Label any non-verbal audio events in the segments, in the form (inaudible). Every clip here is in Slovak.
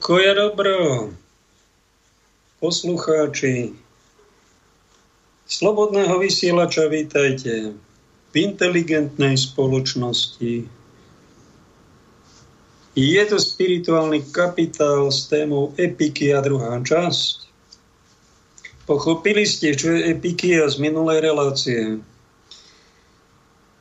Pokoj a dobro, poslucháči Slobodného vysielača, vítajte v inteligentnej spoločnosti. Je to spirituálny kapitál s témou epiky a druhá časť. Pochopili ste, čo je epiky a z minulej relácie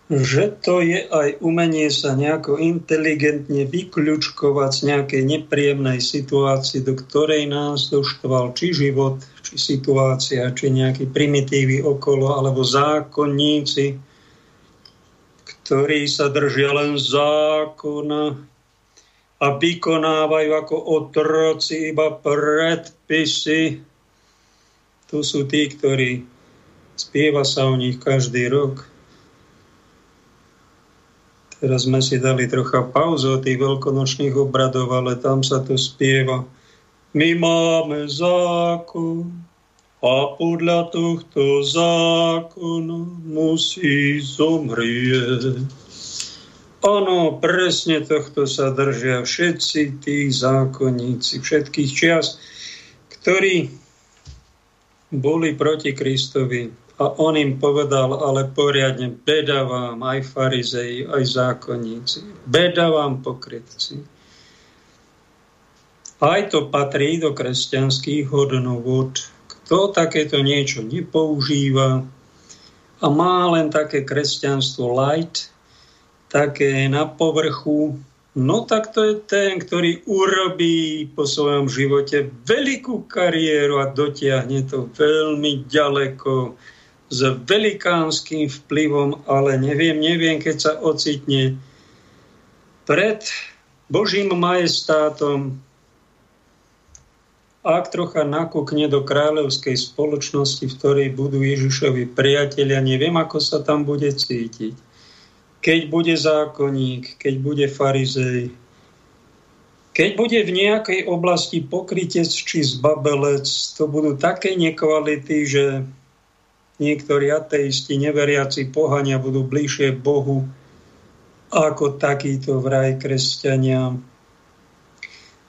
že to je aj umenie sa nejako inteligentne vyključkovať z nejakej nepríjemnej situácii, do ktorej nás doštval či život, či situácia, či nejaký primitívy okolo, alebo zákonníci, ktorí sa držia len zákona a vykonávajú ako otroci iba predpisy. Tu sú tí, ktorí spieva sa o nich každý rok Teraz sme si dali trocha pauzu od tých veľkonočných obradov, ale tam sa to spieva. My máme zákon a podľa tohto zákona musí zomrieť. Áno, presne tohto sa držia všetci tí zákonníci všetkých čias, ktorí boli proti Kristovi a on im povedal, ale poriadne, beda vám, aj farizei, aj zákonníci. Beda vám, pokrytci. Aj to patrí do kresťanských hodnovod. Kto takéto niečo nepoužíva a má len také kresťanstvo light, také na povrchu, no tak to je ten, ktorý urobí po svojom živote veľkú kariéru a dotiahne to veľmi ďaleko s velikánskym vplyvom, ale neviem, neviem, keď sa ocitne pred Božím majestátom, ak trocha nakúkne do kráľovskej spoločnosti, v ktorej budú Ježišovi priatelia, neviem, ako sa tam bude cítiť. Keď bude zákonník, keď bude farizej, keď bude v nejakej oblasti pokrytec či zbabelec, to budú také nekvality, že niektorí ateisti, neveriaci pohania budú bližšie Bohu ako takýto vraj kresťania.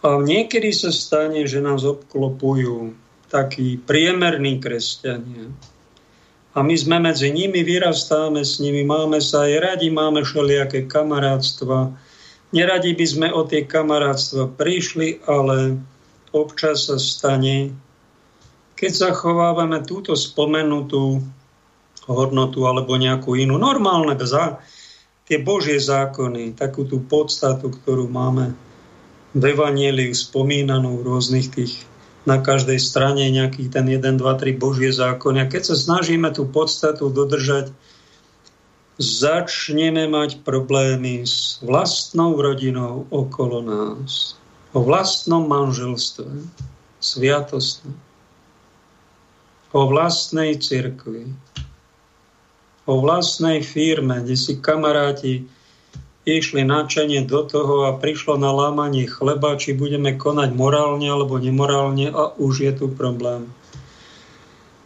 A niekedy sa stane, že nás obklopujú takí priemerní kresťania. A my sme medzi nimi, vyrastáme s nimi, máme sa aj radi, máme všelijaké kamarátstva. Neradi by sme o tie kamarátstva prišli, ale občas sa stane, keď zachovávame túto spomenutú hodnotu alebo nejakú inú, normálne za tie Božie zákony, takú tú podstatu, ktorú máme v Evangeliu spomínanú v rôznych tých na každej strane nejaký ten 1, 2, 3 Božie zákony. A keď sa snažíme tú podstatu dodržať, začneme mať problémy s vlastnou rodinou okolo nás, o vlastnom manželstve, sviatostnom o vlastnej cirkvi, o vlastnej firme, kde si kamaráti išli načenie do toho a prišlo na lámanie chleba, či budeme konať morálne alebo nemorálne a už je tu problém.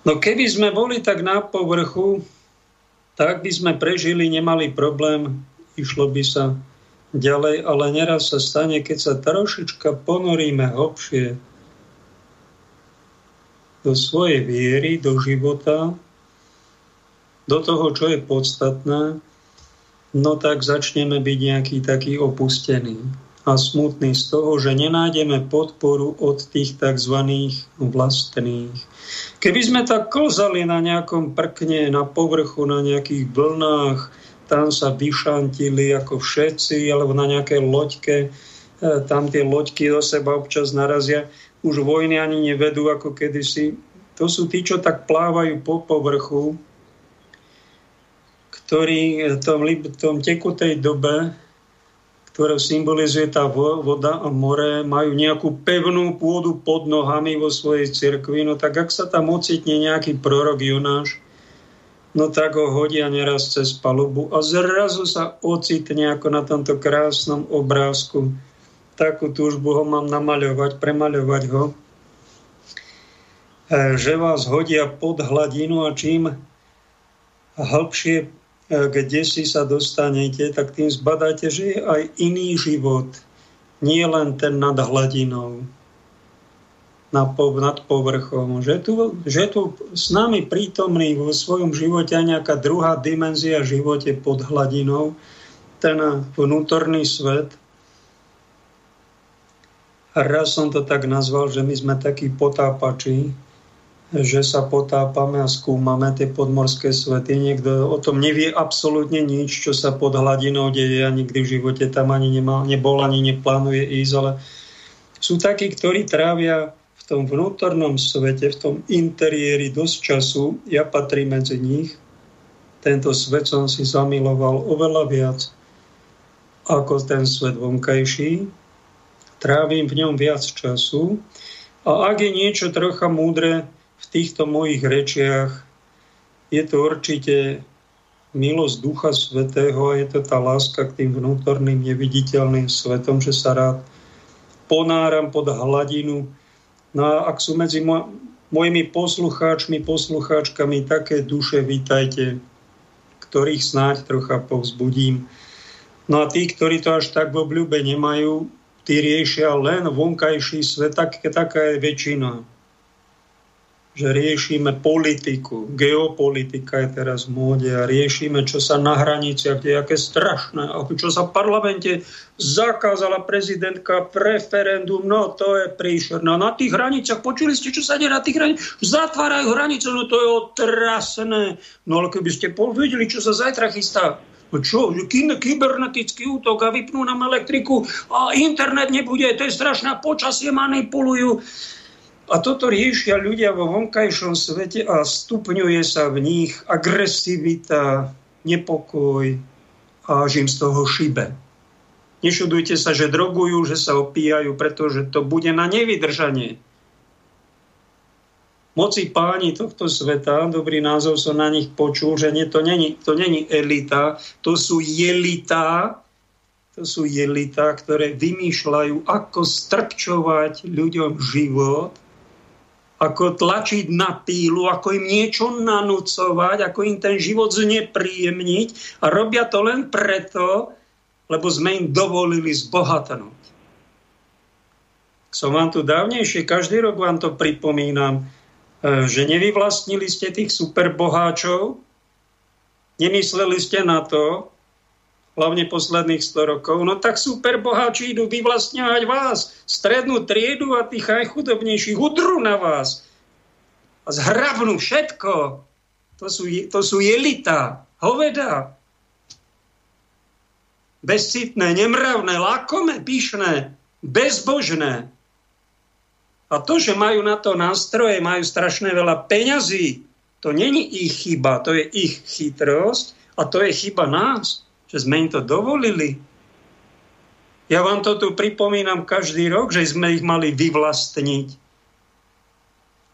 No keby sme boli tak na povrchu, tak by sme prežili, nemali problém, išlo by sa ďalej, ale neraz sa stane, keď sa trošička ponoríme hlbšie do svojej viery, do života, do toho, čo je podstatné, no tak začneme byť nejaký taký opustený a smutný z toho, že nenájdeme podporu od tých tzv. vlastných. Keby sme tak klzali na nejakom prkne, na povrchu, na nejakých vlnách, tam sa vyšantili ako všetci, alebo na nejakej loďke, e, tam tie loďky do seba občas narazia, už vojny ani nevedú ako kedysi. To sú tí, čo tak plávajú po povrchu, ktorí v tom, tom tekutej dobe, ktoré symbolizuje tá voda a more, majú nejakú pevnú pôdu pod nohami vo svojej cirkvi, no tak ak sa tam ocitne nejaký prorok Jonáš, no tak ho hodia neraz cez palubu a zrazu sa ocitne ako na tomto krásnom obrázku takú túžbu ho mám namaľovať, premaľovať ho, e, že vás hodia pod hladinu a čím hĺbšie e, kde si sa dostanete, tak tým zbadáte, že je aj iný život, nie len ten nad hladinou, nad povrchom, že tu, že tu s nami prítomný vo svojom živote nejaká druhá dimenzia živote pod hladinou, ten vnútorný svet. Raz som to tak nazval, že my sme takí potápači, že sa potápame a skúmame tie podmorské svety. Niekto o tom nevie absolútne nič, čo sa pod hladinou deje a nikdy v živote tam ani nemal, nebol, ani neplánuje ísť, ale sú takí, ktorí trávia v tom vnútornom svete, v tom interiéri dosť času, ja patrím medzi nich, tento svet som si zamiloval oveľa viac ako ten svet vonkajší. Trávim v ňom viac času. A ak je niečo trocha múdre v týchto mojich rečiach, je to určite milosť Ducha Svetého a je to tá láska k tým vnútorným neviditeľným svetom, že sa rád ponáram pod hladinu No a ak sú medzi mojimi poslucháčmi, poslucháčkami také duše, vítajte, ktorých snáď trocha povzbudím. No a tí, ktorí to až tak v obľúbe nemajú, tí riešia len vonkajší svet, tak, taká je väčšina že riešime politiku. Geopolitika je teraz v móde a riešime, čo sa na hraniciach deje, aké strašné. Čo sa v parlamente zakázala prezidentka referendum, no to je príšerné. No, na tých hraniciach, počuli ste, čo sa deje na tých hraniciach? Zatvárajú hranice, no to je otrasné. No ale keby ste povedeli, čo sa zajtra chystá, čo, kybernetický útok a vypnú nám elektriku a internet nebude, to je strašné, počasie manipulujú. A toto riešia ľudia vo vonkajšom svete a stupňuje sa v nich agresivita, nepokoj a že im z toho šibe. Nešudujte sa, že drogujú, že sa opíjajú, pretože to bude na nevydržanie. Moci páni tohto sveta, dobrý názov som na nich počul, že nie, to, není, to není elita, to sú jelita, to sú jelita, ktoré vymýšľajú, ako strpčovať ľuďom život ako tlačiť na pílu, ako im niečo nanúcovať, ako im ten život znepríjemniť a robia to len preto, lebo sme im dovolili zbohatnúť. Som vám tu dávnejšie, každý rok vám to pripomínam, že nevyvlastnili ste tých superboháčov, nemysleli ste na to, hlavne posledných 100 rokov, no tak super boháči idú vyvlastňovať vás, strednú triedu a tých aj chudobnejších udru na vás a zhrabnú všetko. To sú, to sú jelita, hoveda. Bezcitné, nemravné, lakome, pyšné, bezbožné. A to, že majú na to nástroje, majú strašne veľa peňazí, to není ich chyba, to je ich chytrosť a to je chyba nás že sme im to dovolili. Ja vám to tu pripomínam každý rok, že sme ich mali vyvlastniť.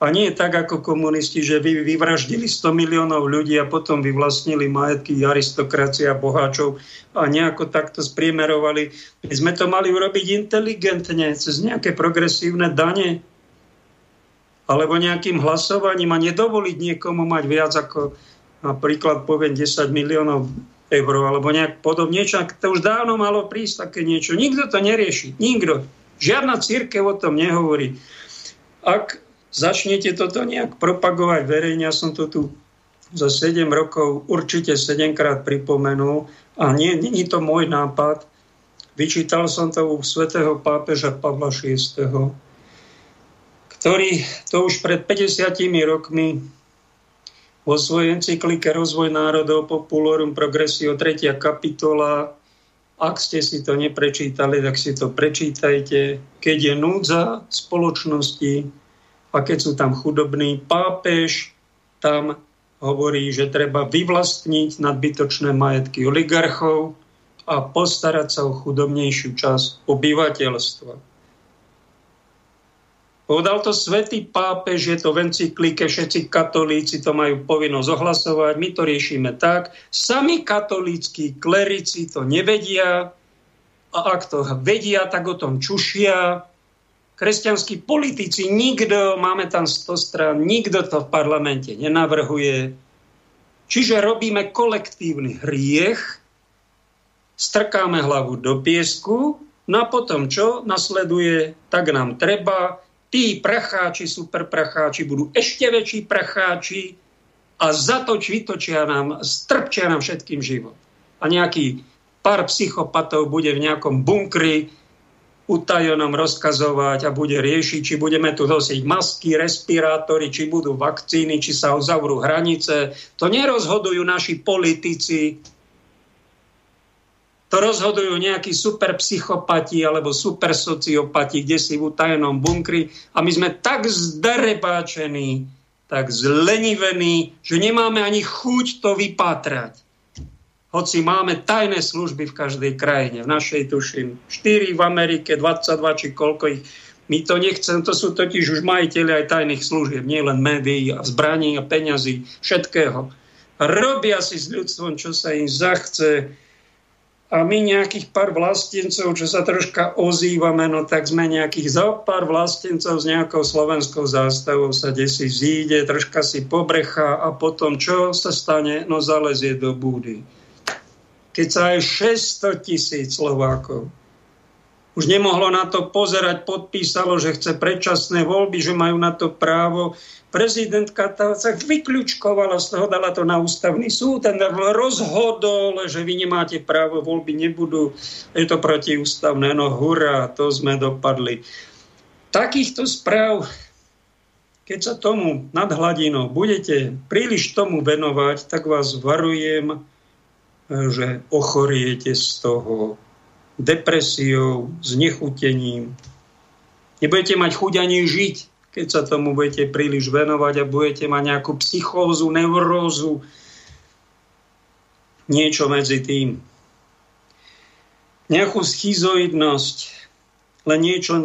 A nie tak ako komunisti, že vy vyvraždili 100 miliónov ľudí a potom vyvlastnili majetky aristokracia boháčov a nejako takto spriemerovali. My sme to mali urobiť inteligentne, cez nejaké progresívne dane alebo nejakým hlasovaním a nedovoliť niekomu mať viac ako napríklad poviem 10 miliónov eur alebo nejak podobne. Niečo, to už dávno malo prísť také niečo. Nikto to nerieši. Nikto. Žiadna církev o tom nehovorí. Ak začnete toto nejak propagovať verejne, ja som to tu za 7 rokov určite 7 krát pripomenul a nie, nie to môj nápad. Vyčítal som to u svätého pápeža Pavla VI, ktorý to už pred 50 rokmi vo svojej encyklike Rozvoj národov Populorum Progressio 3. kapitola. Ak ste si to neprečítali, tak si to prečítajte. Keď je núdza spoločnosti a keď sú tam chudobní, pápež tam hovorí, že treba vyvlastniť nadbytočné majetky oligarchov a postarať sa o chudobnejšiu časť obyvateľstva. Povedal to svätý pápež, je to v encyklike, všetci katolíci to majú povinnosť ohlasovať, my to riešime tak. Sami katolíckí klerici to nevedia a ak to vedia, tak o tom čušia. Kresťanskí politici, nikto, máme tam 100 strán, nikto to v parlamente nenavrhuje. Čiže robíme kolektívny hriech, strkáme hlavu do piesku, No a potom čo nasleduje? Tak nám treba, tí pracháči, super pracháči, budú ešte väčší pracháči a zatoč, vytočia nám, strpčia nám všetkým život. A nejaký pár psychopatov bude v nejakom bunkri utajonom rozkazovať a bude riešiť, či budeme tu nosiť masky, respirátory, či budú vakcíny, či sa uzavrú hranice. To nerozhodujú naši politici, to rozhodujú nejakí super psychopati alebo super sociopati, kde si v utajenom bunkri a my sme tak zderebáčení, tak zlenivení, že nemáme ani chuť to vypátrať. Hoci máme tajné služby v každej krajine, v našej tuším 4 v Amerike, 22 či koľko ich. My to nechcem, to sú totiž už majiteľi aj tajných služieb, nie len médií a zbraní a peňazí, všetkého. Robia si s ľudstvom, čo sa im zachce, a my nejakých pár vlastencov, čo sa troška ozývame, no tak sme nejakých za pár vlastencov s nejakou slovenskou zástavou sa desi zíde, troška si pobrecha a potom čo sa stane? No zalezie do búdy. Keď sa aj 600 tisíc Slovákov už nemohlo na to pozerať, podpísalo, že chce predčasné voľby, že majú na to právo, prezidentka sa vyklúčkovala z toho, dala to na ústavný súd, ten rozhodol, že vy nemáte právo, voľby nebudú, je to protiústavné, no hurá, to sme dopadli. Takýchto správ, keď sa tomu nad hladinou budete príliš tomu venovať, tak vás varujem, že ochoriete z toho depresiou, znechutením. Nebudete mať chuť ani žiť keď sa tomu budete príliš venovať a budete mať nejakú psychózu, neurózu, niečo medzi tým. Nejakú schizoidnosť, len niečo,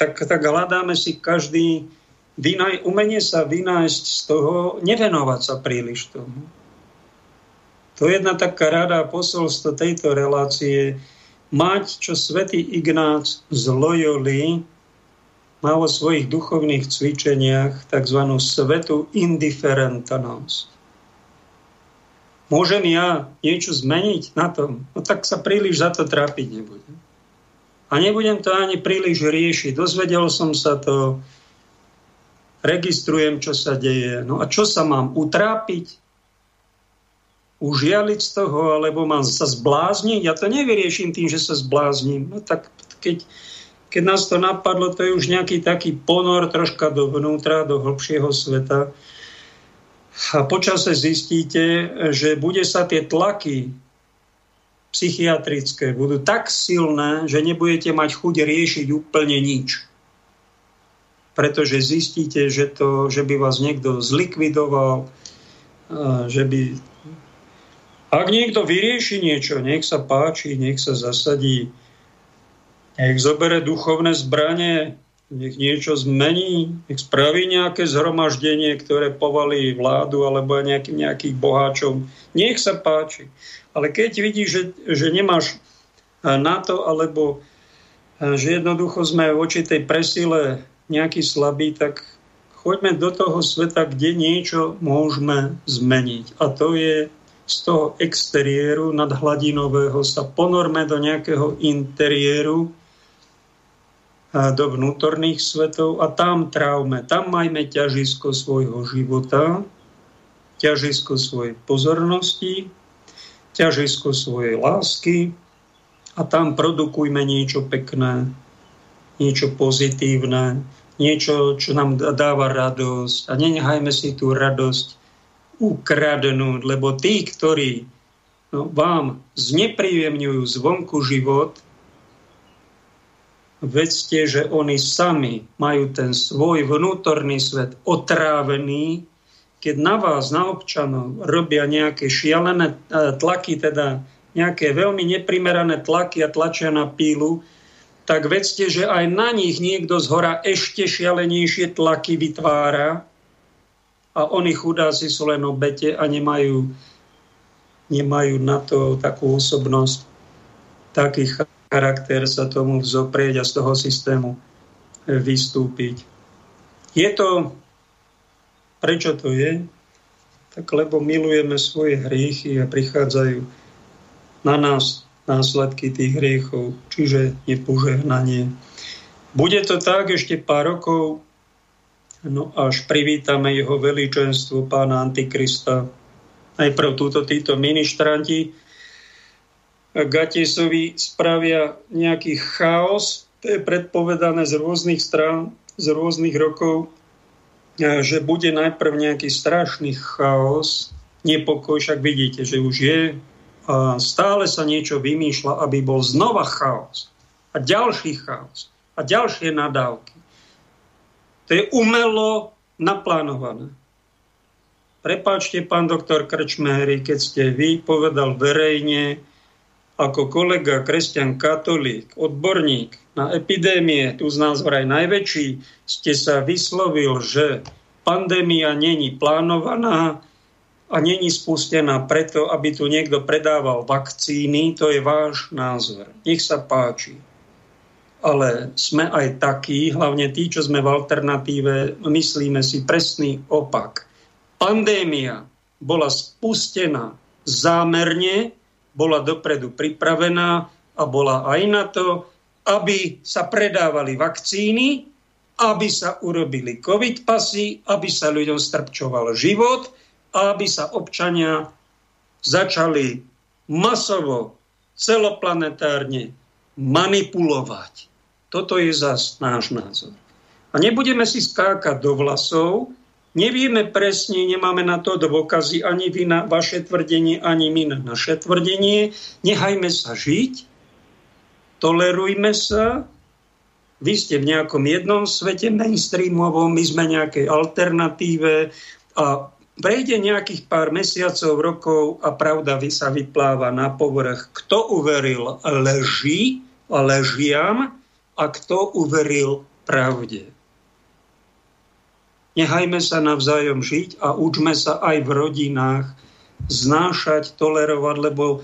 tak, tak hľadáme si každý vynaj, umenie sa vynájsť z toho, nevenovať sa príliš tomu. To je jedna taká rada posolstvo tejto relácie, mať, čo svätý Ignác z Loyoli má vo svojich duchovných cvičeniach tzv. svetu indiferentnosť. Môžem ja niečo zmeniť na tom? No tak sa príliš za to trápiť nebudem. A nebudem to ani príliš riešiť. Dozvedel som sa to, registrujem, čo sa deje. No a čo sa mám utrápiť? Užialiť z toho, alebo mám sa zblázniť? Ja to nevyrieším tým, že sa zblázním. No tak keď keď nás to napadlo, to je už nejaký taký ponor troška dovnútra, do hĺbšieho sveta. A počase zistíte, že bude sa tie tlaky psychiatrické budú tak silné, že nebudete mať chuť riešiť úplne nič. Pretože zistíte, že, to, že by vás niekto zlikvidoval, že by... Ak niekto vyrieši niečo, nech sa páči, nech sa zasadí nech zobere duchovné zbranie, nech niečo zmení, nech spraví nejaké zhromaždenie, ktoré povalí vládu alebo nejakým nejakých boháčov. Nech sa páči. Ale keď vidíš, že, že nemáš eh, na to, alebo eh, že jednoducho sme v tej presile nejaký slabý, tak choďme do toho sveta, kde niečo môžeme zmeniť. A to je z toho exteriéru nadhladinového sa ponorme do nejakého interiéru, do vnútorných svetov a tam trávme, tam majme ťažisko svojho života, ťažisko svojej pozornosti, ťažisko svojej lásky a tam produkujme niečo pekné, niečo pozitívne, niečo, čo nám dáva radosť. A nenechajme si tú radosť ukradnúť, lebo tí, ktorí no, vám znepríjemňujú zvonku život, vedzte, že oni sami majú ten svoj vnútorný svet otrávený, keď na vás, na občanov, robia nejaké šialené e, tlaky, teda nejaké veľmi neprimerané tlaky a tlačia na pílu, tak vedzte, že aj na nich niekto z hora ešte šialenejšie tlaky vytvára a oni chudáci sú len obete a nemajú, nemajú na to takú osobnosť takých charakter sa tomu vzoprieť a z toho systému vystúpiť. Je to, prečo to je? Tak lebo milujeme svoje hriechy a prichádzajú na nás následky tých hriechov, čiže nepožehnanie. Bude to tak ešte pár rokov, no až privítame jeho veličenstvo pána Antikrista. Najprv túto títo ministranti Gatisovi spravia nejaký chaos, to je predpovedané z rôznych strán, z rôznych rokov, že bude najprv nejaký strašný chaos, nepokoj, však vidíte, že už je a stále sa niečo vymýšľa, aby bol znova chaos a ďalší chaos a ďalšie nadávky. To je umelo naplánované. Prepáčte, pán doktor Krčmery, keď ste vy povedal verejne, ako kolega kresťan katolík, odborník na epidémie, tu z nás vraj najväčší, ste sa vyslovil, že pandémia není plánovaná, a není spustená preto, aby tu niekto predával vakcíny, to je váš názor. Nech sa páči. Ale sme aj takí, hlavne tí, čo sme v alternatíve, myslíme si presný opak. Pandémia bola spustená zámerne, bola dopredu pripravená a bola aj na to, aby sa predávali vakcíny, aby sa urobili covid pasy, aby sa ľuďom strpčoval život – aby sa občania začali masovo, celoplanetárne manipulovať. Toto je zas náš názor. A nebudeme si skákať do vlasov, nevieme presne, nemáme na to dôkazy, ani vy na vaše tvrdenie, ani my na naše tvrdenie. Nechajme sa žiť, tolerujme sa, vy ste v nejakom jednom svete mainstreamovom, my sme nejakej alternatíve a Prejde nejakých pár mesiacov, rokov a pravda sa vypláva na povrch. Kto uveril leží a ležiam a kto uveril pravde. Nechajme sa navzájom žiť a učme sa aj v rodinách znášať, tolerovať, lebo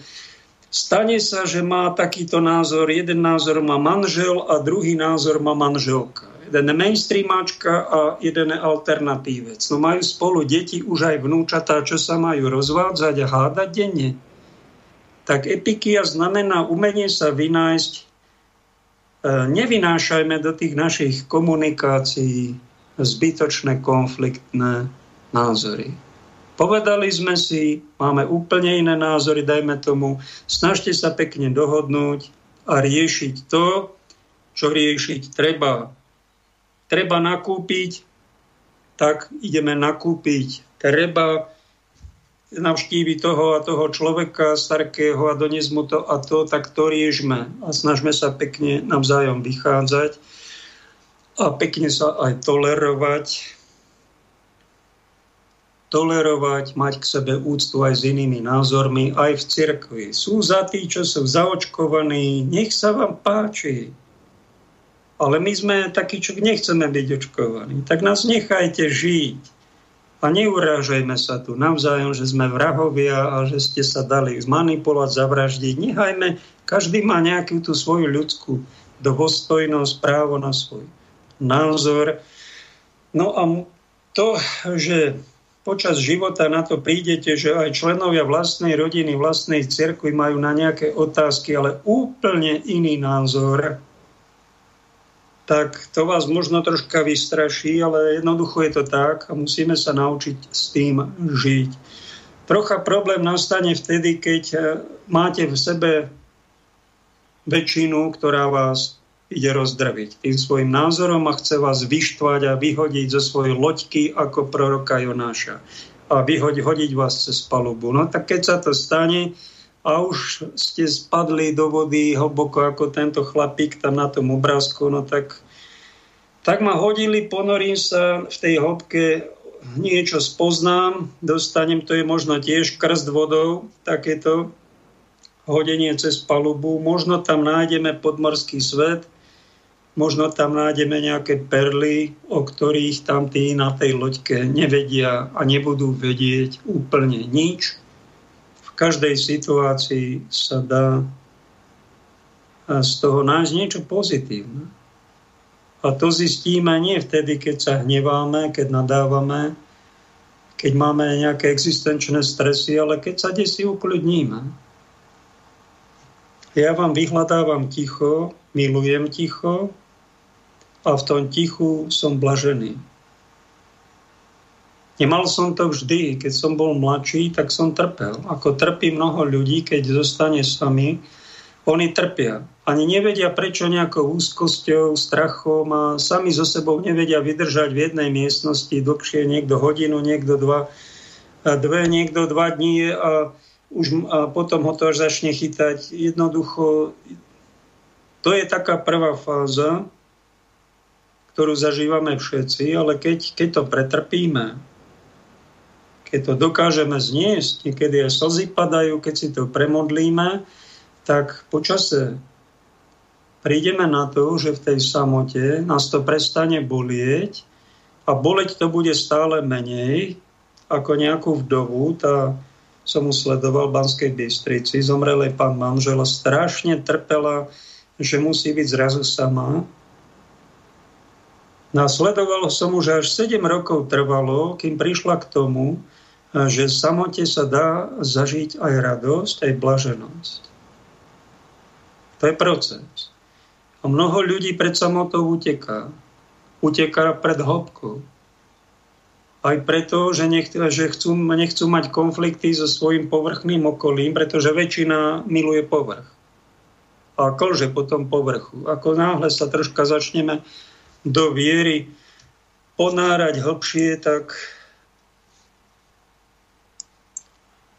stane sa, že má takýto názor, jeden názor má manžel a druhý názor má manželka jeden mainstreamačka a jeden alternatívec. No majú spolu deti, už aj vnúčatá, čo sa majú rozvádzať a hádať denne. Tak epikia znamená umenie sa vynájsť. E, nevynášajme do tých našich komunikácií zbytočné konfliktné názory. Povedali sme si, máme úplne iné názory, dajme tomu, snažte sa pekne dohodnúť a riešiť to, čo riešiť treba treba nakúpiť, tak ideme nakúpiť. Treba navštíviť toho a toho človeka starkého a doniesť mu to a to, tak to riešme. A snažme sa pekne navzájom vychádzať a pekne sa aj tolerovať. Tolerovať, mať k sebe úctu aj s inými názormi, aj v cirkvi. Sú za tí, čo sú zaočkovaní, nech sa vám páči ale my sme takí, čo nechceme byť očkovaní. Tak nás nechajte žiť. A neurážajme sa tu navzájom, že sme vrahovia a že ste sa dali zmanipulovať, zavraždiť. Nechajme, každý má nejakú tú svoju ľudskú dôstojnosť, právo na svoj názor. No a to, že počas života na to prídete, že aj členovia vlastnej rodiny, vlastnej cirkvi majú na nejaké otázky, ale úplne iný názor, tak to vás možno troška vystraší, ale jednoducho je to tak a musíme sa naučiť s tým žiť. Trocha problém nastane vtedy, keď e, máte v sebe väčšinu, ktorá vás ide rozdrviť tým svojim názorom a chce vás vyštvať a vyhodiť zo svojej loďky ako proroka Jonáša a vyhodiť hodiť vás cez palubu. No tak keď sa to stane, a už ste spadli do vody hlboko ako tento chlapík tam na tom obrázku, no tak, tak ma hodili, ponorím sa v tej hĺbke, niečo spoznám, dostanem, to je možno tiež krst vodou, takéto hodenie cez palubu. Možno tam nájdeme podmorský svet, možno tam nájdeme nejaké perly, o ktorých tam tí na tej loďke nevedia a nebudú vedieť úplne nič každej situácii sa dá z toho nájsť niečo pozitívne. A to zistíme nie vtedy, keď sa hneváme, keď nadávame, keď máme nejaké existenčné stresy, ale keď sa desi ukludníme. Ja vám vyhľadávam ticho, milujem ticho a v tom tichu som blažený. Nemal som to vždy. Keď som bol mladší, tak som trpel. Ako trpí mnoho ľudí, keď zostane sami, oni trpia. Ani nevedia, prečo nejakou úzkosťou, strachom a sami so sebou nevedia vydržať v jednej miestnosti dlhšie, niekto hodinu, niekto dva, dve, niekto dva dní a už a potom ho to až začne chytať. Jednoducho, to je taká prvá fáza, ktorú zažívame všetci, ale keď, keď to pretrpíme, keď to dokážeme zniesť, niekedy aj slzy padajú, keď si to premodlíme, tak počase prídeme na to, že v tej samote nás to prestane bolieť a boleť to bude stále menej ako nejakú vdovu. Tá som sledoval v Banskej Bystrici, zomrelej pán manžela, strašne trpela, že musí byť zrazu sama. Nasledoval som mu, že až 7 rokov trvalo, kým prišla k tomu, že samote sa dá zažiť aj radosť, aj blaženosť. To je proces. A mnoho ľudí pred samotou uteká. Uteká pred hĺbkou aj preto, že, nech, že chcú, nechcú mať konflikty so svojím povrchným okolím, pretože väčšina miluje povrch. A klže po tom povrchu. Ako náhle sa troška začneme do viery ponárať hlbšie, tak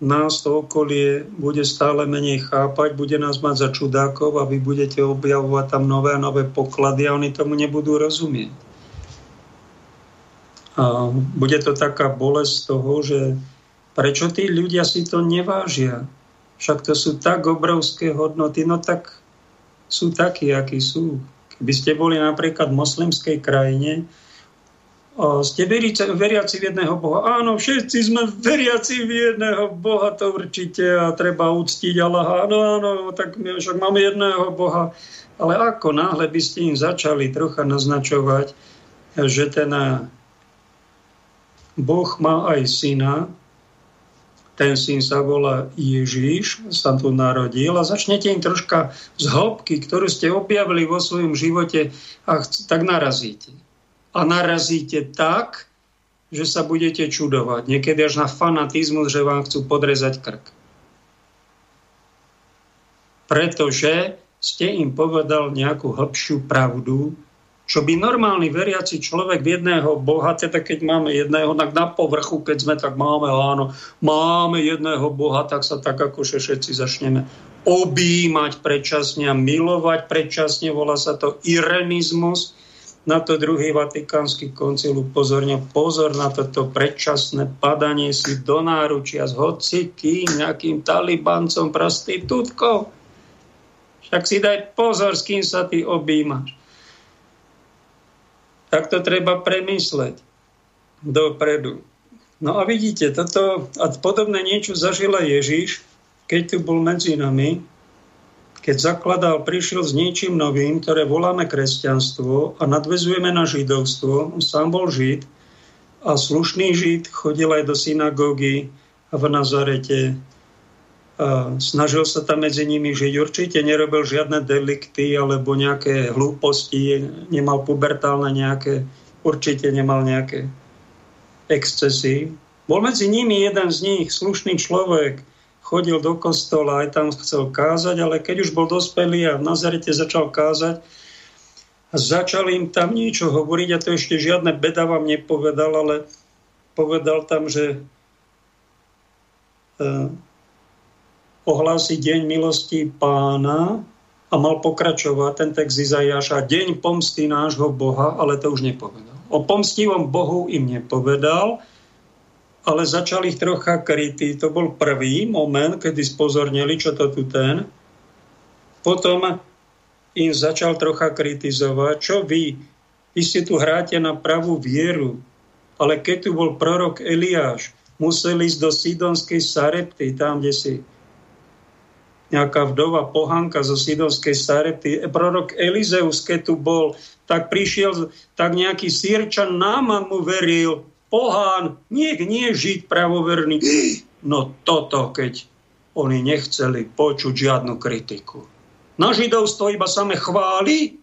nás to okolie bude stále menej chápať, bude nás mať za čudákov a vy budete objavovať tam nové a nové poklady a oni tomu nebudú rozumieť. A bude to taká bolesť toho, že prečo tí ľudia si to nevážia? Však to sú tak obrovské hodnoty, no tak sú takí, akí sú. Keby ste boli napríklad v moslimskej krajine, ste veriaci, v jedného Boha. Áno, všetci sme veriaci v jedného Boha, to určite a treba uctiť Allaha. Áno, áno, tak my však máme jedného Boha. Ale ako náhle by ste im začali trocha naznačovať, že ten Boh má aj syna, ten syn sa volá Ježíš, sa tu narodil a začnete im troška z hĺbky, ktorú ste objavili vo svojom živote a tak narazíte. A narazíte tak, že sa budete čudovať. Niekedy až na fanatizmus, že vám chcú podrezať krk. Pretože ste im povedal nejakú hĺbšiu pravdu, čo by normálny veriaci človek v jedného Boha, teda keď máme jedného, tak na povrchu, keď sme tak máme, áno, máme jedného Boha, tak sa tak ako všetci začneme objímať predčasne a milovať predčasne, volá sa to irenizmus. Na to druhý vatikánsky koncil upozornil, pozor na toto predčasné padanie si do náručia s hocikým nejakým talibancom, prostitútkou. Však si daj pozor, s kým sa ty objímaš tak to treba premysleť dopredu. No a vidíte, toto a podobné niečo zažila Ježiš, keď tu bol medzi nami, keď zakladal, prišiel s niečím novým, ktoré voláme kresťanstvo a nadvezujeme na židovstvo. Sám bol žid a slušný žid chodil aj do synagógy v Nazarete snažil sa tam medzi nimi žiť. Určite nerobil žiadne delikty alebo nejaké hlúposti, nemal pubertálne nejaké, určite nemal nejaké excesy. Bol medzi nimi jeden z nich, slušný človek, chodil do kostola, aj tam chcel kázať, ale keď už bol dospelý a v Nazarete začal kázať, začal im tam niečo hovoriť a to ešte žiadne beda vám nepovedal, ale povedal tam, že e, ohlásiť deň milosti pána a mal pokračovať ten text Izajaša, deň pomsty nášho Boha, ale to už nepovedal. O pomstivom Bohu im nepovedal, ale začal ich trocha krytý. To bol prvý moment, kedy spozornili, čo to tu ten. Potom im začal trocha kritizovať, čo vy, vy si tu hráte na pravú vieru, ale keď tu bol prorok Eliáš, musel ísť do Sidonskej Sarepty, tam, kde si nejaká vdova pohanka zo Sidonskej Sarety. Prorok Elizeus, keď tu bol, tak prišiel, tak nejaký sírčan náma mu veril, pohán, nie, nie žiť pravoverný. (gasps) No toto, keď oni nechceli počuť žiadnu kritiku. Na židovstvo iba same chváli,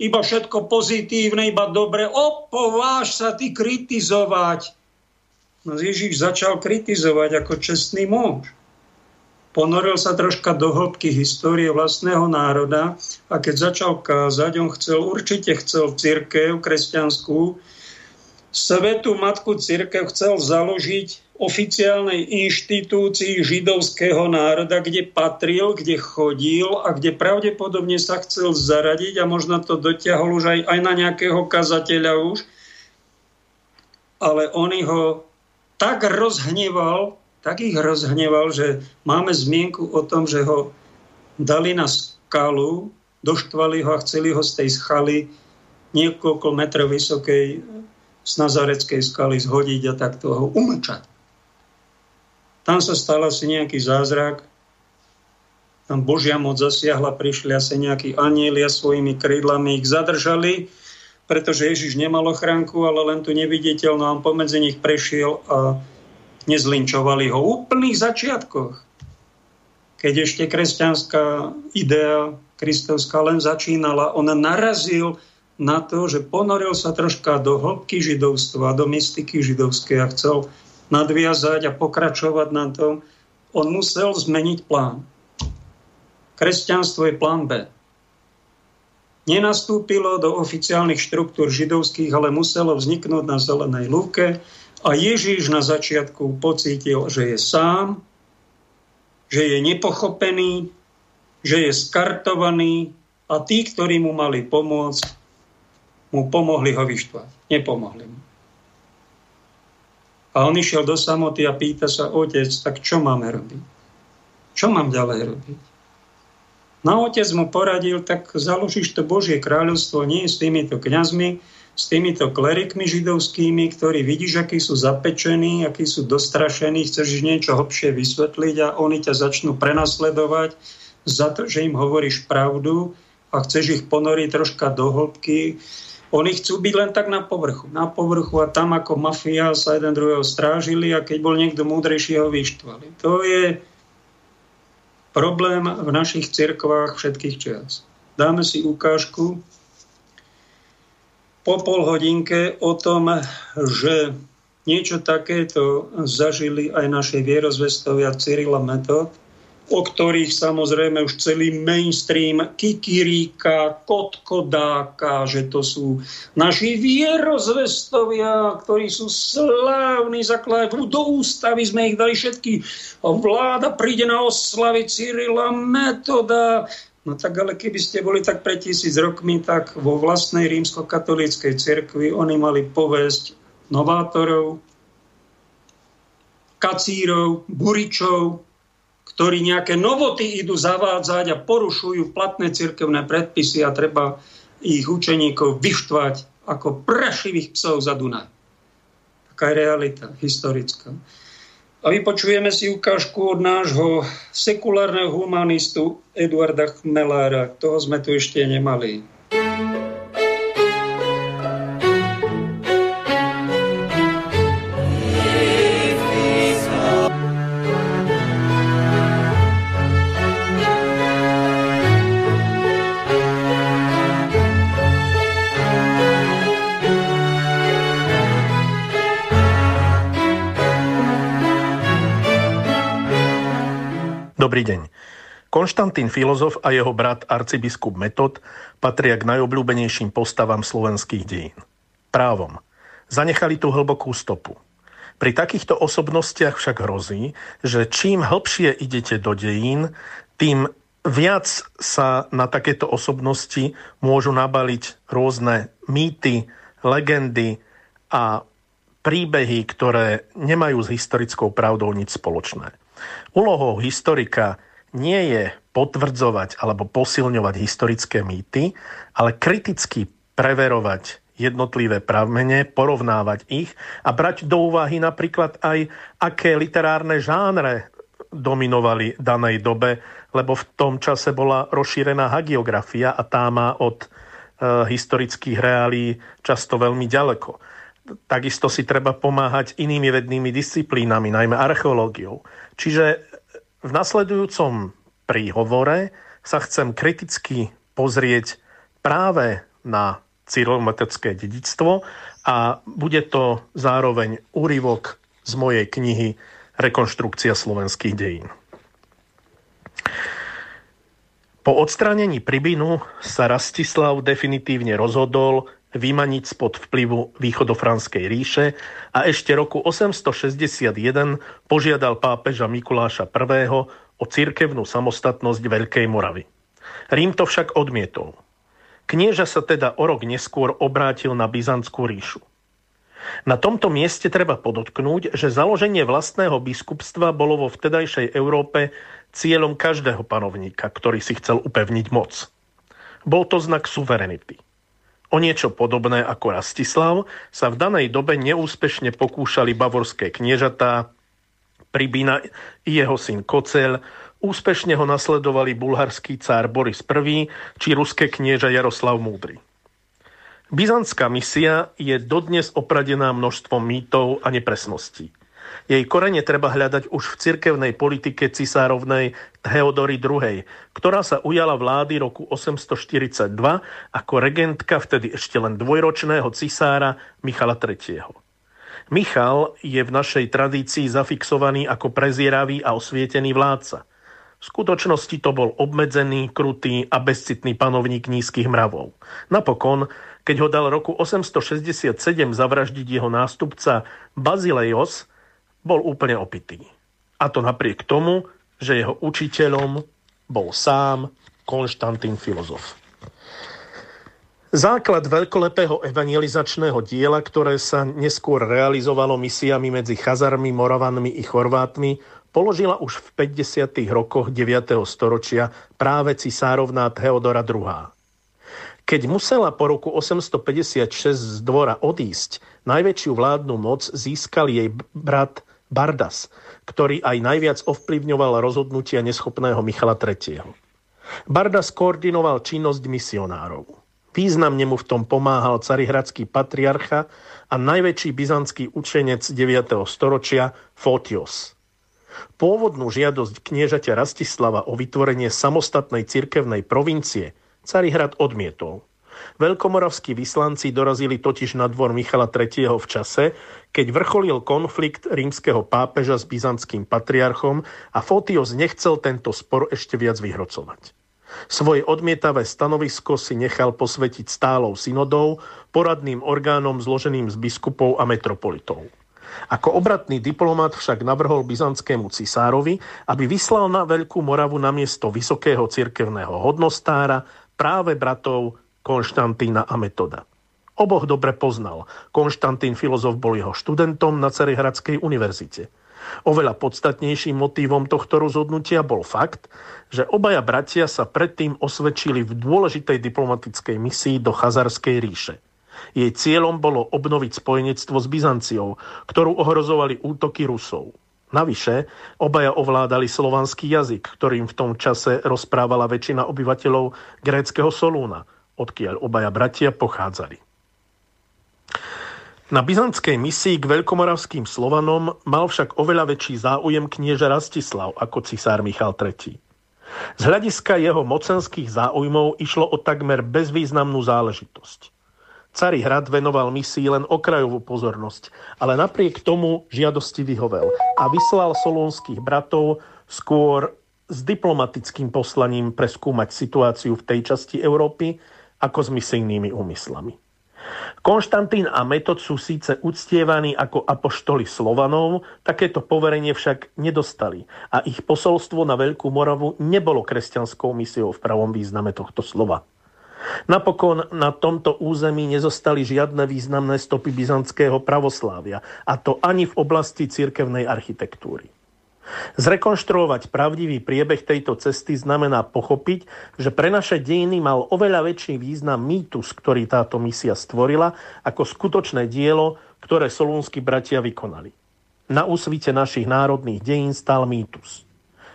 iba všetko pozitívne, iba dobre. Opováž sa ty kritizovať. No Ježiš začal kritizovať ako čestný muž. Ponoril sa troška do hĺbky histórie vlastného národa a keď začal kázať, on chcel, určite chcel církev kresťanskú, Svetú Matku Církev chcel založiť oficiálnej inštitúcii židovského národa, kde patril, kde chodil a kde pravdepodobne sa chcel zaradiť a možno to dotiahol už aj, aj na nejakého kazateľa už. Ale on ho tak rozhneval, tak ich rozhneval, že máme zmienku o tom, že ho dali na skalu, doštvali ho a chceli ho z tej skaly niekoľko metrov vysokej z Nazareckej skaly zhodiť a takto ho umlčať. Tam sa stal asi nejaký zázrak, tam Božia moc zasiahla, prišli asi nejakí anielia svojimi krídlami, ich zadržali, pretože Ježiš nemal ochránku, ale len tu neviditeľ, no on pomedzi nich prešiel a nezlinčovali ho v úplných začiatkoch. Keď ešte kresťanská idea kristovská len začínala, on narazil na to, že ponoril sa troška do hĺbky židovstva, do mystiky židovskej a chcel nadviazať a pokračovať na tom, on musel zmeniť plán. Kresťanstvo je plán B. Nenastúpilo do oficiálnych štruktúr židovských, ale muselo vzniknúť na zelenej lúke a Ježíš na začiatku pocítil, že je sám, že je nepochopený, že je skartovaný a tí, ktorí mu mali pomôcť, mu pomohli ho vyštvať. Nepomohli mu. A on išiel do samoty a pýta sa, otec, tak čo máme robiť? Čo mám ďalej robiť? No otec mu poradil, tak založíš to Božie kráľovstvo nie s týmito kňazmi, s týmito klerikmi židovskými, ktorí vidíš, akí sú zapečení, akí sú dostrašení, chceš niečo hlbšie vysvetliť a oni ťa začnú prenasledovať za to, že im hovoríš pravdu a chceš ich ponoriť troška do hĺbky oni chcú byť len tak na povrchu. Na povrchu a tam ako mafia sa jeden druhého strážili a keď bol niekto múdrejší, ho vyštvali. To je problém v našich cirkvách všetkých čias. Dáme si ukážku po pol hodinke o tom, že niečo takéto zažili aj naše vierozvestovia Cyrila Metod, o ktorých samozrejme už celý mainstream kikiríka, kotkodáka, že to sú naši vierozvestovia, ktorí sú slávni, zakladajú do ústavy, sme ich dali všetky. Vláda príde na oslavy Cyrila Metoda. No tak ale keby ste boli tak pred tisíc rokmi, tak vo vlastnej rímskokatolíckej cirkvi oni mali povesť novátorov, kacírov, buričov, ktorí nejaké novoty idú zavádzať a porušujú platné cirkevné predpisy a treba ich učeníkov vyštvať ako prašivých psov za Dunaj. Taká je realita historická. A vypočujeme si ukážku od nášho sekulárneho humanistu Eduarda Chmelára. Toho sme tu ešte nemali. Dobrý deň. Konštantín filozof a jeho brat arcibiskup Metod patria k najobľúbenejším postavám slovenských dejín. Právom. Zanechali tú hlbokú stopu. Pri takýchto osobnostiach však hrozí, že čím hlbšie idete do dejín, tým viac sa na takéto osobnosti môžu nabaliť rôzne mýty, legendy a príbehy, ktoré nemajú s historickou pravdou nič spoločné. Úlohou historika nie je potvrdzovať alebo posilňovať historické mýty, ale kriticky preverovať jednotlivé pravmene, porovnávať ich a brať do úvahy napríklad aj, aké literárne žánre dominovali danej dobe, lebo v tom čase bola rozšírená hagiografia a tá má od e, historických reálí často veľmi ďaleko. Takisto si treba pomáhať inými vednými disciplínami, najmä archeológiou. Čiže v nasledujúcom príhovore sa chcem kriticky pozrieť práve na cyrilometrické dedictvo a bude to zároveň úryvok z mojej knihy Rekonštrukcia slovenských dejín. Po odstránení Pribinu sa Rastislav definitívne rozhodol vymaniť spod vplyvu východofranskej ríše a ešte roku 861 požiadal pápeža Mikuláša I. o cirkevnú samostatnosť Veľkej Moravy. Rím to však odmietol. Knieža sa teda o rok neskôr obrátil na Byzantskú ríšu. Na tomto mieste treba podotknúť, že založenie vlastného biskupstva bolo vo vtedajšej Európe cieľom každého panovníka, ktorý si chcel upevniť moc. Bol to znak suverenity. O niečo podobné ako Rastislav sa v danej dobe neúspešne pokúšali bavorské kniežatá, Pribína i jeho syn Kocel, úspešne ho nasledovali bulharský cár Boris I či ruské knieža Jaroslav Múdry. Byzantská misia je dodnes opradená množstvom mýtov a nepresností. Jej korene treba hľadať už v cirkevnej politike cisárovnej Theodory II, ktorá sa ujala vlády roku 842 ako regentka vtedy ešte len dvojročného cisára Michala III. Michal je v našej tradícii zafixovaný ako prezieravý a osvietený vládca. V skutočnosti to bol obmedzený, krutý a bezcitný panovník nízkych mravov. Napokon, keď ho dal roku 867 zavraždiť jeho nástupca Bazilejos, bol úplne opitý. A to napriek tomu, že jeho učiteľom bol sám Konštantín filozof. Základ veľkolepého evangelizačného diela, ktoré sa neskôr realizovalo misiami medzi Chazarmi, Moravanmi i Chorvátmi, položila už v 50. rokoch 9. storočia práve cisárovná Theodora II. Keď musela po roku 856 z dvora odísť, najväčšiu vládnu moc získal jej brat Bardas, ktorý aj najviac ovplyvňoval rozhodnutia neschopného Michala III. Bardas koordinoval činnosť misionárov. Významne mu v tom pomáhal carihradský patriarcha a najväčší byzantský učenec 9. storočia Fotios. Pôvodnú žiadosť kniežaťa Rastislava o vytvorenie samostatnej cirkevnej provincie Carihrad odmietol. Veľkomoravskí vyslanci dorazili totiž na dvor Michala III. v čase, keď vrcholil konflikt rímskeho pápeža s byzantským patriarchom a Fotios nechcel tento spor ešte viac vyhrocovať. Svoje odmietavé stanovisko si nechal posvetiť stálou synodou, poradným orgánom zloženým z biskupov a metropolitov. Ako obratný diplomat však navrhol byzantskému cisárovi, aby vyslal na Veľkú Moravu namiesto vysokého cirkevného hodnostára práve bratov Konštantína a Metoda. Oboch dobre poznal. Konštantín filozof bol jeho študentom na Cerehradskej univerzite. Oveľa podstatnejším motívom tohto rozhodnutia bol fakt, že obaja bratia sa predtým osvedčili v dôležitej diplomatickej misii do Chazarskej ríše. Jej cieľom bolo obnoviť spojenectvo s Byzanciou, ktorú ohrozovali útoky Rusov. Navyše, obaja ovládali slovanský jazyk, ktorým v tom čase rozprávala väčšina obyvateľov gréckého Solúna – odkiaľ obaja bratia pochádzali. Na byzantskej misii k veľkomoravským Slovanom mal však oveľa väčší záujem knieža Rastislav ako cisár Michal III. Z hľadiska jeho mocenských záujmov išlo o takmer bezvýznamnú záležitosť. Cari hrad venoval misii len okrajovú pozornosť, ale napriek tomu žiadosti vyhovel a vyslal solónskych bratov skôr s diplomatickým poslaním preskúmať situáciu v tej časti Európy, ako s misijnými úmyslami. Konštantín a Metod sú síce uctievaní ako apoštoli Slovanov, takéto poverenie však nedostali a ich posolstvo na Veľkú Moravu nebolo kresťanskou misiou v pravom význame tohto slova. Napokon na tomto území nezostali žiadne významné stopy byzantského pravoslávia, a to ani v oblasti cirkevnej architektúry. Zrekonštruovať pravdivý priebeh tejto cesty znamená pochopiť, že pre naše dejiny mal oveľa väčší význam mýtus, ktorý táto misia stvorila, ako skutočné dielo, ktoré solúnsky bratia vykonali. Na úsvite našich národných dejín stál mýtus.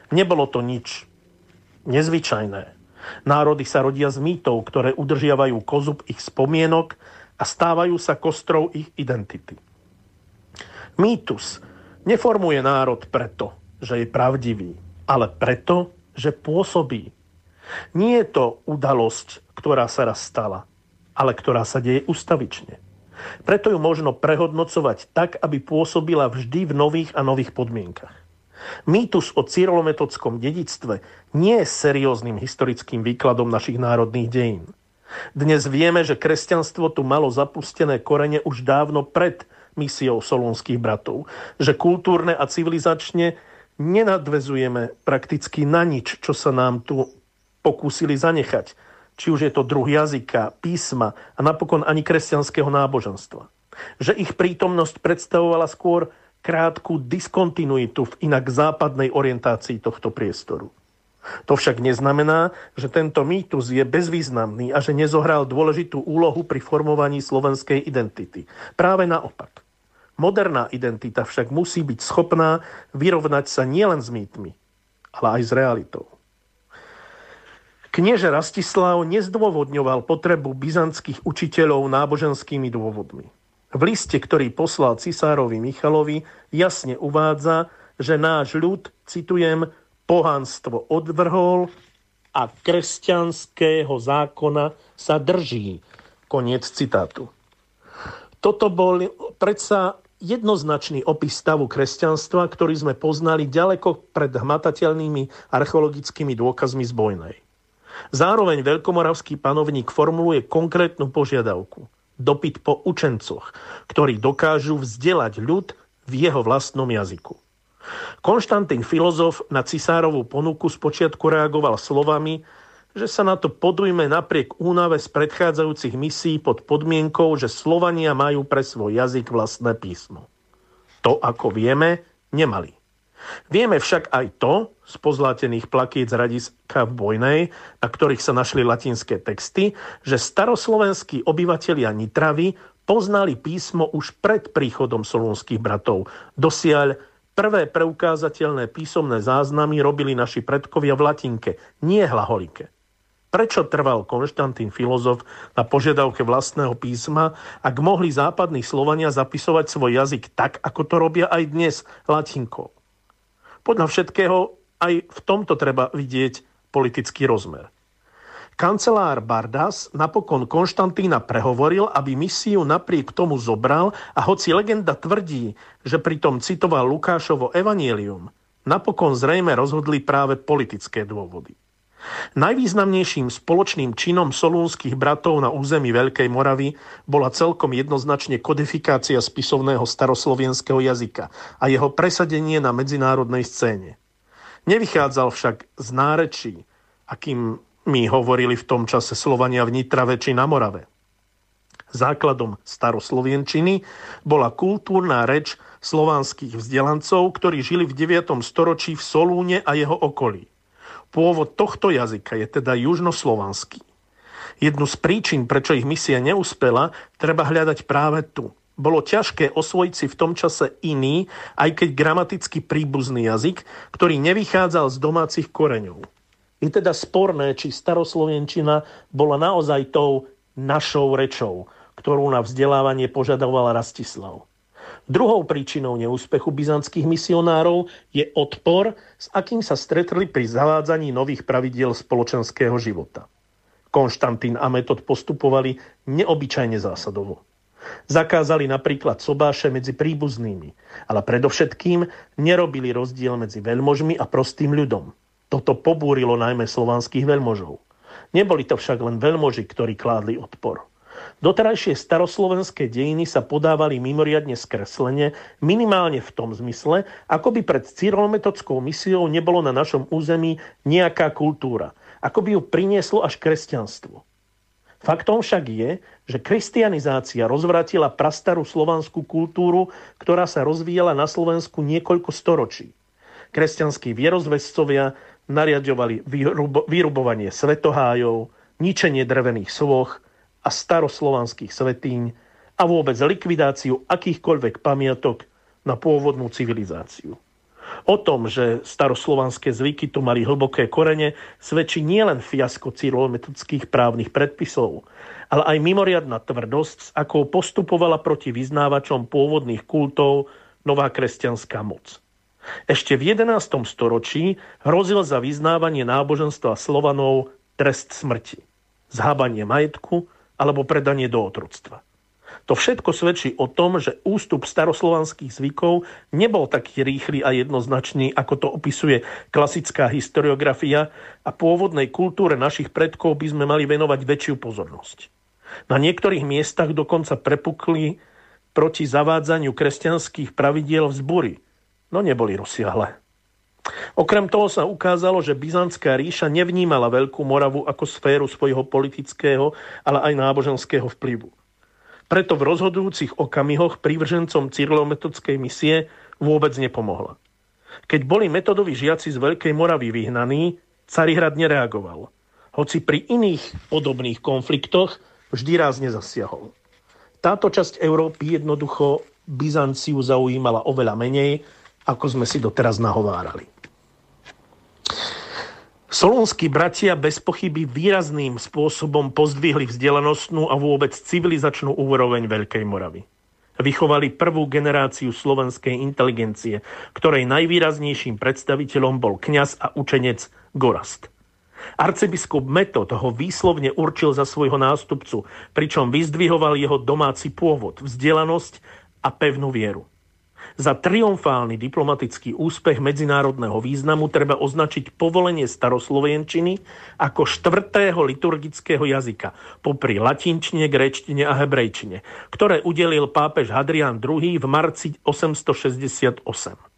Nebolo to nič nezvyčajné. Národy sa rodia z mýtov, ktoré udržiavajú kozub ich spomienok a stávajú sa kostrou ich identity. Mýtus neformuje národ preto, že je pravdivý, ale preto, že pôsobí. Nie je to udalosť, ktorá sa raz stala, ale ktorá sa deje ustavične. Preto ju možno prehodnocovať tak, aby pôsobila vždy v nových a nových podmienkach. Mýtus o cyrolometodskom dedictve nie je serióznym historickým výkladom našich národných dejín. Dnes vieme, že kresťanstvo tu malo zapustené korene už dávno pred misiou solúnskych bratov. Že kultúrne a civilizačne nenadvezujeme prakticky na nič, čo sa nám tu pokúsili zanechať. Či už je to druh jazyka, písma a napokon ani kresťanského náboženstva. Že ich prítomnosť predstavovala skôr krátku diskontinuitu v inak západnej orientácii tohto priestoru. To však neznamená, že tento mýtus je bezvýznamný a že nezohral dôležitú úlohu pri formovaní slovenskej identity. Práve naopak. Moderná identita však musí byť schopná vyrovnať sa nielen s mýtmi, ale aj s realitou. Knieže Rastislav nezdôvodňoval potrebu byzantských učiteľov náboženskými dôvodmi. V liste, ktorý poslal cisárovi Michalovi, jasne uvádza, že náš ľud, citujem, pohanstvo odvrhol a kresťanského zákona sa drží. Koniec citátu. Toto bol predsa jednoznačný opis stavu kresťanstva, ktorý sme poznali ďaleko pred hmatateľnými archeologickými dôkazmi z Bojnej. Zároveň veľkomoravský panovník formuluje konkrétnu požiadavku. Dopyt po učencoch, ktorí dokážu vzdelať ľud v jeho vlastnom jazyku. Konštantín filozof na cisárovú ponuku spočiatku reagoval slovami, že sa na to podujme napriek únave z predchádzajúcich misií pod podmienkou, že Slovania majú pre svoj jazyk vlastné písmo. To, ako vieme, nemali. Vieme však aj to, z pozlátených plakíc radiska v Bojnej, na ktorých sa našli latinské texty, že staroslovenskí obyvatelia Nitravy poznali písmo už pred príchodom solúnskych bratov. Dosiaľ prvé preukázateľné písomné záznamy robili naši predkovia v latinke, nie hlaholike. Prečo trval Konštantín filozof na požiadavke vlastného písma, ak mohli západní Slovania zapisovať svoj jazyk tak, ako to robia aj dnes latinkou? Podľa všetkého aj v tomto treba vidieť politický rozmer. Kancelár Bardas napokon Konštantína prehovoril, aby misiu napriek tomu zobral a hoci legenda tvrdí, že pritom citoval Lukášovo evanielium, napokon zrejme rozhodli práve politické dôvody. Najvýznamnejším spoločným činom solúnskych bratov na území Veľkej Moravy bola celkom jednoznačne kodifikácia spisovného staroslovenského jazyka a jeho presadenie na medzinárodnej scéne. Nevychádzal však z nárečí, akým mi hovorili v tom čase Slovania v Nitrave či na Morave. Základom staroslovenčiny bola kultúrna reč slovanských vzdelancov, ktorí žili v 9. storočí v Solúne a jeho okolí. Pôvod tohto jazyka je teda južnoslovanský. Jednu z príčin, prečo ich misia neúspela, treba hľadať práve tu. Bolo ťažké osvojiť si v tom čase iný, aj keď gramaticky príbuzný jazyk, ktorý nevychádzal z domácich koreňov. Je teda sporné, či staroslovenčina bola naozaj tou našou rečou, ktorú na vzdelávanie požadoval Rastislav. Druhou príčinou neúspechu byzantských misionárov je odpor, s akým sa stretli pri zavádzaní nových pravidiel spoločenského života. Konštantín a Metod postupovali neobyčajne zásadovo. Zakázali napríklad sobáše medzi príbuznými, ale predovšetkým nerobili rozdiel medzi veľmožmi a prostým ľudom. Toto pobúrilo najmä slovanských veľmožov. Neboli to však len veľmoži, ktorí kládli odpor. Doterajšie staroslovenské dejiny sa podávali mimoriadne skreslene, minimálne v tom zmysle, ako by pred cyrolometodskou misiou nebolo na našom území nejaká kultúra, ako by ju prinieslo až kresťanstvo. Faktom však je, že kristianizácia rozvratila prastarú slovanskú kultúru, ktorá sa rozvíjala na Slovensku niekoľko storočí. Kresťanskí vierozvescovia nariadovali vyrubovanie svetohájov, ničenie drevených svoch, a staroslovanských svetíň a vôbec likvidáciu akýchkoľvek pamiatok na pôvodnú civilizáciu. O tom, že staroslovanské zvyky tu mali hlboké korene, svedčí nielen fiasko cyrilometodických právnych predpisov, ale aj mimoriadná tvrdosť, s akou postupovala proti vyznávačom pôvodných kultov nová kresťanská moc. Ešte v 11. storočí hrozil za vyznávanie náboženstva Slovanov trest smrti, zhábanie majetku alebo predanie do otroctva. To všetko svedčí o tom, že ústup staroslovanských zvykov nebol taký rýchly a jednoznačný, ako to opisuje klasická historiografia a pôvodnej kultúre našich predkov by sme mali venovať väčšiu pozornosť. Na niektorých miestach dokonca prepukli proti zavádzaniu kresťanských pravidiel vzbury, no neboli rozsiahle. Okrem toho sa ukázalo, že Byzantská ríša nevnímala Veľkú Moravu ako sféru svojho politického, ale aj náboženského vplyvu. Preto v rozhodujúcich okamihoch prívržencom cyrilometodskej misie vôbec nepomohla. Keď boli metodoví žiaci z Veľkej Moravy vyhnaní, Carihrad nereagoval. Hoci pri iných podobných konfliktoch vždy rázne zasiahol. Táto časť Európy jednoducho Byzanciu zaujímala oveľa menej, ako sme si doteraz nahovárali. Solúnsky bratia bez pochyby výrazným spôsobom pozdvihli vzdelanostnú a vôbec civilizačnú úroveň Veľkej Moravy. Vychovali prvú generáciu slovenskej inteligencie, ktorej najvýraznejším predstaviteľom bol kňaz a učenec Gorast. Arcibiskup Metod ho výslovne určil za svojho nástupcu, pričom vyzdvihoval jeho domáci pôvod, vzdelanosť a pevnú vieru. Za triumfálny diplomatický úspech medzinárodného významu treba označiť povolenie staroslovenčiny ako štvrtého liturgického jazyka, popri latinčine, gréčtine a hebrejčine, ktoré udelil pápež Hadrian II v marci 868.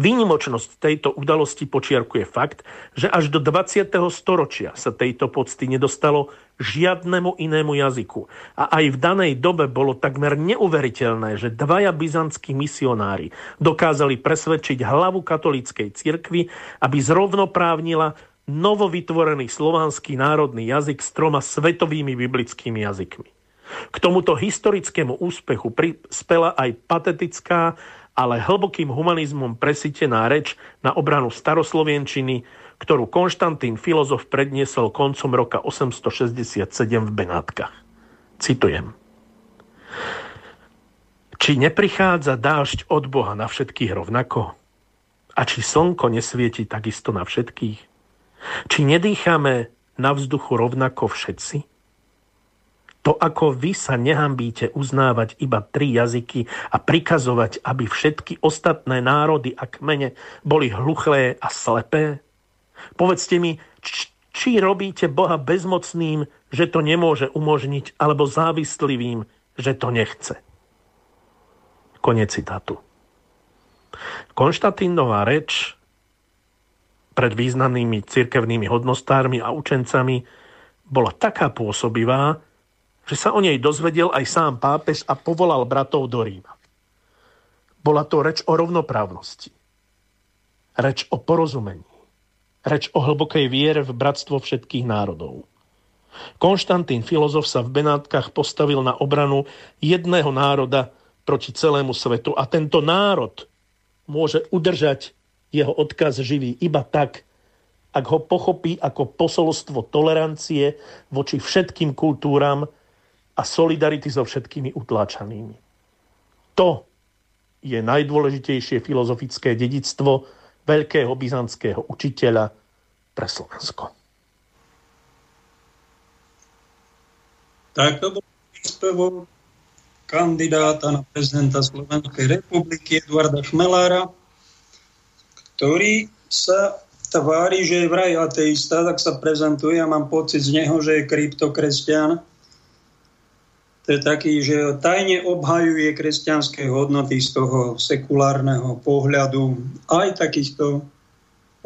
Výnimočnosť tejto udalosti počiarkuje fakt, že až do 20. storočia sa tejto pocty nedostalo žiadnemu inému jazyku. A aj v danej dobe bolo takmer neuveriteľné, že dvaja byzantskí misionári dokázali presvedčiť hlavu katolíckej cirkvi, aby zrovnoprávnila novovytvorený slovanský národný jazyk s troma svetovými biblickými jazykmi. K tomuto historickému úspechu prispela aj patetická ale hlbokým humanizmom presítená reč na obranu staroslovenčiny, ktorú Konštantín filozof predniesol koncom roka 867 v Benátkach. Citujem. Či neprichádza dážď od Boha na všetkých rovnako? A či slnko nesvieti takisto na všetkých? Či nedýchame na vzduchu rovnako všetci? To, ako vy sa nehambíte uznávať iba tri jazyky a prikazovať, aby všetky ostatné národy a kmene boli hluchlé a slepé? Povedzte mi, či robíte Boha bezmocným, že to nemôže umožniť, alebo závislivým, že to nechce. Konec citátu. Konštantínová reč pred významnými cirkevnými hodnostármi a učencami bola taká pôsobivá, že sa o nej dozvedel aj sám pápež a povolal bratov do Ríma. Bola to reč o rovnoprávnosti, reč o porozumení, reč o hlbokej viere v bratstvo všetkých národov. Konštantín filozof sa v Benátkach postavil na obranu jedného národa proti celému svetu a tento národ môže udržať jeho odkaz živý iba tak, ak ho pochopí ako posolstvo tolerancie voči všetkým kultúram a solidarity so všetkými utláčanými. To je najdôležitejšie filozofické dedictvo veľkého byzantského učiteľa pre Slovensko. Tak to bol príspevok kandidáta na prezidenta Slovenskej republiky Eduarda Šmelára, ktorý sa tvári, že je vraj ateista, tak sa prezentuje a mám pocit z neho, že je kryptokresťan to je taký, že tajne obhajuje kresťanské hodnoty z toho sekulárneho pohľadu. Aj takýchto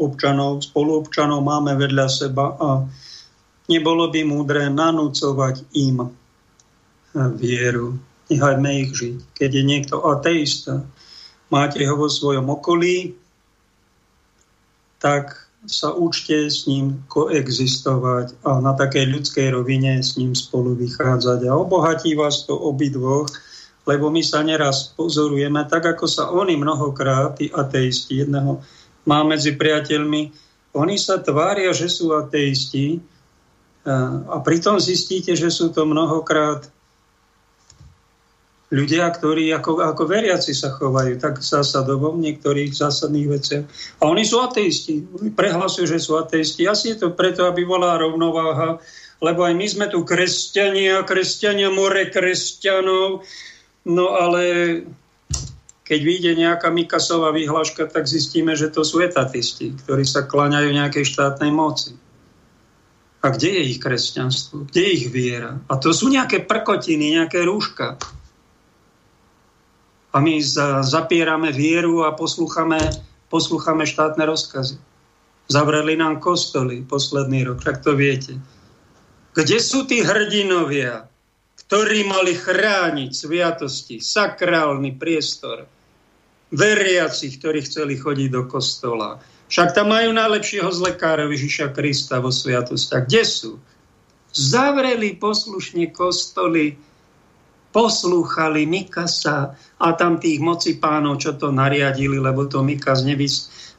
občanov, spoluobčanov máme vedľa seba a nebolo by múdre nanúcovať im vieru. Nechajme ich žiť. Keď je niekto ateista, máte ho vo svojom okolí, tak sa učte s ním koexistovať a na takej ľudskej rovine s ním spolu vychádzať. A obohatí vás to obidvoch, lebo my sa neraz pozorujeme, tak ako sa oni mnohokrát, tí ateisti, jedného má medzi priateľmi, oni sa tvária, že sú ateisti a pritom zistíte, že sú to mnohokrát ľudia, ktorí ako, ako veriaci sa chovajú tak zásadovo v niektorých zásadných veciach. A oni sú ateisti. Oni prehlasujú, že sú ateisti. Asi je to preto, aby bola rovnováha, lebo aj my sme tu kresťania, kresťania, more kresťanov, no ale keď vyjde nejaká Mikasová vyhláška, tak zistíme, že to sú etatisti, ktorí sa kláňajú nejakej štátnej moci. A kde je ich kresťanstvo? Kde je ich viera? A to sú nejaké prkotiny, nejaké rúška. A my zapierame vieru a poslúchame, poslúchame štátne rozkazy. Zavreli nám kostoly posledný rok, tak to viete. Kde sú tí hrdinovia, ktorí mali chrániť sviatosti, sakrálny priestor, veriacich, ktorí chceli chodiť do kostola. Však tam majú najlepšieho z lekárov Ježiša Krista vo sviatostiach. Kde sú? Zavreli poslušne kostoly, poslúchali Mikasa a tam tých moci pánov, čo to nariadili, lebo to Mikas nevy,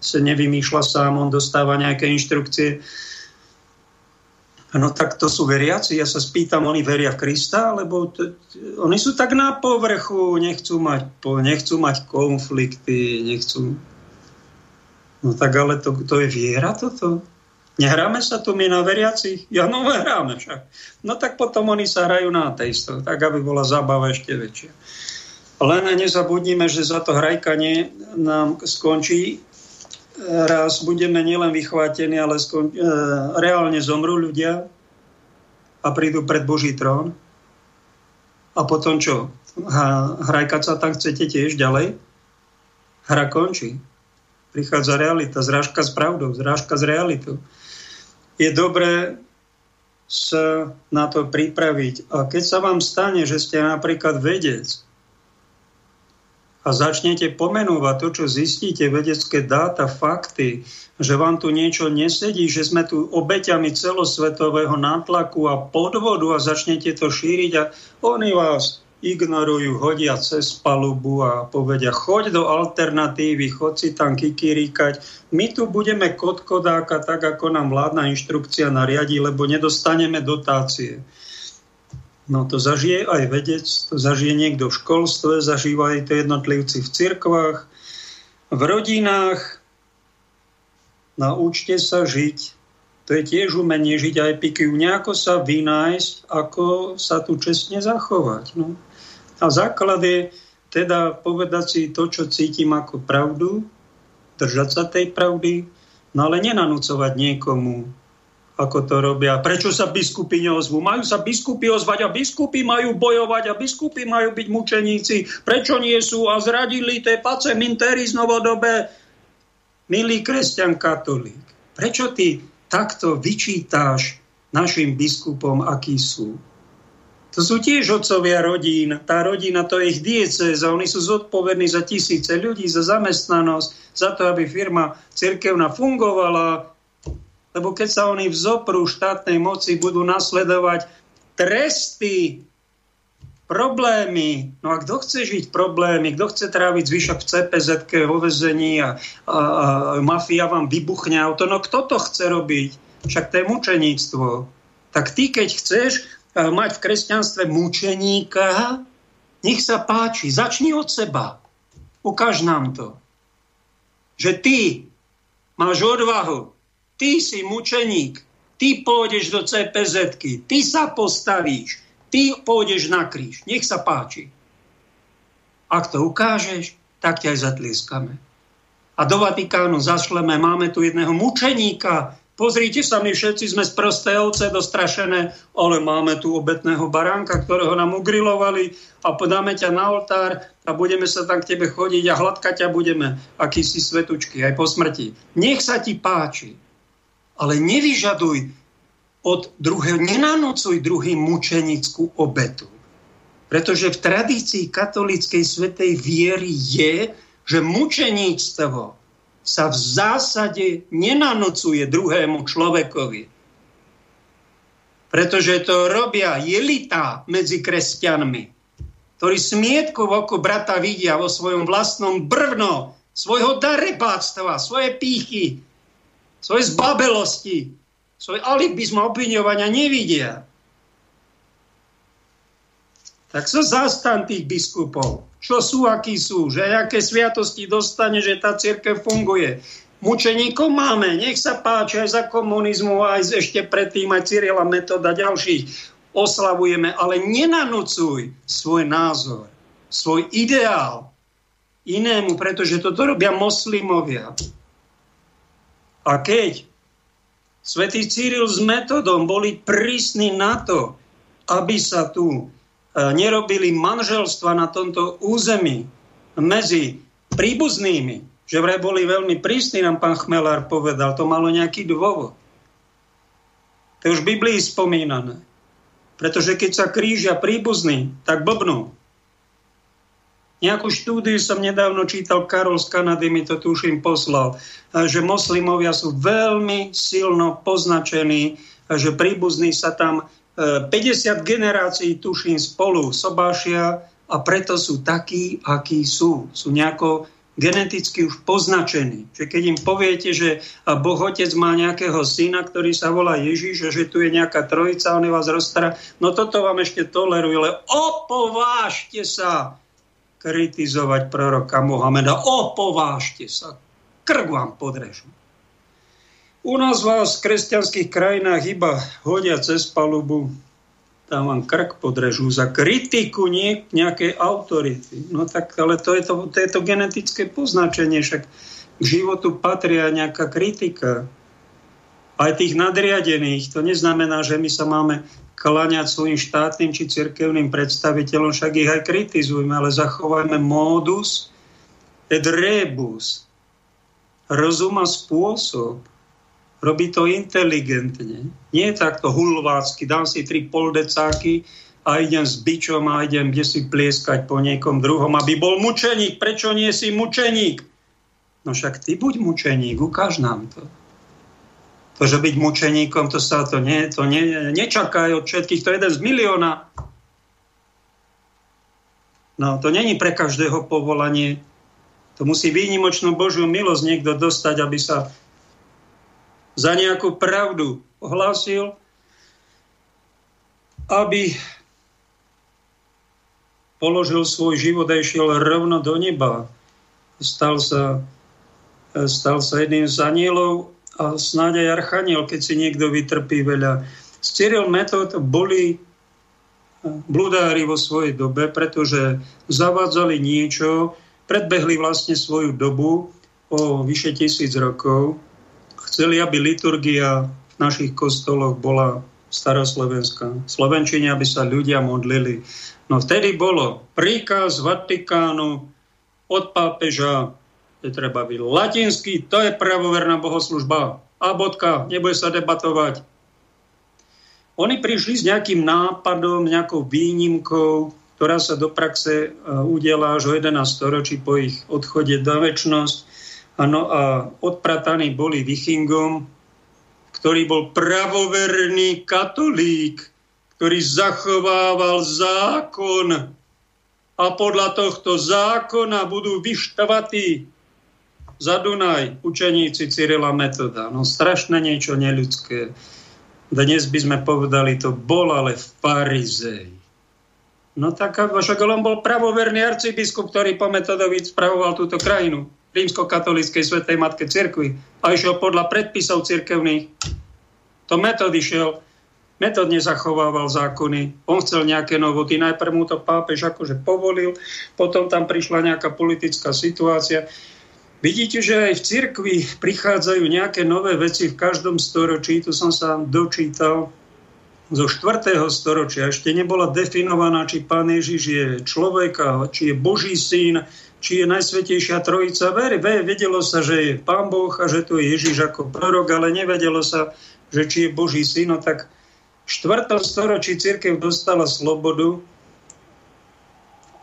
sa nevymýšľa sám, on dostáva nejaké inštrukcie No tak to sú veriaci. Ja sa spýtam, oni veria v Krista, alebo to, oni sú tak na povrchu, nechcú mať, nechcú mať konflikty, nechcú... No tak ale to, to je viera toto? Nehráme sa tu my na veriacich? Ja no hráme však. No tak potom oni sa hrajú na ateistov, tak aby bola zábava ešte väčšia. Len nezabudnime, že za to hrajkanie nám skončí raz budeme nielen vychvátení, ale skon, e, reálne zomrú ľudia a prídu pred Boží trón. A potom čo? Hrajkať sa tam chcete tiež ďalej? Hra končí. Prichádza realita, zrážka s pravdou, zrážka s realitou. Je dobré sa na to pripraviť. A keď sa vám stane, že ste napríklad vedec, a začnete pomenúvať to, čo zistíte, vedecké dáta, fakty, že vám tu niečo nesedí, že sme tu obeťami celosvetového nátlaku a podvodu a začnete to šíriť a oni vás ignorujú, hodia cez palubu a povedia, choď do alternatívy, choď si tam kikiríkať. My tu budeme kodkodáka tak, ako nám vládna inštrukcia nariadí, lebo nedostaneme dotácie. No to zažije aj vedec, to zažije niekto v školstve, zažívajú to jednotlivci v cirkvách, v rodinách. Naučte sa žiť. To je tiež umenie žiť aj piky. Nejako sa vynájsť, ako sa tu čestne zachovať. No. A základ je teda povedať si to, čo cítim ako pravdu, držať sa tej pravdy, no ale nenanúcovať niekomu ako to robia. Prečo sa biskupy neozvú? Majú sa biskupy ozvať a biskupy majú bojovať a biskupy majú byť mučeníci. Prečo nie sú a zradili tie pace mintery z novodobé? Milý kresťan katolík, prečo ty takto vyčítáš našim biskupom, akí sú? To sú tiež otcovia rodín. Tá rodina, to je ich dieceza. Oni sú zodpovední za tisíce ľudí, za zamestnanosť, za to, aby firma cirkevna fungovala, lebo keď sa oni vzoprú štátnej moci, budú nasledovať tresty, problémy. No a kto chce žiť problémy, kto chce tráviť zvyšok v cpz vo vezení a, a, a mafia vám vybuchne auto, no kto to chce robiť? Však to je mučeníctvo. Tak ty, keď chceš mať v kresťanstve mučeníka, nech sa páči, začni od seba. Ukáž nám to. Že ty máš odvahu ty si mučeník, ty pôjdeš do cpz ty sa postavíš, ty pôjdeš na kríž. Nech sa páči. Ak to ukážeš, tak ťa aj zatlieskame. A do Vatikánu zašleme, máme tu jedného mučeníka, Pozrite sa, my všetci sme z prosté ovce dostrašené, ale máme tu obetného baránka, ktorého nám ugrilovali a podáme ťa na oltár a budeme sa tam k tebe chodiť a hladkať ťa budeme, aký si svetučky, aj po smrti. Nech sa ti páči ale nevyžaduj od druhého, nenanocuj druhým mučenickú obetu. Pretože v tradícii katolíckej svetej viery je, že mučeníctvo sa v zásade nenanocuje druhému človekovi. Pretože to robia jelitá medzi kresťanmi, ktorí smietku v oku brata vidia vo svojom vlastnom brvno, svojho darebáctva, svoje pýchy, svoje zbabelosti, svoje alibizmu obviňovania nevidia. Tak sa zastan tých biskupov. Čo sú, akí sú, že aké sviatosti dostane, že tá církev funguje. Mučeníkov máme, nech sa páči aj za komunizmu, aj ešte predtým aj Cyrila Metoda ďalších. Oslavujeme, ale nenanúcuj svoj názor, svoj ideál inému, pretože toto robia moslimovia. A keď svätý Cyril s metodom boli prísni na to, aby sa tu e, nerobili manželstva na tomto území medzi príbuznými, že vraj boli veľmi prísni, nám pán Chmelár povedal, to malo nejaký dôvod. To je už v Biblii spomínané. Pretože keď sa krížia príbuzní, tak blbnú. Nejakú štúdiu som nedávno čítal, Karol z Kanady mi to tuším poslal, že moslimovia sú veľmi silno poznačení, že príbuzní sa tam 50 e, generácií tuším spolu sobášia a preto sú takí, akí sú. Sú nejako geneticky už poznačení. Že keď im poviete, že Boh Otec má nejakého syna, ktorý sa volá Ježíš, že tu je nejaká trojica, on vás rozstará, no toto vám ešte toleruje, ale opovážte sa kritizovať proroka Mohameda. Opovážte sa. Krk vám podrežu. U nás vás v kresťanských krajinách iba hodia cez palubu, tam vám krk podrežú za kritiku nie, nejakej autority. No tak, ale to je to, to je to genetické poznačenie, však k životu patria nejaká kritika. Aj tých nadriadených. To neznamená, že my sa máme kláňať svojim štátnym či cirkevným predstaviteľom, však ich aj kritizujme, ale zachovajme módus et rebus. Rozum a spôsob. Robí to inteligentne. Nie takto hulvácky. Dám si tri poldecáky a idem s bičom a idem kde si plieskať po niekom druhom, aby bol mučeník. Prečo nie si mučeník? No však ty buď mučeník, ukáž nám to. To, že byť mučeníkom, to sa to, nie, to nie, nečaká od všetkých, to je jeden z milióna. No, to není pre každého povolanie. To musí výnimočnú Božiu milosť niekto dostať, aby sa za nejakú pravdu ohlásil, aby položil svoj život a išiel rovno do neba. Stal sa, stal sa jedným z anielov a snáď aj Archaniel, keď si niekto vytrpí veľa. Cyril Metod boli eh, bludári vo svojej dobe, pretože zavádzali niečo, predbehli vlastne svoju dobu o vyše tisíc rokov. Chceli, aby liturgia v našich kostoloch bola staroslovenská. Slovenčine, aby sa ľudia modlili. No vtedy bolo príkaz Vatikánu od pápeža je treba byť latinský, to je pravoverná bohoslužba. A bodka, nebude sa debatovať. Oni prišli s nejakým nápadom, nejakou výnimkou, ktorá sa do praxe e, udiela až o 11 storočí po ich odchode do väčšnosť. Ano, a odprataní boli Vichingom, ktorý bol pravoverný katolík, ktorý zachovával zákon a podľa tohto zákona budú vyštvatí za Dunaj, učeníci Cyrila Metoda. No strašné niečo neľudské. Dnes by sme povedali, to bol ale farizej. No tak však on bol pravoverný arcibiskup, ktorý po Metodovi spravoval túto krajinu rímsko-katolíckej svetej matke cirkvi a išiel podľa predpisov cirkevných. To Metod išiel Metod nezachovával zákony, on chcel nejaké novoty. Najprv mu to pápež akože povolil, potom tam prišla nejaká politická situácia. Vidíte, že aj v cirkvi prichádzajú nejaké nové veci v každom storočí. Tu som sa dočítal zo 4. storočia. Ešte nebola definovaná, či pán Ježiš je človek, či je Boží syn, či je Najsvetejšia Trojica. Verí, vedelo sa, že je pán Boh a že to je Ježiš ako prorok, ale nevedelo sa, že či je Boží syn. No tak v 4. storočí církev dostala slobodu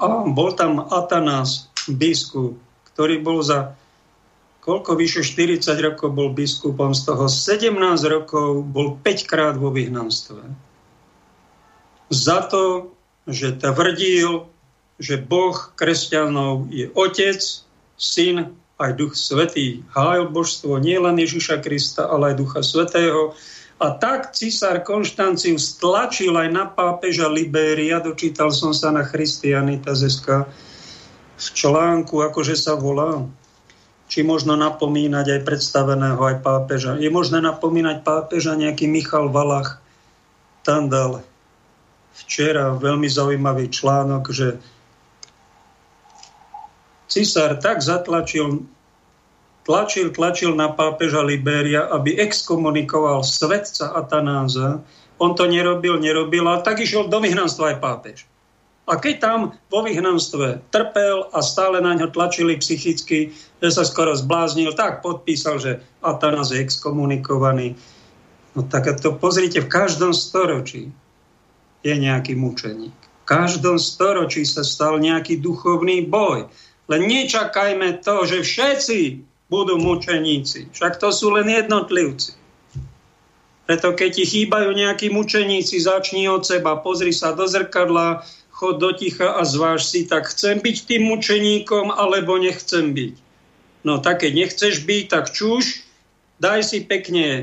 a bol tam Atanás, biskup, ktorý bol za koľko vyše 40 rokov bol biskupom, z toho 17 rokov bol 5 krát vo vyhnanstve. Za to, že tvrdil, že Boh kresťanov je Otec, Syn, aj Duch Svetý. Hájil božstvo nie len Ježiša Krista, ale aj Ducha Svetého. A tak císar Konštancius stlačil aj na pápeža Libéria, dočítal som sa na Christianitaseska v článku, akože sa volá, či možno napomínať aj predstaveného aj pápeža. Je možné napomínať pápeža nejaký Michal Valach, tam dal včera veľmi zaujímavý článok, že cisár tak zatlačil tlačil, tlačil na pápeža Liberia, aby exkomunikoval svetca Atanáza. On to nerobil, nerobil, ale tak išiel do vyhnanstva aj pápež. A keď tam vo vyhnanstve trpel a stále na ňo tlačili psychicky, že sa skoro zbláznil, tak podpísal, že Atanás je exkomunikovaný. No tak to pozrite, v každom storočí je nejaký mučeník. V každom storočí sa stal nejaký duchovný boj. Len nečakajme to, že všetci budú mučeníci. Však to sú len jednotlivci. Preto keď ti chýbajú nejakí mučeníci, začni od seba, pozri sa do zrkadla, chod do ticha a zváž si, tak chcem byť tým mučeníkom, alebo nechcem byť. No tak keď nechceš byť, tak čuž, daj si pekne e,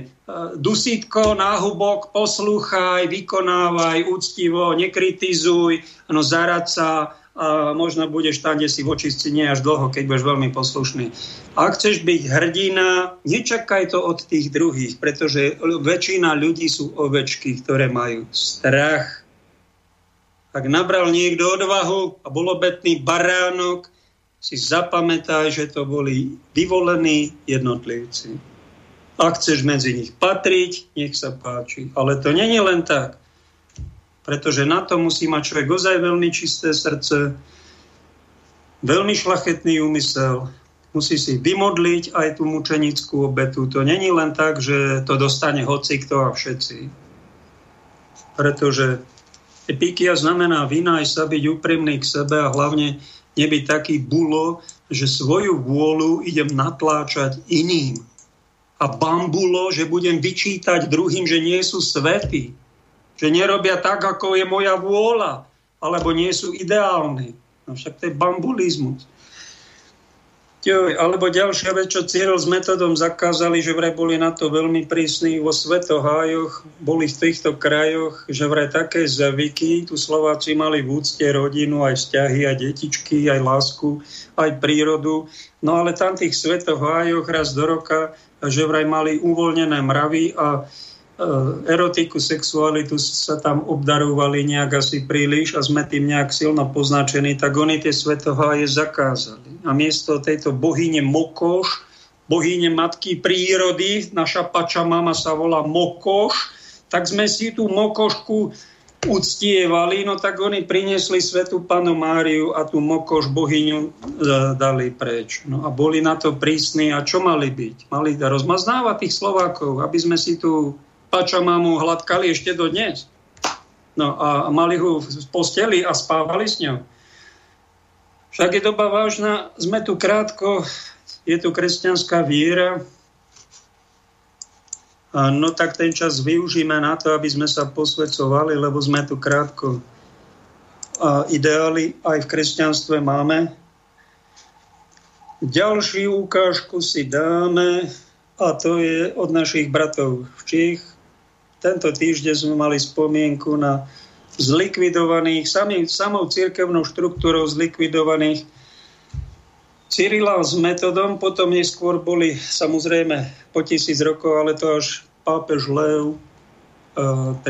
dusítko, náhubok, poslúchaj, vykonávaj úctivo, nekritizuj, no zarad sa, a možno budeš tam, kde si v očistci nie až dlho, keď budeš veľmi poslušný. Ak chceš byť hrdina, nečakaj to od tých druhých, pretože väčšina ľudí sú ovečky, ktoré majú strach. Ak nabral niekto odvahu a bol obetný baránok, si zapamätaj, že to boli vyvolení jednotlivci. Ak chceš medzi nich patriť, nech sa páči. Ale to není len tak pretože na to musí mať človek ozaj veľmi čisté srdce, veľmi šlachetný úmysel, musí si vymodliť aj tú mučenickú obetu. To není len tak, že to dostane hoci kto a všetci. Pretože epikia znamená aj sa byť úprimný k sebe a hlavne nebyť taký bulo, že svoju vôľu idem natláčať iným. A bambulo, že budem vyčítať druhým, že nie sú svätí že nerobia tak, ako je moja vôľa, alebo nie sú ideálni. No však to je bambulizmus. Alebo ďalšia vec, čo Cyril s metodom zakázali, že vraj boli na to veľmi prísni vo svetohájoch, boli v týchto krajoch, že vraj také zvyky, tu Slováci mali v úcte rodinu, aj vzťahy, aj detičky, aj lásku, aj prírodu. No ale tam tých svetohájoch raz do roka, že vraj mali uvoľnené mravy a Eh, erotiku, sexualitu sa tam obdarovali nejak asi príliš a sme tým nejak silno poznačení, tak oni tie svetoháje zakázali. A miesto tejto bohyne Mokoš, bohyne matky prírody, naša pača mama sa volá Mokoš, tak sme si tú Mokošku uctievali, no tak oni priniesli svetu panu Máriu a tú Mokoš bohyňu eh, dali preč. No a boli na to prísni a čo mali byť? Mali rozmaznávať tých Slovákov, aby sme si tu mamu hladkali ešte do dnes. No a mali ho v posteli a spávali s ňou. Však je doba vážna, sme tu krátko, je tu kresťanská viera, a no tak ten čas využíme na to, aby sme sa posvedcovali, lebo sme tu krátko. A ideály aj v kresťanstve máme. Ďalšiu ukážku si dáme a to je od našich bratov v Čích, tento týždeň sme mali spomienku na zlikvidovaných, sami, samou církevnou štruktúrou zlikvidovaných Cyrila s metodom, potom neskôr boli samozrejme po tisíc rokov, ale to až pápež Lev 13.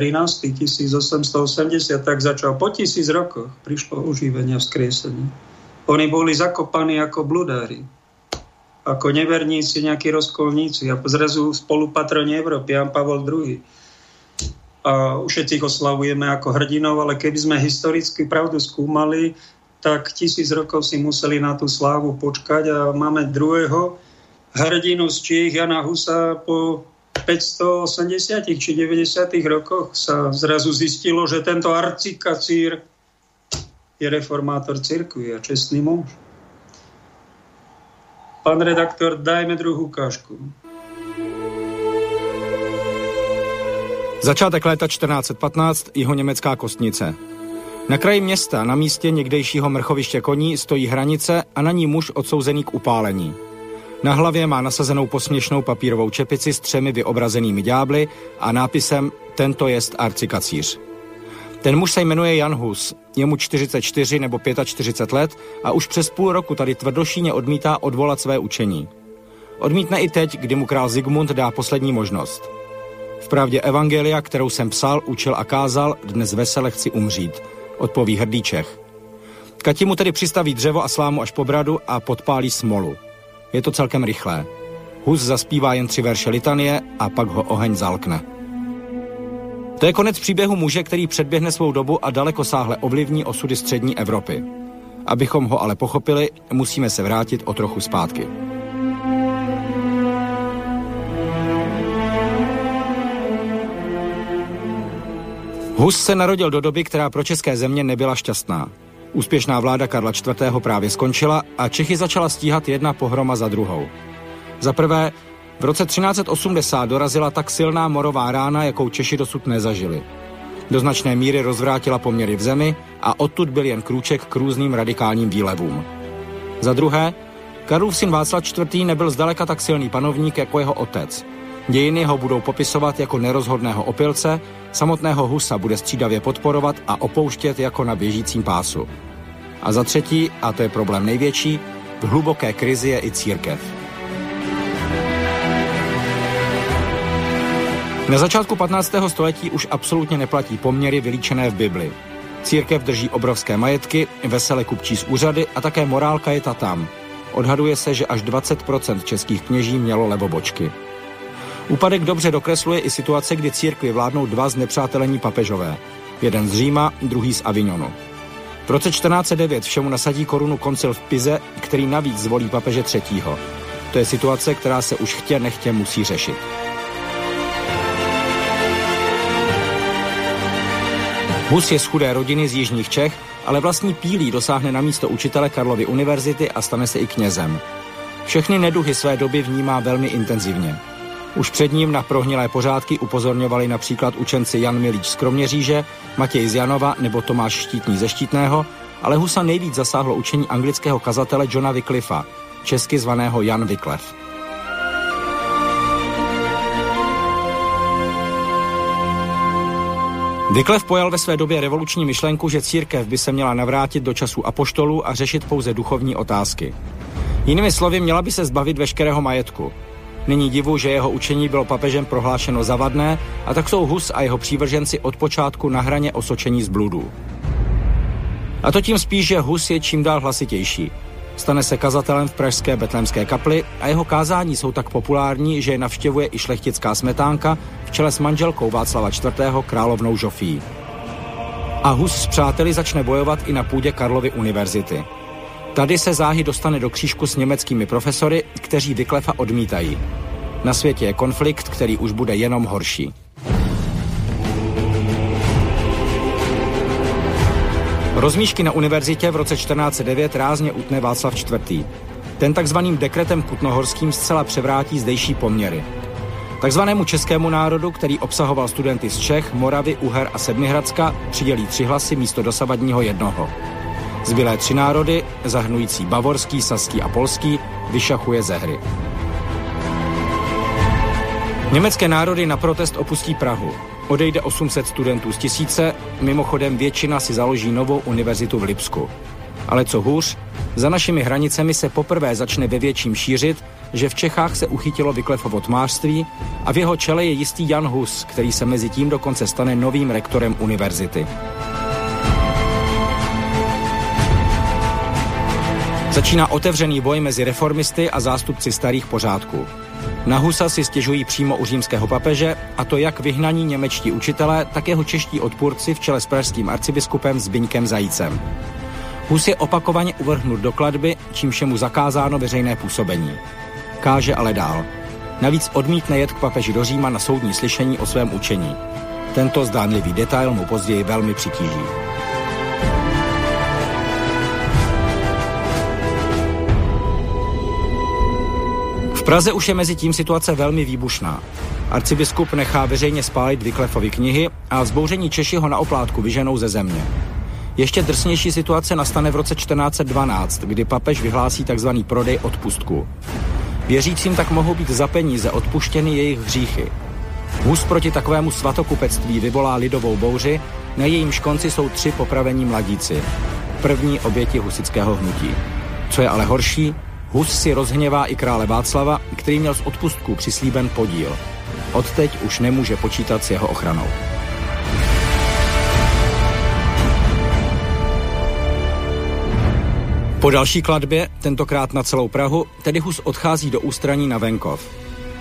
1880 tak začal. Po tisíc rokoch prišlo oživenie a. Oni boli zakopaní ako bludári, ako neverníci, nejakí rozkolníci a zrazu spolupatroni Európy, Jan Pavel II a všetci ich oslavujeme ako hrdinov, ale keby sme historicky pravdu skúmali, tak tisíc rokov si museli na tú slávu počkať a máme druhého hrdinu z Čiech, Jana Husa, po 580 či 90 rokoch sa zrazu zistilo, že tento arcikacír je reformátor cirkvi a čestný muž. Pán redaktor, dajme druhú ukážku. Začátek léta 1415, jeho německá kostnice. Na kraji města, na místě někdejšího mrchoviště koní, stojí hranice a na ní muž odsouzený k upálení. Na hlavě má nasazenou posměšnou papírovou čepici s třemi vyobrazenými ďábly a nápisem Tento jest arcikacíř. Ten muž se jmenuje Jan Hus, je mu 44 nebo 45 let a už přes půl roku tady tvrdošíně odmítá odvolat své učení. Odmítne i teď, kdy mu král Zigmund dá poslední možnost. V pravdě Evangelia, kterou jsem psal, učil a kázal, dnes vesele chci umřít, odpoví hrdý Čech. Kati mu tedy přistaví dřevo a slámu až po bradu a podpálí smolu. Je to celkem rychlé. Hus zaspívá jen tři verše litanie a pak ho oheň zalkne. To je konec příběhu muže, který předběhne svou dobu a daleko sáhle ovlivní osudy střední Evropy. Abychom ho ale pochopili, musíme se vrátit o trochu zpátky. Hus se narodil do doby, která pro české země nebyla šťastná. Úspěšná vláda Karla IV. právě skončila a Čechy začala stíhat jedna pohroma za druhou. Za prvé, v roce 1380 dorazila tak silná morová rána, jakou Češi dosud nezažili. Do značné míry rozvrátila poměry v zemi a odtud byl jen krůček k různým radikálním výlevům. Za druhé, Karlův syn Václav IV. nebyl zdaleka tak silný panovník jako jeho otec. Dějiny ho budou popisovat jako nerozhodného opilce, samotného Husa bude střídavě podporovat a opouštět jako na běžícím pásu. A za třetí, a to je problém největší, v hluboké krizi je i církev. Na začátku 15. století už absolutně neplatí poměry vylíčené v Bibli. Církev drží obrovské majetky, vesele kupčí z úřady a také morálka je ta tam. Odhaduje se, že až 20% českých kněží mělo levobočky. Úpadek dobře dokresluje i situace, kdy církvi vládnou dva znepřátelení papežové. Jeden z Říma, druhý z Avignonu. V roce 1409 všemu nasadí korunu koncil v Pize, který navíc zvolí papeže třetího. To je situace, která se už chtě nechtě musí řešit. Hus je z chudé rodiny z jižních Čech, ale vlastní pílí dosáhne na místo učitele Karlovy univerzity a stane se i knězem. Všechny neduhy své doby vnímá velmi intenzivně. Už před ním na prohnilé pořádky upozorňovali například učenci Jan Milíč z Kroměříže, Matěj z Janova nebo Tomáš Štítný ze Štítného, ale Husa nejvíc zasáhlo učení anglického kazatele Johna Wycliffa, česky zvaného Jan Wycliffe. Wycliffe pojal ve své době revoluční myšlenku, že církev by se měla navrátit do času apoštolů a řešit pouze duchovní otázky. Jinými slovy, měla by se zbavit veškerého majetku. Není divu, že jeho učení bylo papežem prohlášeno zavadné a tak jsou Hus a jeho přívrženci od počátku na hraně osočení z bludů. A to tím spíš, že Hus je čím dál hlasitější. Stane se kazatelem v pražské betlémské kapli a jeho kázání jsou tak populární, že je navštěvuje i šlechtická smetánka v čele s manželkou Václava IV. královnou Žofí. A Hus s přáteli začne bojovat i na půdě Karlovy univerzity. Tady se záhy dostane do křížku s německými profesory, kteří Vyklefa odmítají. Na světě je konflikt, který už bude jenom horší. Rozmíšky na univerzitě v roce 1409 rázně utne Václav IV. Ten takzvaným dekretem kutnohorským zcela převrátí zdejší poměry. Takzvanému českému národu, který obsahoval studenty z Čech, Moravy, Uher a Sedmihradska, přidělí tři hlasy místo dosavadního jednoho. Zbylé tři národy, zahrnující bavorský, saský a polský, vyšachuje ze hry. Německé národy na protest opustí Prahu. Odejde 800 studentů z tisíce, mimochodem většina si založí novou univerzitu v Lipsku. Ale co hůř, za našimi hranicemi se poprvé začne ve větším šířit, že v Čechách se uchytilo Vyklefovo tmářství a v jeho čele je jistý Jan Hus, který se mezi tím dokonce stane novým rektorem univerzity. Začíná otevřený boj mezi reformisty a zástupci starých pořádků. Na Husa si stěžují přímo u římského papeže, a to jak vyhnaní němečtí učitelé, tak jeho čeští odpůrci v čele s pražským arcibiskupem Zbyňkem Zajícem. Hus je opakovaně uvrhnut do kladby, čímž je zakázáno veřejné působení. Káže ale dál. Navíc odmítne jet k papeži do Říma na soudní slyšení o svém učení. Tento zdánlivý detail mu později velmi přitíží. Praze už je mezi tím situace velmi výbušná. Arcibiskup nechá veřejně spálit Vyklefovi knihy a vzbouření Češi ho na oplátku vyženou ze země. Ještě drsnější situace nastane v roce 1412, kdy papež vyhlásí tzv. prodej odpustku. Věřícím tak mohou být za peníze odpuštěny jejich hříchy. Hus proti takovému svatokupectví vyvolá lidovou bouři, na jejímž konci jsou tři popravení mladíci. První oběti husického hnutí. Co je ale horší, Hus si rozhněvá i krále Václava, který měl z odpustku přislíben podíl. Odteď už nemůže počítat s jeho ochranou. Po další kladbě, tentokrát na celou Prahu, tedy Hus odchází do ústraní na venkov.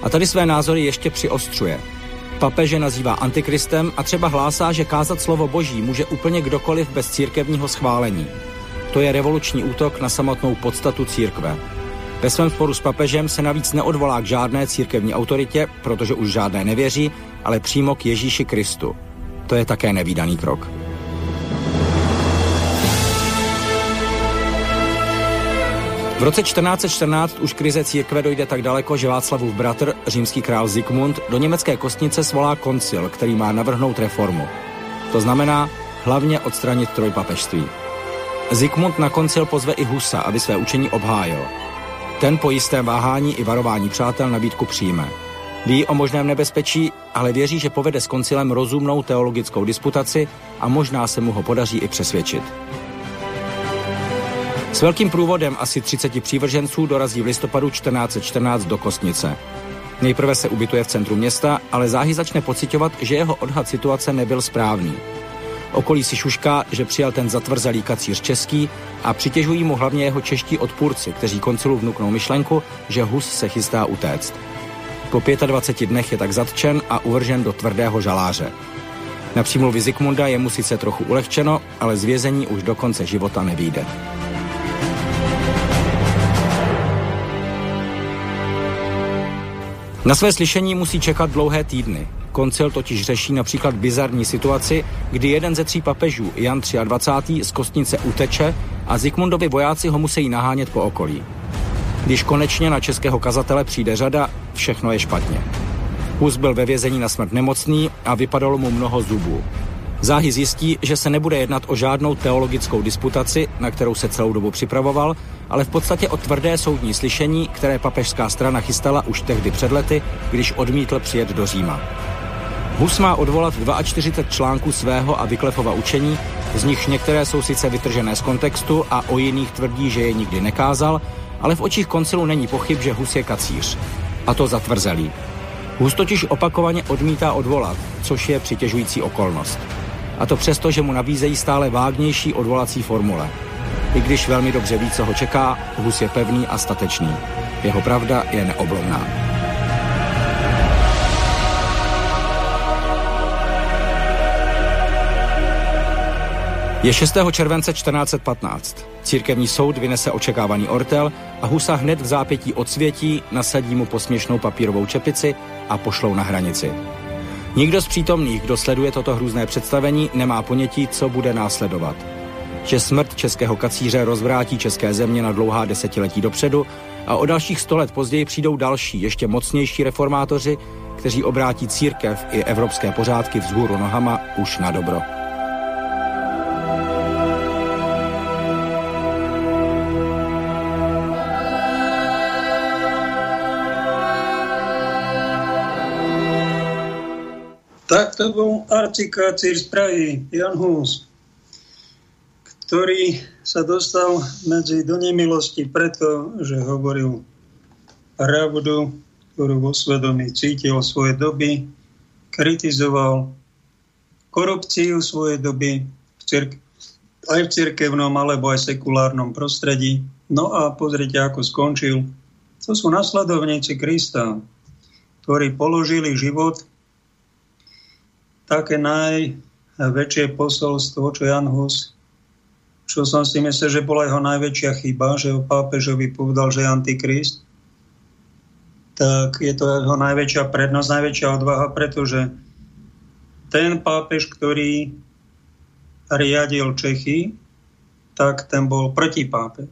A tady své názory ještě přiostřuje. Papeže nazývá antikristem a třeba hlásá, že kázat slovo boží může úplně kdokoliv bez církevního schválení. To je revoluční útok na samotnou podstatu církve. Ve svém sporu s papežem se navíc neodvolá k žádné církevní autoritě, protože už žádné nevěří, ale přímo k Ježíši Kristu. To je také nevýdaný krok. V roce 1414 už krize církve dojde tak daleko, že Václavův bratr, římský král Zikmund, do německé kostnice svolá koncil, který má navrhnout reformu. To znamená hlavně odstranit trojpapežství. Zikmund na koncil pozve i Husa, aby své učení obhájil. Ten po jistém váhání i varování přátel nabídku přijme. Ví o možném nebezpečí, ale věří, že povede s koncilem rozumnou teologickou disputaci a možná se mu ho podaří i přesvědčit. S velkým průvodem asi 30 přívrženců dorazí v listopadu 1414 do Kostnice. Nejprve se ubytuje v centru města, ale záhy začne pocitovat, že jeho odhad situace nebyl správný. Okolí si šušká, že přijal ten zatvrzelý kacíř český a přitěžují mu hlavně jeho čeští odpůrci, kteří koncilu vnuknou myšlenku, že Hus se chystá utéct. Po 25 dnech je tak zatčen a uvržen do tvrdého žaláře. Na přímluvy Zikmunda je mu sice trochu ulehčeno, ale z vězení už do konce života nevíde. Na své slyšení musí čekat dlouhé týdny. Koncil totiž řeší například bizarní situaci, kdy jeden ze tří papežů, Jan 23. z kostnice uteče a Zikmundovi vojáci ho musí nahánět po okolí. Když konečně na českého kazatele přijde řada, všechno je špatně. Hus byl ve vězení na smrt nemocný a vypadalo mu mnoho zubů. Záhy zjistí, že se nebude jednat o žádnou teologickou disputaci, na kterou se celou dobu připravoval, ale v podstatě o tvrdé soudní slyšení, které papežská strana chystala už tehdy před lety, když odmítl přijet do Říma. Hus má odvolat 42 článků svého a Vyklefova učení, z nichž některé jsou sice vytržené z kontextu a o jiných tvrdí, že je nikdy nekázal, ale v očích koncilu není pochyb, že Hus je kacíř. A to zatvrzelý. Hus totiž opakovaně odmítá odvolat, což je přitěžující okolnost. A to přesto, že mu nabízejí stále vágnější odvolací formule. I když velmi dobře ví, co ho čeká, Hus je pevný a statečný. Jeho pravda je neoblomná. Je 6. července 1415. Církevní soud vynese očekávaný ortel a Husa hned v zápětí odsvětí, nasadí mu posměšnou papírovou čepici a pošlou na hranici. Nikdo z přítomných, kdo sleduje toto hrůzné představení, nemá ponětí, co bude následovat. Že smrt českého kacíře rozvrátí české země na dlouhá desetiletí dopředu a o dalších sto let později přijdou další, ještě mocnější reformátoři, kteří obrátí církev i evropské pořádky vzhůru nohama už na dobro. Tak to bol arcikácir z Prahy, Jan Hus, ktorý sa dostal medzi do nemilosti preto, že hovoril pravdu, ktorú vo svedomí cítil svoje doby, kritizoval korupciu svojej doby v cirk- aj v cirkevnom alebo aj sekulárnom prostredí. No a pozrite, ako skončil. To sú nasledovníci Krista, ktorí položili život také najväčšie posolstvo, čo Jan Hus, čo som si myslel, že bola jeho najväčšia chyba, že o pápežovi povedal, že je antikrist, tak je to jeho najväčšia prednosť, najväčšia odvaha, pretože ten pápež, ktorý riadil Čechy, tak ten bol protipápež.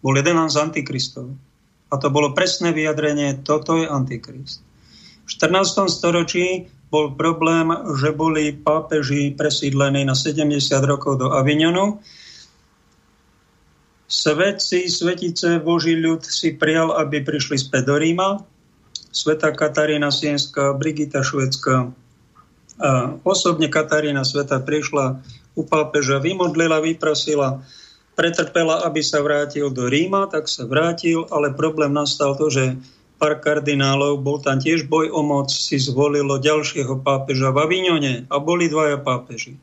Bol jeden z antikristov. A to bolo presné vyjadrenie, toto je antikrist. V 14. storočí bol problém, že boli pápeži presídlení na 70 rokov do Avignonu Svetci, svetice, Boží ľud si prijal, aby prišli späť do Ríma. Sveta Katarína Sienská, Brigita Švedská. A osobne Katarína Sveta prišla u pápeža, vymodlila, vyprosila, pretrpela, aby sa vrátil do Ríma, tak sa vrátil, ale problém nastal to, že pár kardinálov, bol tam tiež boj o moc, si zvolilo ďalšieho pápeža v Avignone a boli dvaja pápeži.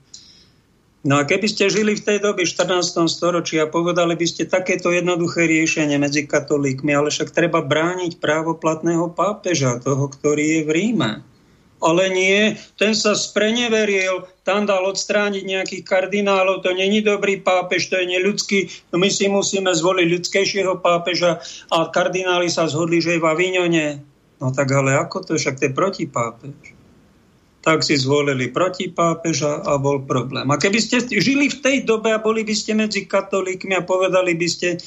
No a keby ste žili v tej dobe 14. storočí a povedali by ste takéto jednoduché riešenie medzi katolíkmi, ale však treba brániť právoplatného pápeža, toho, ktorý je v Ríme. Ale nie, ten sa spreneveril, tam dal odstrániť nejakých kardinálov, to není dobrý pápež, to je neľudský, no my si musíme zvoliť ľudskejšieho pápeža a kardináli sa zhodli, že je v Avignone. No tak ale ako to, však to je protipápež. Tak si zvolili proti pápeža a bol problém. A keby ste žili v tej dobe a boli by ste medzi katolíkmi a povedali by ste,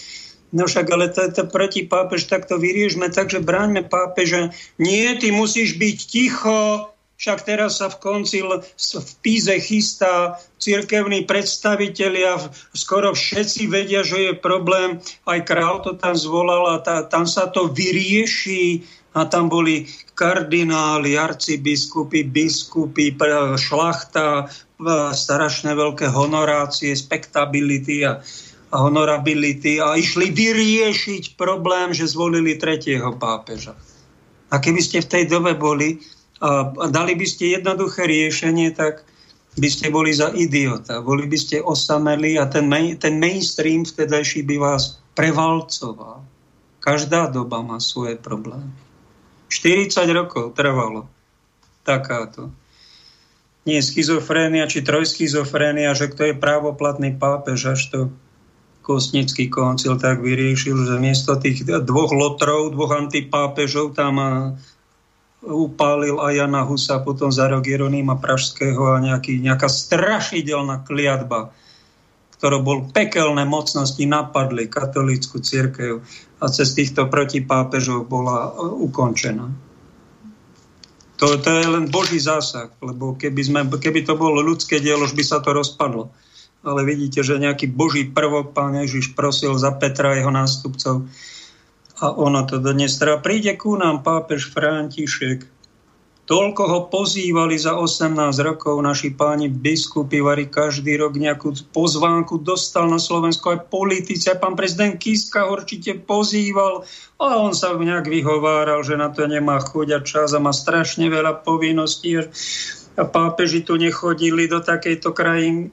no však ale to, to proti pápež, tak to vyriešme, takže bráňme pápeža. Nie, ty musíš byť ticho, však teraz sa v koncil v Píze chystá, cirkevní predstavitelia, skoro všetci vedia, že je problém, aj král to tam zvolal a tá, tam sa to vyrieši. A tam boli kardináli, arcibiskupy, biskupy, šlachta, strašné veľké honorácie, spektability a honorability a išli vyriešiť problém, že zvolili tretieho pápeža. A keby ste v tej dobe boli a, dali by ste jednoduché riešenie, tak by ste boli za idiota, boli by ste osameli a ten, main, ten mainstream vtedajší by vás prevalcoval. Každá doba má svoje problémy. 40 rokov trvalo takáto. Nie schizofrénia či trojschizofrénia, že kto je právoplatný pápež, až to Kostnický koncil tak vyriešil, že miesto tých dvoch lotrov, dvoch antipápežov tam upálil aj Jana Husa, potom za rok Jeronýma Pražského a nejaký, nejaká strašidelná kliatba, ktorou bol pekelné mocnosti, napadli katolícku církev a cez týchto protipápežov bola e, ukončená. To, to je len Boží zásah, lebo keby, sme, keby to bolo ľudské dielo, už by sa to rozpadlo. Ale vidíte, že nejaký Boží prvok, pán Ježiš prosil za Petra a jeho nástupcov. A ono to dnes teda príde ku nám pápež František, Toľko ho pozývali za 18 rokov. Naši páni biskupy, vari každý rok nejakú pozvánku dostal na Slovensku aj politici. Pán prezident Kiska určite pozýval. A on sa nejak vyhováral, že na to nemá chuť a čas a má strašne veľa povinností. A pápeži tu nechodili do takejto krajiny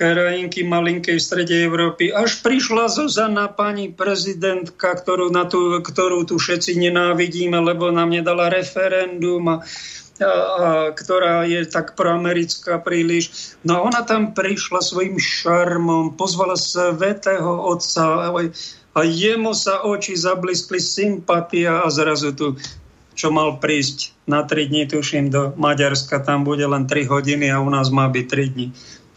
krajinky malinkej v strede Európy. Až prišla Zuzana, pani prezidentka, ktorú, na tú, ktorú tu všetci nenávidíme, lebo nám nedala referendum a, a, a ktorá je tak proamerická príliš. No ona tam prišla svojim šarmom, pozvala svetého otca a jemu sa oči zabliskli sympatia a zrazu tu čo mal prísť na 3 dní, tuším, do Maďarska, tam bude len 3 hodiny a u nás má byť 3 dní.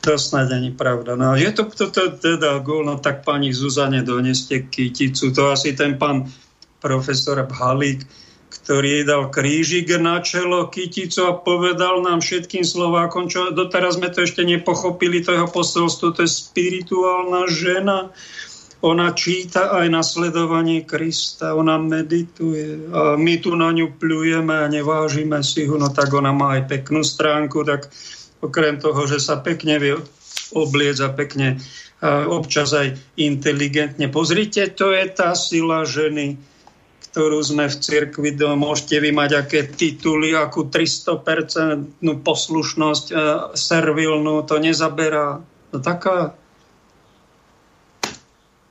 To snad ani pravda. No, je to, to, to teda gól, no tak pani Zuzane doneste kyticu. To asi ten pán profesor Bhalík, ktorý jej dal krížik na čelo, kyticu a povedal nám všetkým Slovákom, čo doteraz sme to ešte nepochopili, to jeho posolstvo, to je spirituálna žena. Ona číta aj nasledovanie Krista, ona medituje a my tu na ňu pľujeme a nevážime si ho, no tak ona má aj peknú stránku, tak okrem toho, že sa pekne vie obliec a pekne občas aj inteligentne. Pozrite, to je tá sila ženy, ktorú sme v cirkvi, môžete vy mať aké tituly, akú 300% poslušnosť, servilnú, to nezaberá. To taká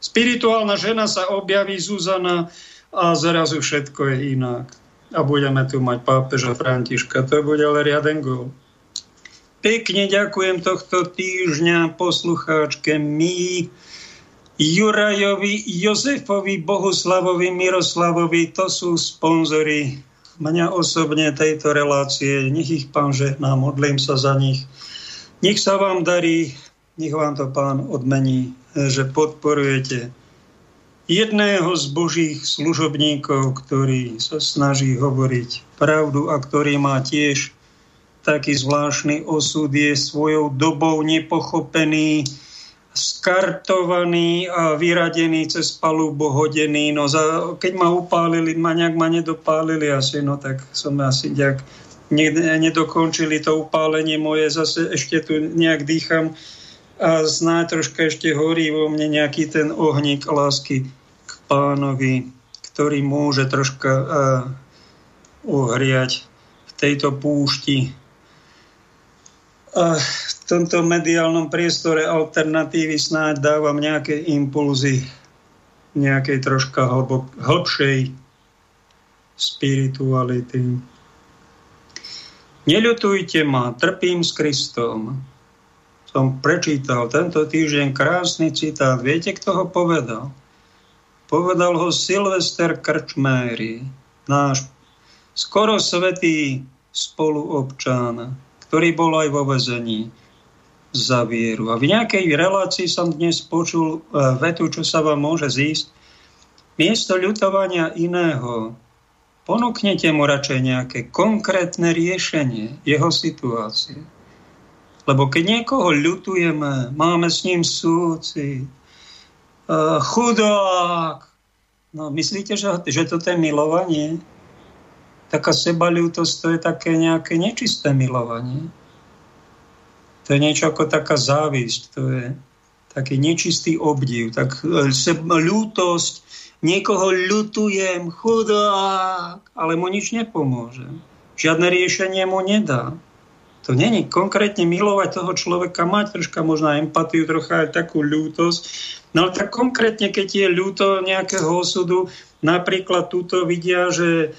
spirituálna žena sa objaví Zuzana a zrazu všetko je inak. A budeme tu mať pápeža Františka. To bude ale riaden gol. Pekne ďakujem tohto týždňa poslucháčke my, Jurajovi, Jozefovi, Bohuslavovi, Miroslavovi, to sú sponzory mňa osobne tejto relácie. Nech ich pán žehná, modlím sa za nich. Nech sa vám darí, nech vám to pán odmení, že podporujete jedného z božích služobníkov, ktorý sa snaží hovoriť pravdu a ktorý má tiež taký zvláštny osud je svojou dobou nepochopený skartovaný a vyradený cez palubu hodený. No za, keď ma upálili, ma nejak ma nedopálili asi, no tak som asi nejak nedokončili to upálenie moje, zase ešte tu nejak dýcham a snáď troška ešte horí vo mne nejaký ten ohník lásky k pánovi, ktorý môže troška uh, uhriať v tejto púšti. A v tomto mediálnom priestore alternatívy snáď dávam nejaké impulzy nejakej troška hlbok, hlbšej spirituality. Neľutujte ma, trpím s Kristom. Som prečítal tento týždeň krásny citát. Viete, kto ho povedal? Povedal ho Silvester Krčméry, náš skoro svetý spoluobčan, ktorý bol aj vo vezení za vieru. A v nejakej relácii som dnes počul e, vetu, čo sa vám môže zísť. Miesto ľutovania iného ponúknete mu radšej nejaké konkrétne riešenie jeho situácie. Lebo keď niekoho ľutujeme, máme s ním súci, uh, chudák, no myslíte, že, že toto je milovanie? Taká sebalútosť, to je také nejaké nečisté milovanie. To je niečo ako taká závisť, to je taký nečistý obdiv, tak e, ľútosť, niekoho ľutujem, chudák, ale mu nič nepomôže. Žiadne riešenie mu nedá. To není konkrétne milovať toho človeka, mať troška možná empatiu, trocha aj takú ľútosť. No ale tak konkrétne, keď je ľúto nejakého osudu, napríklad túto vidia, že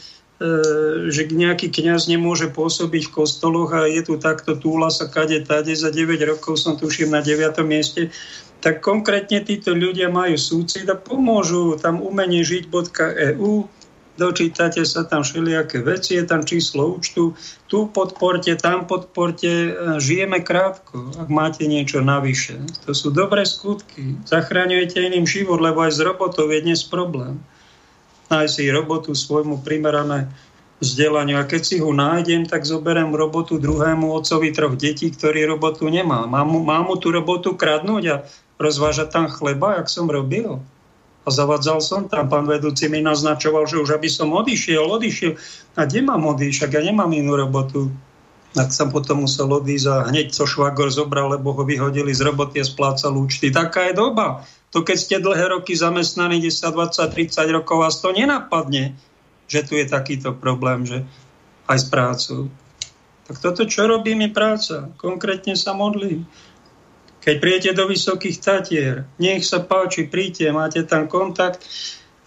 že nejaký kňaz nemôže pôsobiť v kostoloch a je tu takto túla sa kade tade, za 9 rokov som tuším na 9. mieste, tak konkrétne títo ľudia majú súcit a pomôžu tam umenie žiť.eu, dočítate sa tam všelijaké veci, je tam číslo účtu, tu podporte, tam podporte, e, žijeme krátko, ak máte niečo navyše. To sú dobré skutky. Zachraňujete iným život, lebo aj s robotou je dnes problém. Nájsť si robotu svojmu primerané vzdelaniu. A keď si ho nájdem, tak zoberiem robotu druhému otcovi troch detí, ktorý robotu nemá. Mám mu, mám mu tú robotu kradnúť a rozvážať tam chleba, jak som robil a zavadzal som tam. Pán vedúci mi naznačoval, že už aby som odišiel, odišiel. A kde mám odísť? Ja nemám inú robotu. Tak som potom musel odísť a hneď co švagor zobral, lebo ho vyhodili z roboty a splácal účty. Taká je doba. To keď ste dlhé roky zamestnaní, 10, 20, 30 rokov, vás to nenapadne, že tu je takýto problém, že aj s prácou. Tak toto, čo robím, je práca. Konkrétne sa modlím. Keď príjete do Vysokých Tatier, nech sa páči, príďte, máte tam kontakt,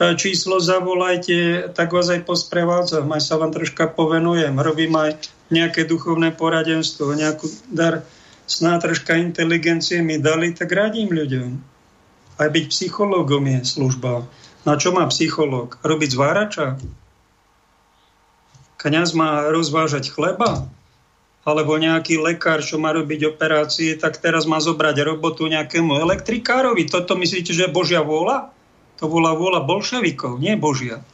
e, číslo zavolajte, tak vás aj posprevádzam, aj sa vám troška povenujem. Robím aj nejaké duchovné poradenstvo, nejakú dar, sná troška inteligencie mi dali, tak radím ľuďom. Aj byť psychológom je služba. Na čo má psychológ? Robiť zvárača? Kňaz má rozvážať chleba? alebo nejaký lekár, čo má robiť operácie, tak teraz má zobrať robotu nejakému elektrikárovi. Toto myslíte, že je Božia vôľa? To bola vôľa bolševikov, nie Božia.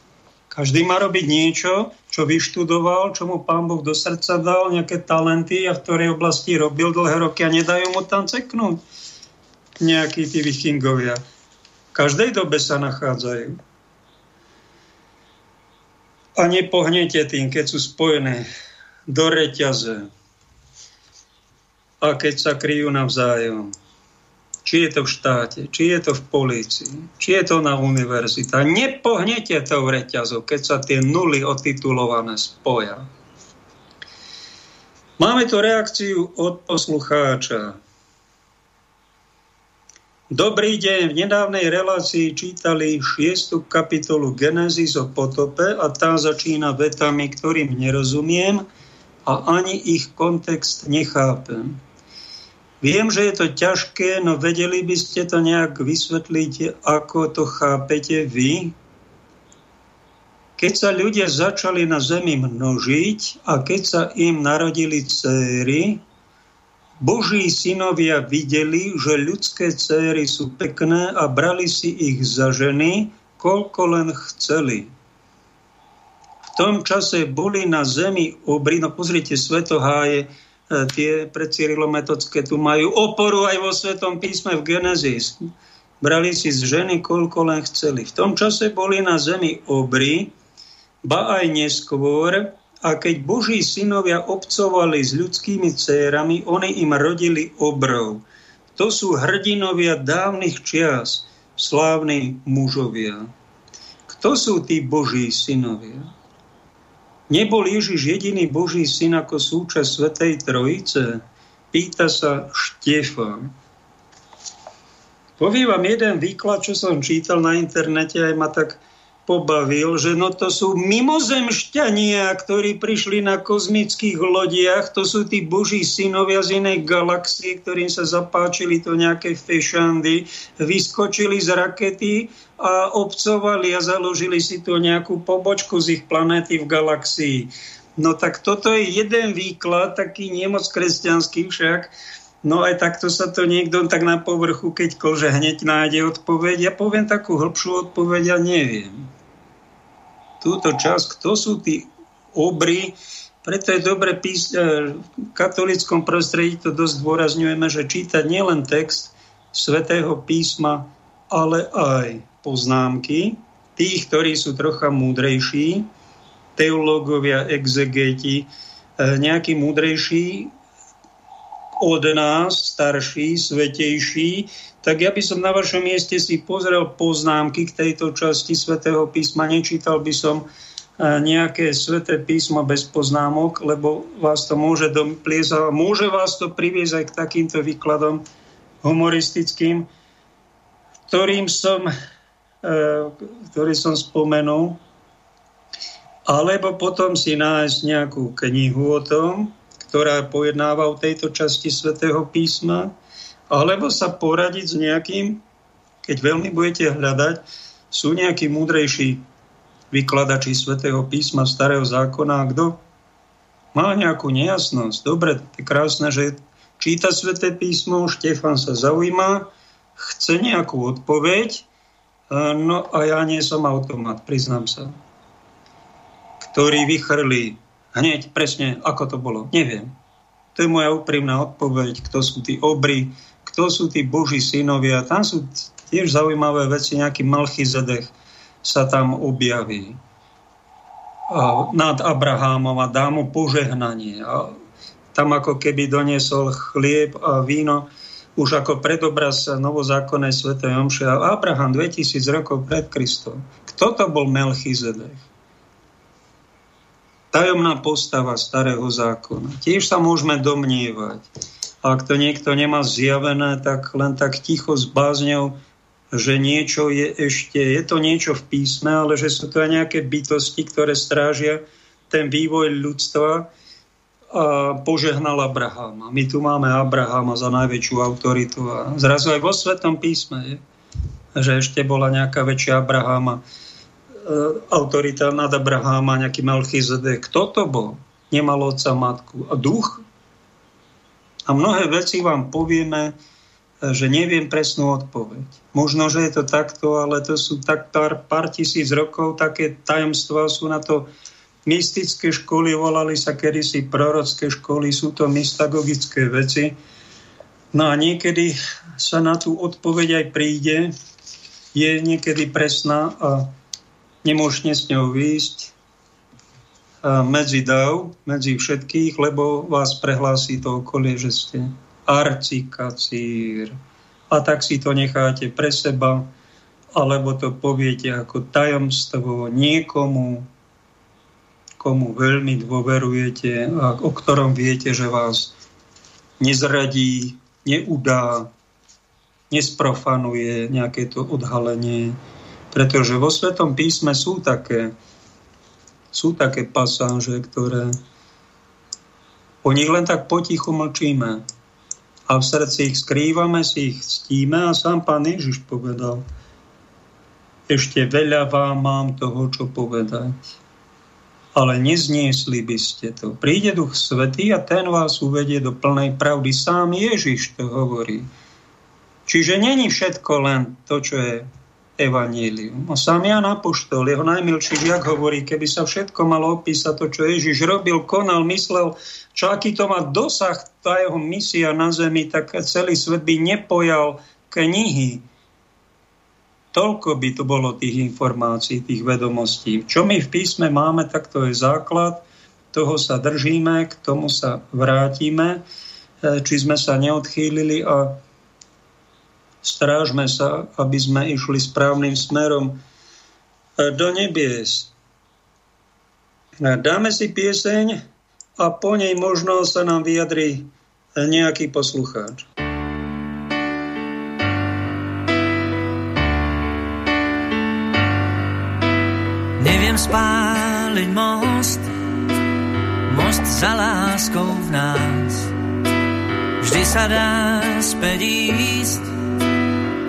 Každý má robiť niečo, čo vyštudoval, čo mu pán Boh do srdca dal, nejaké talenty a v ktorej oblasti robil dlhé roky a nedajú mu tam ceknúť. Nejakí tí vikingovia. V každej dobe sa nachádzajú. A nepohnete tým, keď sú spojené do reťaze a keď sa kryjú navzájom. Či je to v štáte, či je to v polícii, či je to na univerzita. Nepohnete to v reťazu, keď sa tie nuly otitulované spoja. Máme tu reakciu od poslucháča. Dobrý deň, v nedávnej relácii čítali 6. kapitolu Genesis o potope a tá začína vetami, ktorým nerozumiem a ani ich kontext nechápem. Viem, že je to ťažké, no vedeli by ste to nejak vysvetliť, ako to chápete vy? Keď sa ľudia začali na zemi množiť a keď sa im narodili céry, Boží synovia videli, že ľudské céry sú pekné a brali si ich za ženy, koľko len chceli. V tom čase boli na zemi obry, no pozrite, svetoháje, tie precyrilometodské tu majú oporu aj vo Svetom písme v Genesis. Brali si z ženy, koľko len chceli. V tom čase boli na zemi obry, ba aj neskôr, a keď Boží synovia obcovali s ľudskými cérami, oni im rodili obrov. To sú hrdinovia dávnych čias, slávni mužovia. Kto sú tí Boží synovia? Nebol Ježiš jediný Boží syn ako súčasť Svetej Trojice? Pýta sa Štefan. Poviem vám jeden výklad, čo som čítal na internete, aj ma tak pobavil, že no to sú mimozemšťania, ktorí prišli na kozmických lodiach, to sú tí boží synovia z inej galaxie, ktorým sa zapáčili to nejaké fešandy, vyskočili z rakety a obcovali a založili si tu nejakú pobočku z ich planéty v galaxii. No tak toto je jeden výklad, taký nemoc kresťanský však, No aj takto sa to niekto tak na povrchu, keď kože hneď nájde odpoveď. Ja poviem takú hĺbšiu odpoveď, ja neviem. Túto časť, kto sú tí obry, preto je dobre písať, e, v katolickom prostredí to dosť dôrazňujeme, že čítať nielen text svätého písma, ale aj poznámky tých, ktorí sú trocha múdrejší, teológovia, exegeti, e, nejakí múdrejší, od nás, starší, svetejší, tak ja by som na vašom mieste si pozrel poznámky k tejto časti svätého písma. Nečítal by som e, nejaké sveté písmo bez poznámok, lebo vás to môže dompliezať, môže vás to priviesť aj k takýmto výkladom humoristickým, ktorým som, e, ktorý som spomenul, alebo potom si nájsť nejakú knihu o tom, ktorá pojednáva o tejto časti svätého písma, alebo sa poradiť s nejakým, keď veľmi budete hľadať, sú nejakí múdrejší vykladači svätého písma starého zákona, kto má nejakú nejasnosť. Dobre, je krásne, že číta sväté písmo, Štefan sa zaujíma, chce nejakú odpoveď, no a ja nie som automat, priznám sa, ktorý vychrlí hneď presne, ako to bolo. Neviem. To je moja úprimná odpoveď, kto sú tí obry, kto sú tí boží synovia. Tam sú tiež zaujímavé veci, nejaký Malchizedech sa tam objaví nad Abrahámom a dá mu požehnanie. A tam ako keby doniesol chlieb a víno už ako predobraz novozákonnej svetej omše. Abraham 2000 rokov pred Kristom. Kto to bol Melchizedech? Tajomná postava starého zákona. Tiež sa môžeme domnievať. Ak to niekto nemá zjavené, tak len tak ticho s bázňou, že niečo je ešte, je to niečo v písme, ale že sú to aj nejaké bytosti, ktoré strážia ten vývoj ľudstva a požehnal Abrahama. My tu máme Abrahama za najväčšiu autoritu a zrazu aj vo Svetom písme je, že ešte bola nejaká väčšia Abrahama autorita nad Abraháma, nejaký Melchizedek. Kto to bol? Nemal otca, matku a duch? A mnohé veci vám povieme, e, že neviem presnú odpoveď. Možno, že je to takto, ale to sú tak pár, pár tisíc rokov, také tajomstvá sú na to mystické školy, volali sa kedysi prorocké školy, sú to mystagogické veci. No a niekedy sa na tú odpoveď aj príde, je niekedy presná a nemôžete s ňou výjsť medzi dav, medzi všetkých, lebo vás prehlási to okolie, že ste arcikacír. A tak si to necháte pre seba, alebo to poviete ako tajomstvo niekomu, komu veľmi dôverujete a o ktorom viete, že vás nezradí, neudá, nesprofanuje nejaké to odhalenie pretože vo Svetom písme sú také, sú také pasáže, ktoré o nich len tak potichu mlčíme a v srdci ich skrývame, si ich ctíme a sám pán Ježiš povedal, ešte veľa vám mám toho, čo povedať. Ale nezniesli by ste to. Príde Duch Svetý a ten vás uvedie do plnej pravdy. Sám Ježiš to hovorí. Čiže není všetko len to, čo je evanílium. A sám Jan Apoštol, jeho najmilší žiak hovorí, keby sa všetko malo opísať to, čo Ježiš robil, konal, myslel, čo aký to má dosah, tá jeho misia na zemi, tak celý svet by nepojal knihy. Toľko by to bolo tých informácií, tých vedomostí. Čo my v písme máme, tak to je základ, toho sa držíme, k tomu sa vrátime, e, či sme sa neodchýlili a strážme sa, aby sme išli správnym smerom e, do nebies. E, dáme si pieseň a po nej možno sa nám vyjadri nejaký poslucháč. Neviem spáliť most, most za láskou v nás. Vždy sa dá späť ísť,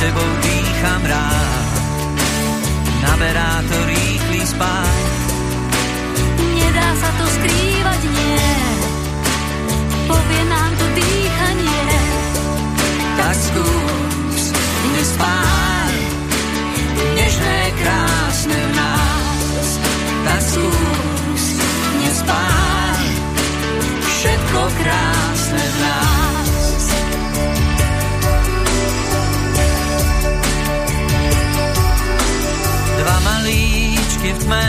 sebou dýcham rád, naberá to rýchly spát. Nedá sa to skrývať, nie, povie nám to dýchanie. Tak skús nespáť, nežné, krásne v nás. Tak skús nespáť, všetko krásne v tme,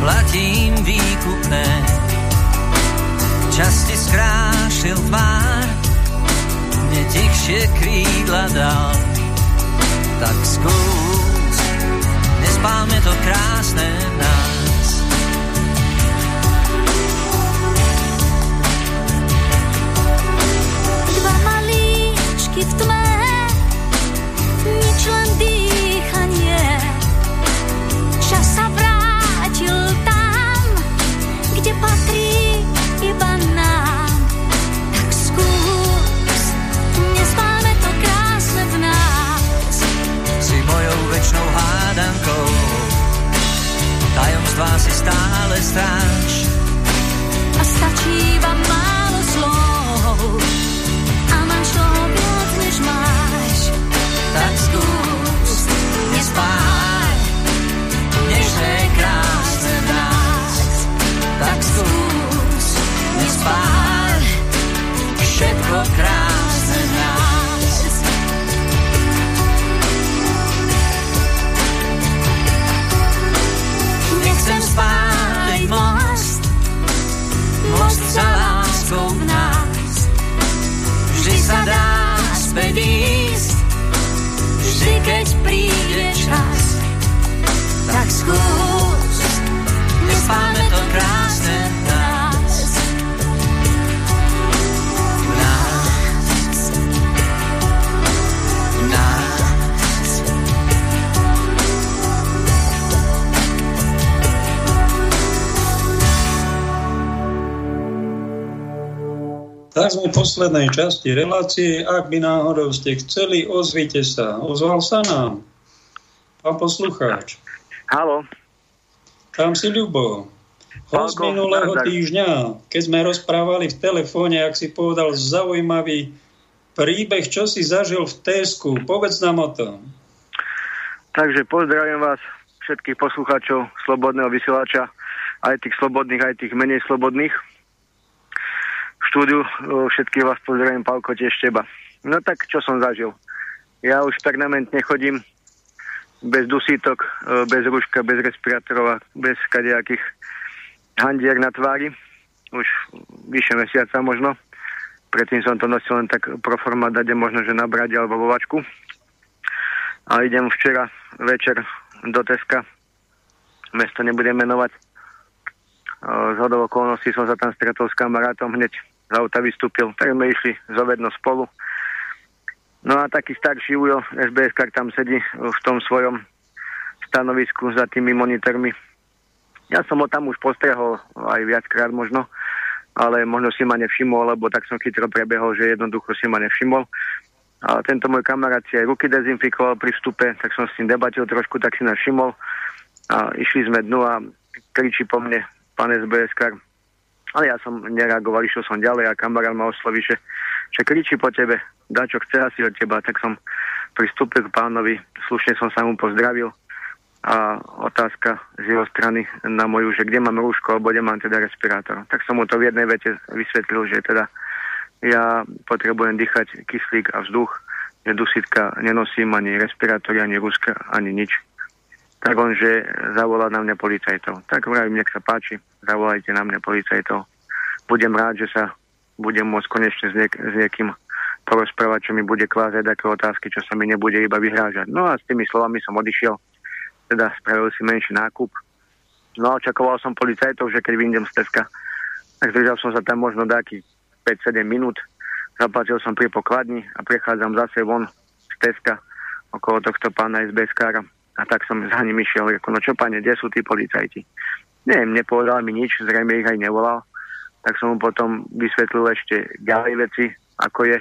platím výkupné. Čas ti skrášil tvár, mne tichšie krídla dal. Tak skús, nespálme to krásne nás. Dva malíčky v tme, nič len dý tajomstvá si stále stráž. A stačí iba málo slov, a máš toho viac, než máš. Tak skús, všetko krásne Sme v poslednej časti relácie. Ak by náhodou ste chceli, ozvite sa. Ozval sa nám. Pán poslucháč. Halo. Tam si Ľubo. Z minulého týždňa, keď sme rozprávali v telefóne, ak si povedal zaujímavý príbeh, čo si zažil v Tesku. Povedz nám o tom. Takže pozdravím vás, všetkých poslucháčov Slobodného vysielača, aj tých slobodných, aj tých menej slobodných štúdiu. Všetkých vás pozdravím, Pálko, tiež teba. No tak, čo som zažil? Ja už permanentne chodím bez dusítok, bez ruška, bez respirátorov a bez kadejakých handier na tvári. Už vyše mesiaca možno. Predtým som to nosil len tak pro forma dade možno, že na brade alebo vo vačku. A idem včera večer do Teska. Mesto nebudem menovať. Z hodov okolností som sa tam stretol s kamarátom hneď z auta vystúpil, tak sme išli zovedno spolu. No a taký starší ujo SBS tam sedí v tom svojom stanovisku za tými monitormi. Ja som ho tam už postrehol aj viackrát možno, ale možno si ma nevšimol, lebo tak som chytro prebehol, že jednoducho si ma nevšimol. A tento môj kamarát si aj ruky dezinfikoval pri vstupe, tak som s ním debatil trošku, tak si nás všimol. A išli sme dnu a kričí po mne pán SBS ale ja som nereagoval, išiel som ďalej a kamarát ma osloví, že, že kričí po tebe, dá čo chce asi od teba, tak som pristúpil k pánovi, slušne som sa mu pozdravil a otázka z jeho strany na moju, že kde mám rúško, alebo kde mám teda respirátor. Tak som mu to v jednej vete vysvetlil, že teda ja potrebujem dýchať kyslík a vzduch, že dusitka nenosím ani respirátory, ani rúška, ani nič. Tak on, že zavolá na mňa policajtov. Tak vravím, nech sa páči, zavolajte na mňa policajtov. Budem rád, že sa budem môcť konečne s, niek- s niekým porozprávať, čo mi bude klázať také otázky, čo sa mi nebude iba vyhrážať. No a s tými slovami som odišiel teda spravil si menší nákup. No a očakoval som policajtov, že keď vyjdem z Teska, tak zdržal som sa tam možno taký 5-7 minút. Zaplatil som pri pokladni a prechádzam zase von z Teska okolo tohto pána SBS-kára. A tak som za ním išiel, ako, no čo pane, kde sú tí policajti? Neviem, nepovedal mi nič, zrejme ich aj nevolal. Tak som mu potom vysvetlil ešte ďalej veci, ako je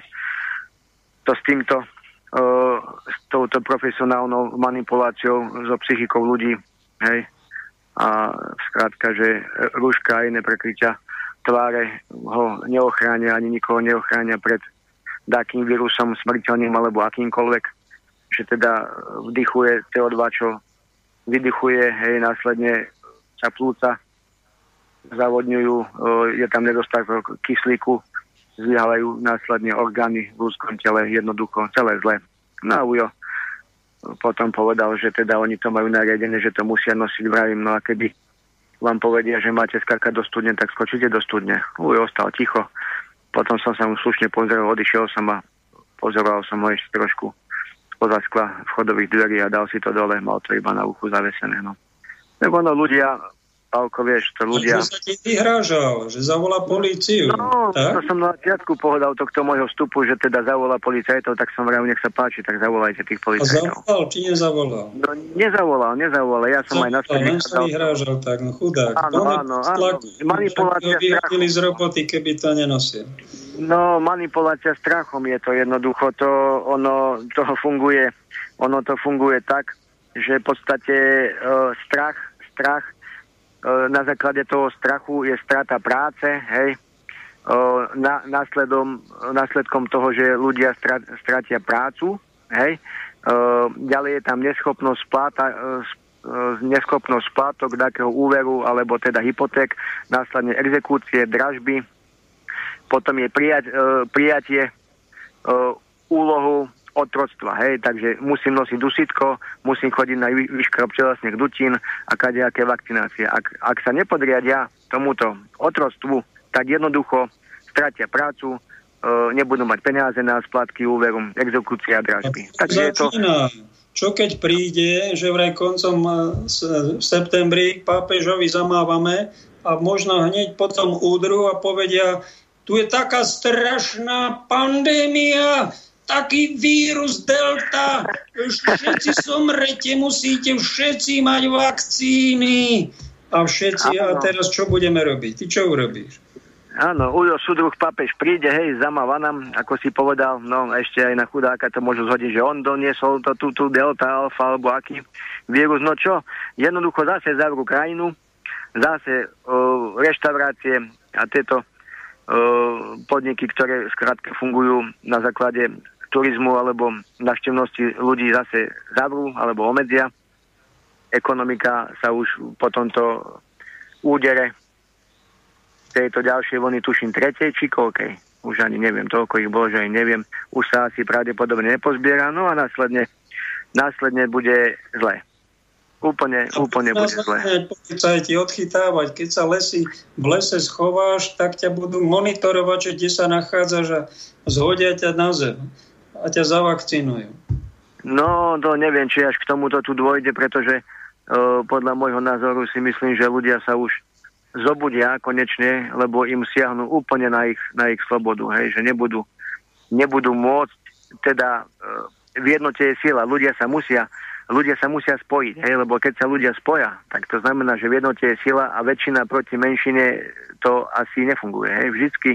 to s týmto s touto profesionálnou manipuláciou so psychikou ľudí. Hej. A skrátka, že rúška a iné prekryťa tváre ho neochránia ani nikoho neochránia pred takým vírusom smrteľným alebo akýmkoľvek, že teda vdychuje CO2, čo vydychuje, hej, následne sa plúca zavodňujú, je tam nedostatok kyslíku, zlyhávajú následne orgány v ľudskom tele, jednoducho celé zle. No a Ujo potom povedal, že teda oni to majú nariadené, že to musia nosiť, vravím, no a keby vám povedia, že máte skakať do studne, tak skočíte do studne. Ujo ostal ticho. Potom som sa mu slušne pozrel, odišiel som a pozoroval som ho ešte trošku spoza skla vchodových dverí a dal si to dole, mal to iba na uchu zavesené. No. Tak ono ľudia Pálko, vieš, to ľudia... Že sa ti vyhrážal, že zavolá políciu. No, tak? to som na začiatku povedal tohto môjho vstupu, že teda zavolá policajtov, tak som vravel, nech sa páči, tak zavolajte tých policajtov. A zavolal, či nezavolal? No, nezavolal, nezavolal, ja som zavolal, aj na Len sa vyhrážal tak, no chudák. Áno, áno, áno. Manipulácia strachom. z roboty, keby to nenosil. No, manipulácia strachom je to jednoducho, to ono, to funguje, ono to funguje tak, že v podstate uh, strach, strach E, na základe toho strachu je strata práce, hej, e, na, následom, následkom toho, že ľudia strat, stratia prácu, hej, e, ďalej je tam neschopnosť spláta, neschopnosť splátok takého úveru alebo teda hypoték, následne exekúcie, dražby, potom je prijať, prijatie úlohu otroctva, hej, takže musím nosiť dusitko, musím chodiť na výškrop čelesných dutín a kadejaké vakcinácie. Ak, ak sa nepodriadia tomuto otroctvu, tak jednoducho stratia prácu, e, nebudú mať peniaze na splatky úveru, exekúcia a dražby. Takže je to... Čo keď príde, že vraj koncom e, v septembri pápežovi zamávame a možno hneď potom údru a povedia, tu je taká strašná pandémia, taký vírus delta, všetci somrete, musíte všetci mať vakcíny. A všetci, a teraz čo budeme robiť? Ty čo urobíš? Áno, Ujo Sudruh papež príde, hej, zamáva nám, ako si povedal, no ešte aj na chudáka to môžu zhodiť, že on doniesol to tú, tú delta, alfa, alebo aký vírus, no čo, jednoducho zase zavrú krajinu, zase uh, reštaurácie a tieto podniky, ktoré skrátka fungujú na základe turizmu alebo navštevnosti ľudí zase zavrú alebo omedzia. Ekonomika sa už po tomto údere tejto ďalšej vlny, tuším, tretej či koľkej. Už ani neviem, toľko ich bolo, že aj neviem. Už sa asi pravdepodobne nepozbiera, no a následne, následne bude zle. Úplne, úplne bude zle. Policajti odchytávať, keď sa lesy, v lese schováš, tak ťa budú monitorovať, že kde sa nachádzaš a zhodia ťa na zem a ťa zavakcinujú. No, to neviem, či až k tomuto tu dôjde, pretože uh, podľa môjho názoru si myslím, že ľudia sa už zobudia konečne, lebo im siahnu úplne na ich, na ich slobodu, hej, že nebudú, nebudú môcť, teda e, v jednote je sila, ľudia sa musia ľudia sa musia spojiť, hej, lebo keď sa ľudia spoja, tak to znamená, že v jednote je sila a väčšina proti menšine to asi nefunguje. Hej. Vždycky,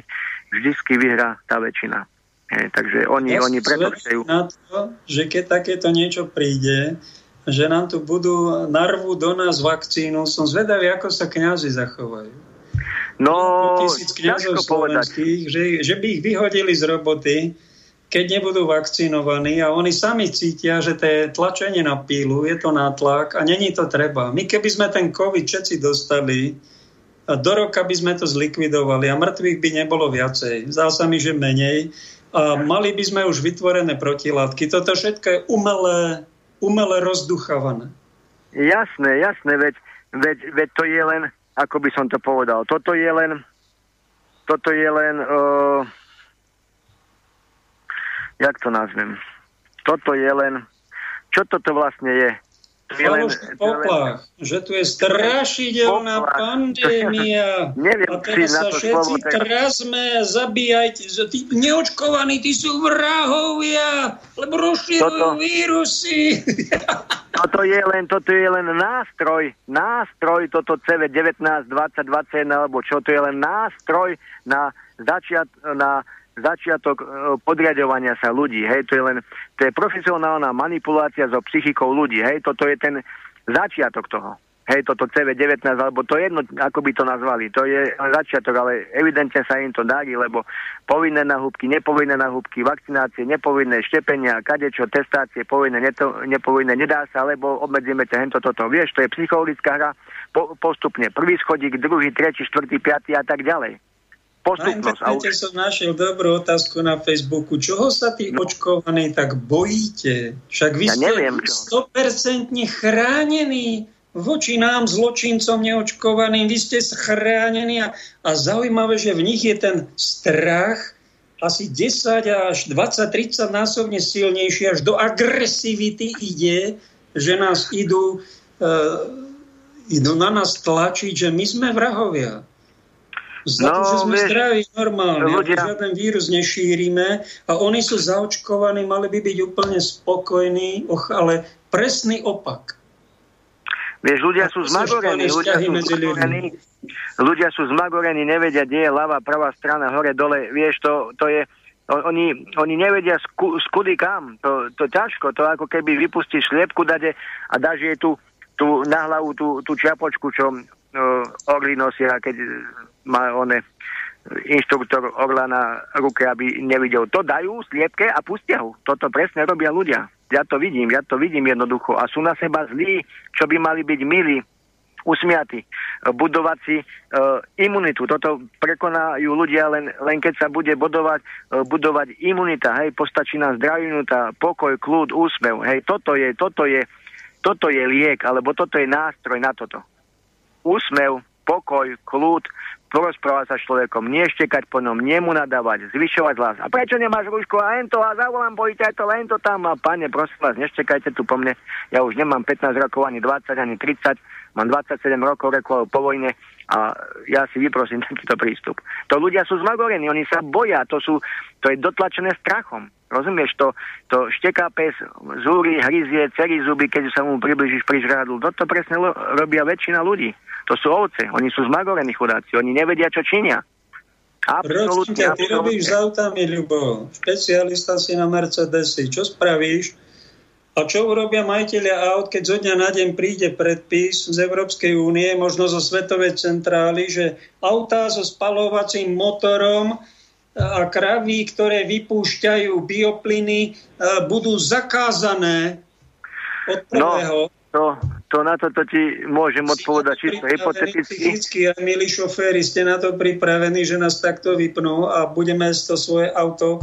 vždycky vyhrá tá väčšina. Hej, takže oni, ja oni preto na to, že keď takéto niečo príde, že nám tu budú narvú do nás vakcínu, som zvedavý, ako sa kňazi zachovajú. No, tisíc kňazov slovenských, že, že by ich vyhodili z roboty, keď nebudú vakcinovaní a oni sami cítia, že to je tlačenie na pílu, je to nátlak a není to treba. My keby sme ten COVID všetci dostali, a do roka by sme to zlikvidovali a mŕtvych by nebolo viacej. Zdá sa mi, že menej. A mali by sme už vytvorené protilátky. Toto všetko je umelé, umelé rozduchované. Jasné, jasné, veď, veď, veď to je len, ako by som to povedal, toto je len, toto je len, uh, jak to nazvem, toto je len, čo toto vlastne je? Poplach, že tu je strašidelná poplach. pandémia (laughs) Neviem, a teraz sa všetci slovo, trazme zabíjajte. Tí neočkovaní, tí sú vrahovia, lebo rozširujú toto, vírusy. (laughs) toto je len, toto je len nástroj, nástroj, toto CV19, 2021, alebo čo, to je len nástroj na začiat, na začiatok e, podriadovania sa ľudí. Hej, to je len to je profesionálna manipulácia so psychikou ľudí. Hej, toto je ten začiatok toho. Hej, toto CV19, alebo to jedno, ako by to nazvali, to je začiatok, ale evidentne sa im to darí, lebo povinné nahúbky, nepovinné nahúbky, vakcinácie, nepovinné štepenia, kadečo, testácie, povinné, neto, nepovinné, nedá sa, lebo obmedzíme ťa hento toto. Vieš, to je psychologická hra po, postupne. Prvý schodík, druhý, tretí, štvrtý, piatý a tak ďalej postupnosť. Na internete som našiel dobrú otázku na Facebooku. Čoho sa tí no. očkovaní tak bojíte? Však vy ja ste neviem, 100% chránení voči nám, zločincom neočkovaným. Vy ste chránení a, a zaujímavé, že v nich je ten strach asi 10 až 20-30 násobne silnejší, až do agresivity ide, že nás idú, uh, idú na nás tlačiť, že my sme vrahovia. Za no, to, že sme vieš, zdraví normálne, ľudia... žiaden vírus nešírime a oni sú zaočkovaní, mali by byť úplne spokojní, och, ale presný opak. Vieš, ľudia sú zmagorení, ľudia sú zmagorení, ľudia sú zmagorení, nevedia, kde je ľava, pravá strana, hore, dole, vieš, to, to je, oni, oni nevedia sku, skudy kam, to, to ťažko, to ako keby vypustíš sliepku dade a dáš jej tu, tu na hlavu tú, tú čiapočku, čo orly nosia, keď má one inštruktor Orla na ruke, aby nevidel. To dajú sliepke a pustia ho. Toto presne robia ľudia. Ja to vidím, ja to vidím jednoducho. A sú na seba zlí, čo by mali byť milí, usmiatí, budovať si e, imunitu. Toto prekonajú ľudia len, len keď sa bude budovať, e, budovať imunita. Hej, postačí nám imunita, pokoj, kľud, úsmev. Hej, toto je, toto je, toto je liek, alebo toto je nástroj na toto. Úsmev, pokoj, kľud, porozprávať sa s človekom, neštekať po ňom, nemu nadávať, zvyšovať hlas. A prečo nemáš rúško? A len to a zavolám policajto, len to tam. A pane, prosím vás, neštekajte tu po mne. Ja už nemám 15 rokov, ani 20, ani 30. Mám 27 rokov, rokov po vojne a ja si vyprosím (laughs) takýto prístup. To ľudia sú zmagorení, oni sa boja, to, sú, to je dotlačené strachom. Rozumieš, to, to šteká pes, zúri, hryzie, cerí zuby, keď sa mu približíš pri žrádlu. Toto presne lo, robia väčšina ľudí. To sú ovce, oni sú zmagorení chudáci, oni nevedia, čo činia. Absolutne, ty robíš s autami, Ľubo. Špecialista si na Mercedesy. Čo spravíš? A čo urobia majiteľia aut, keď zo dňa na deň príde predpis z Európskej únie, možno zo Svetovej centrály, že autá so spalovacím motorom a kraví, ktoré vypúšťajú bioplyny, e, budú zakázané od no, prvého. No, to, to na to ti môžem odpovedať čisto hypoteticky. Fyzicky a milí šoféry, ste na to pripravení, že nás takto vypnú a budeme to svoje auto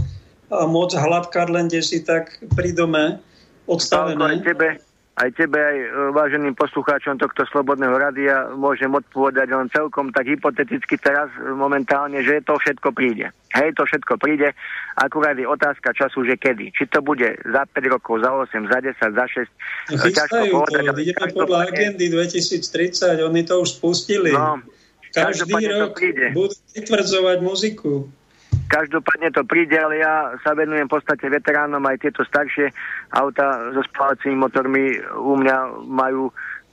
môcť hladkať len kde si tak pri dome odstavené. Aj tebe, aj tebe, aj e, váženým poslucháčom tohto Slobodného radia môžem odpovedať len celkom tak hypoteticky teraz momentálne, že to všetko príde. Hej, to všetko príde, akurát je otázka času, že kedy. Či to bude za 5 rokov, za 8, za 10, za 6. No, to, povedať, vidíme podľa agendy 2030, oni to už spustili. No, Každý to rok budú vytvrdzovať muziku. Každopádne to príde, ale ja sa venujem v podstate veteránom, aj tieto staršie auta so spávacími motormi u mňa majú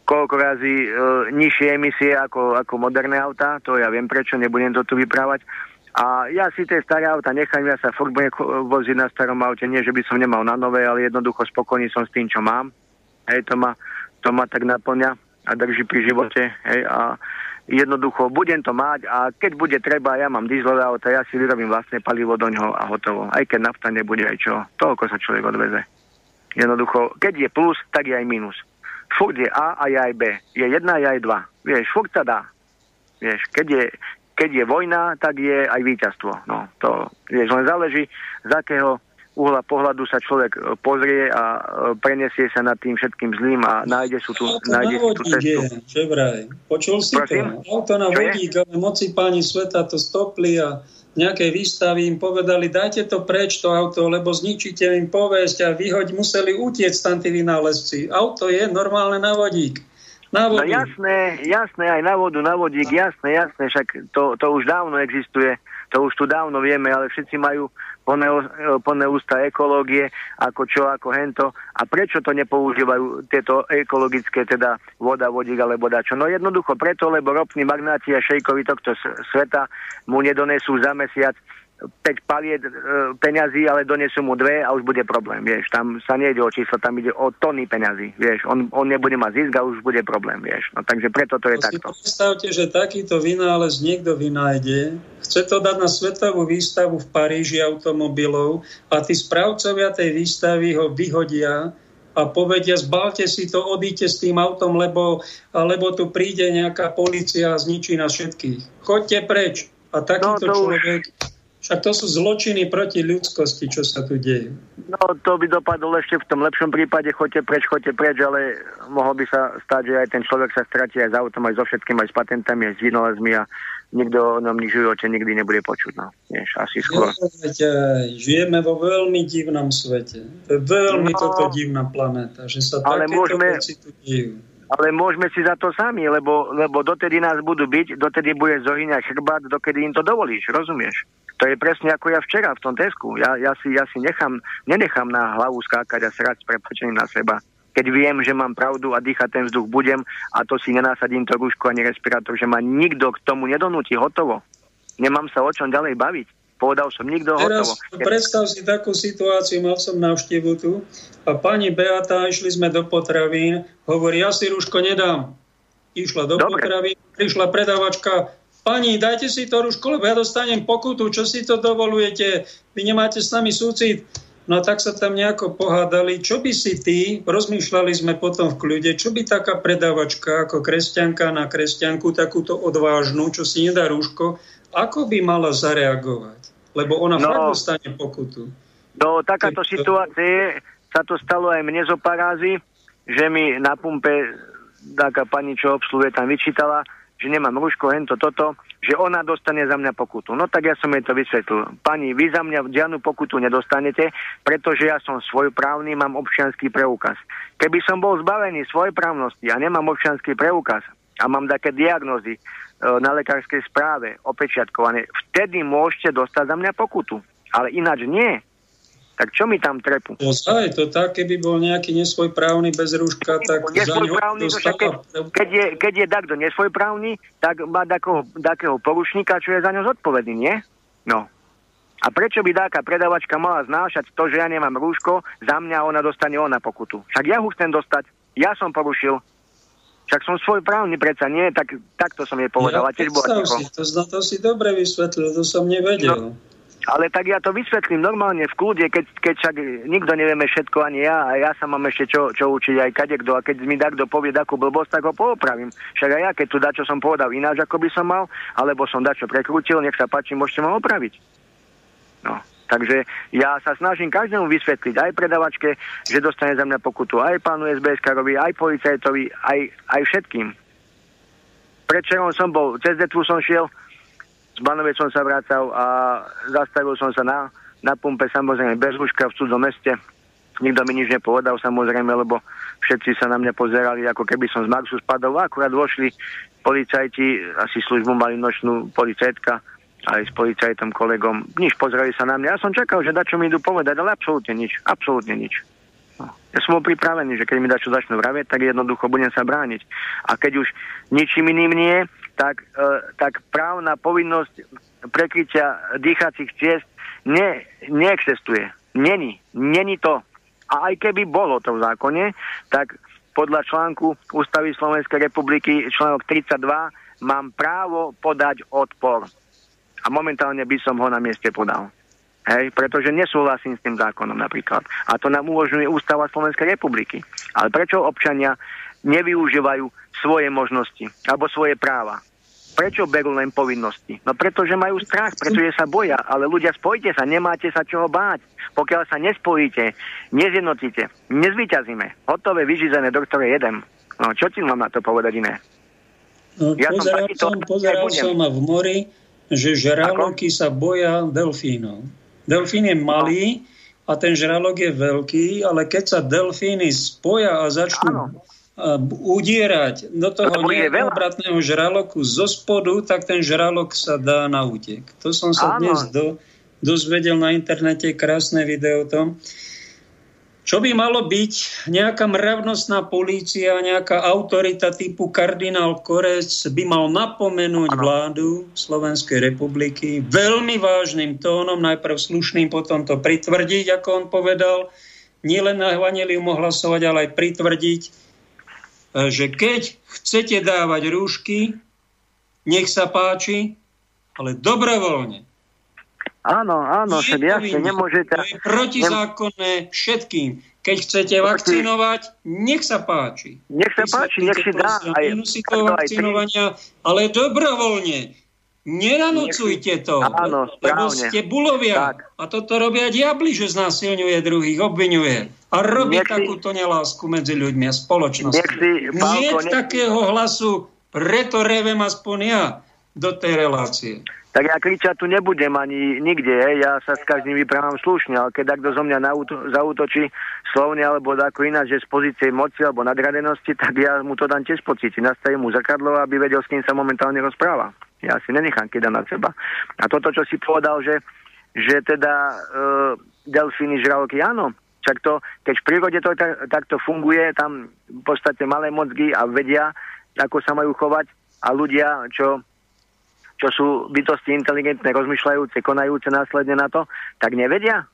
koľko razy e, nižšie emisie ako, ako moderné auta, to ja viem prečo, nebudem to tu vyprávať. A ja si tie staré auta nechám, ja sa furt budem voziť na starom aute, nie že by som nemal na nové, ale jednoducho spokojný som s tým, čo mám. Hej, to ma, to ma tak naplňa a drží pri živote. Hej, a jednoducho budem to mať a keď bude treba, ja mám dieselové auto, ja si vyrobím vlastné palivo do ňoho a hotovo. Aj keď nafta nebude, aj čo. Toľko sa človek odveze. Jednoducho, keď je plus, tak je aj minus. Furt je A a je aj B. Je jedna a je aj dva. Vieš, furt sa dá. Vieš, keď je, keď je vojna, tak je aj víťazstvo. No, to, vieš, len záleží, z akého uhla pohľadu sa človek e, pozrie a e, prenesie sa nad tým všetkým zlým a nájde, sú tu, Auto na nájde si tú je, cestu. vraj. Počul si Prosím? to? Auto na je? vodík, ale moci páni sveta to stopli a nejaké výstavy im povedali, dajte to preč, to auto, lebo zničíte im povesť a vyhoď, museli utiecť tam tí vynálezci. Auto je normálne na vodík. Na No vodu. jasné, jasné, aj na vodu, na vodík, jasné, jasné, však to, to už dávno existuje, to už tu dávno vieme, ale všetci majú plné, ústa ekológie, ako čo, ako hento. A prečo to nepoužívajú tieto ekologické, teda voda, vodík alebo dačo? No jednoducho preto, lebo ropní magnáti a šejkovi tohto sveta mu nedonesú za mesiac 5 paliet e, peňazí, ale donesú mu dve a už bude problém, vieš. Tam sa nejde o číslo, tam ide o tony peňazí, vieš. On, on nebude mať zisk a už bude problém, vieš. No takže preto to je To si takto. predstavte, že takýto vynález niekto vynájde, chce to dať na svetovú výstavu v Paríži automobilov a tí správcovia tej výstavy ho vyhodia a povedia, zbalte si to, odíte s tým autom, lebo, lebo tu príde nejaká policia a zničí nás všetkých. Choďte preč. A takýto No, to už- človek... Však to sú zločiny proti ľudskosti, čo sa tu deje. No to by dopadlo ešte v tom lepšom prípade, choďte preč, choďte preč, ale mohol by sa stať, že aj ten človek sa stratí aj s autom, aj so všetkým, aj s patentami, aj s vynálezmi a nikto o ňom nič živote nikdy nebude počuť. No, vieš, asi skôr. Žijeme vo veľmi divnom svete. Veľmi No. toto divná planéta, že sa Ale takéto môžeme- veci tu dejú. Ale môžeme si za to sami, lebo, lebo dotedy nás budú byť, dotedy bude zohyňať chrbát, dokedy im to dovolíš, rozumieš? To je presne ako ja včera v tom Tesku. Ja, ja, si, ja si nechám, nenechám na hlavu skákať a srať s prepačením na seba. Keď viem, že mám pravdu a dýchať ten vzduch budem a to si nenasadím to rúško ani respirátor, že ma nikto k tomu nedonúti, hotovo. Nemám sa o čom ďalej baviť. Povedal som, nikto Teraz hotovo. predstav si takú situáciu, mal som návštevu tu a pani Beata, išli sme do potravín, hovorí, ja si rúško nedám. Išla do Dobre. potravín, prišla predavačka, pani, dajte si to rúško, lebo ja dostanem pokutu, čo si to dovolujete, vy nemáte s nami súcit. No tak sa tam nejako pohádali, čo by si ty, rozmýšľali sme potom v kľude, čo by taká predavačka ako kresťanka na kresťanku, takúto odvážnu, čo si nedá rúško, ako by mala zareagovať? Lebo ona No. fakt dostane pokutu. No takáto Tak to- situácie sa to stalo aj mne zo pár razy, že mi na pumpe taká pani, čo obsluhuje, tam vyčítala, že nemám rúško, hento, toto, že ona dostane za mňa pokutu. No tak ja som jej to vysvetlil. Pani, vy za mňa žiadnu pokutu nedostanete, pretože ja som svojprávny, mám občianský preukaz. Keby som bol zbavený svojprávnosti a nemám občianský preukaz a mám také diagnózy e, na lekárskej správe opečiatkované, vtedy môžete dostať za mňa pokutu. Ale ináč nie. Tak čo mi tam trepu? Ozaj, to tak, keby bol nejaký nesvojprávny bez rúška, tak za ňo nesvojprávny, no keď, keď, je, keď je takto nesvojprávny, tak má takého, takého poručníka, čo je za ňo zodpovedný, nie? No. A prečo by taká predavačka mala znášať to, že ja nemám rúško, za mňa ona dostane ona pokutu. Však ja ho chcem dostať, ja som porušil. Však som svojprávny, predsa nie, tak takto som jej povedal. a tiež bola si, to, zna- to si dobre vysvetlil, to som nevedel. Ale tak ja to vysvetlím normálne v kľude, keď, keď však nikto nevieme všetko, ani ja, a ja sa mám ešte čo, čo učiť aj kadekto, a keď mi takto povie takú blbosť, tak ho poopravím. Však aj ja, keď tu dačo som povedal ináč, ako by som mal, alebo som dačo prekrútil, nech sa páči, môžete ma opraviť. No. Takže ja sa snažím každému vysvetliť, aj predavačke, že dostane za mňa pokutu, aj pánu SBS-karovi, aj policajtovi, aj, aj všetkým. Predčerom som bol, cez detvu som šiel, z Banovej som sa vracal a zastavil som sa na, na pumpe, samozrejme bez rúška v cudzom meste. Nikto mi nič nepovedal, samozrejme, lebo všetci sa na mňa pozerali, ako keby som z Marsu spadol. Akurát vošli policajti, asi službu mali nočnú policajtka, aj s policajtom kolegom. Nič, pozreli sa na mňa. Ja som čakal, že dačo mi idú povedať, ale absolútne nič. Absolútne nič. Ja som bol pripravený, že keď mi dačo začnú vravieť, tak jednoducho budem sa brániť. A keď už ničím iným nie, tak, e, tak právna povinnosť prekrytia dýchacích ciest ne, neexistuje. Není. Není to. A aj keby bolo to v zákone, tak podľa článku Ústavy Slovenskej republiky článok 32 mám právo podať odpor. A momentálne by som ho na mieste podal. Hej, pretože nesúhlasím s tým zákonom napríklad. A to nám umožňuje Ústava Slovenskej republiky. Ale prečo občania nevyužívajú svoje možnosti alebo svoje práva? Prečo berú len povinnosti? No pretože majú strach, pretože sa boja. Ale ľudia, spojite sa, nemáte sa čoho báť. Pokiaľ sa nespojíte, nezjednotíte, nezvyťazíme. Hotové, vyžizené, doktore, jedem. No čo ti mám na to povedať iné? No, ja pozeral som, takýto, som, pozeral som v mori, že žraloky sa boja delfínov. Delfín je malý a ten žralok je veľký, ale keď sa delfíny spoja a začnú Áno udierať do toho neobratného žraloku zo spodu, tak ten žralok sa dá na útek. To som sa Áno. dnes do, dozvedel na internete, krásne video o tom. Čo by malo byť? Nejaká mravnostná polícia, nejaká autorita typu kardinál Korec by mal napomenúť ano. vládu Slovenskej republiky veľmi vážnym tónom, najprv slušným, potom to pritvrdiť, ako on povedal. Nielen na Evangelium hlasovať, ale aj pritvrdiť, E, že keď chcete dávať rúšky, nech sa páči, ale dobrovoľne. Áno, áno, však jasne, nemôžete... To je protizákonné všetkým. Keď chcete vakcinovať, nech sa páči. Nech sa páči, nech si dá. Aj, toho vakcinovania, ale dobrovoľne. Nenanúcujte to, Áno, lebo ste bulovia. Tak. A toto robia diabli, že znásilňuje druhých, obvinuje. A robí nech takúto nelásku medzi ľuďmi a spoločnosťou. Nie takého hlasu, preto revem aspoň ja do tej relácie. Tak ja kričať tu nebudem ani nikde, he. ja sa s každým vyprávam slušne, ale keď takto zo mňa zautočí slovne alebo ako ináč, že z pozície moci alebo nadradenosti, tak ja mu to dám tiež pocíti. Nastavím mu zakadlo, aby vedel, s kým sa momentálne rozpráva. Ja si nenechám keda na seba. A toto, čo si povedal, že, že teda e, delfíny žraloky, áno, však to, keď v prírode to tak, takto funguje, tam v podstate malé mozgy a vedia, ako sa majú chovať a ľudia, čo, čo sú bytosti inteligentné, rozmýšľajúce, konajúce následne na to, tak nevedia,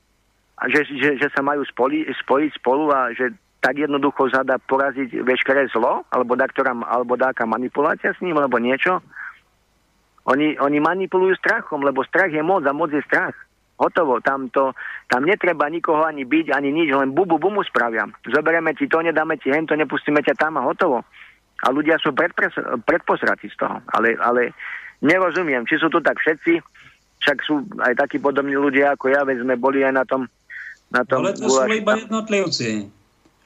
a že, že, že sa majú spoli, spojiť spolu a že tak jednoducho sa dá poraziť veškeré zlo, alebo, dá, ktorá, alebo dáka manipulácia s ním, alebo niečo. Oni, oni manipulujú strachom, lebo strach je moc a moc je strach. Hotovo, tam, to, tam netreba nikoho ani byť, ani nič, len bubu bumu spravia. Zoberieme ti to, nedáme ti hento, nepustíme ťa tam a hotovo. A ľudia sú predposratí z toho. Ale, ale nerozumiem, či sú tu tak všetci, však sú aj takí podobní ľudia ako ja, veď sme boli aj na tom, na tom Ale to sú iba jednotlivci.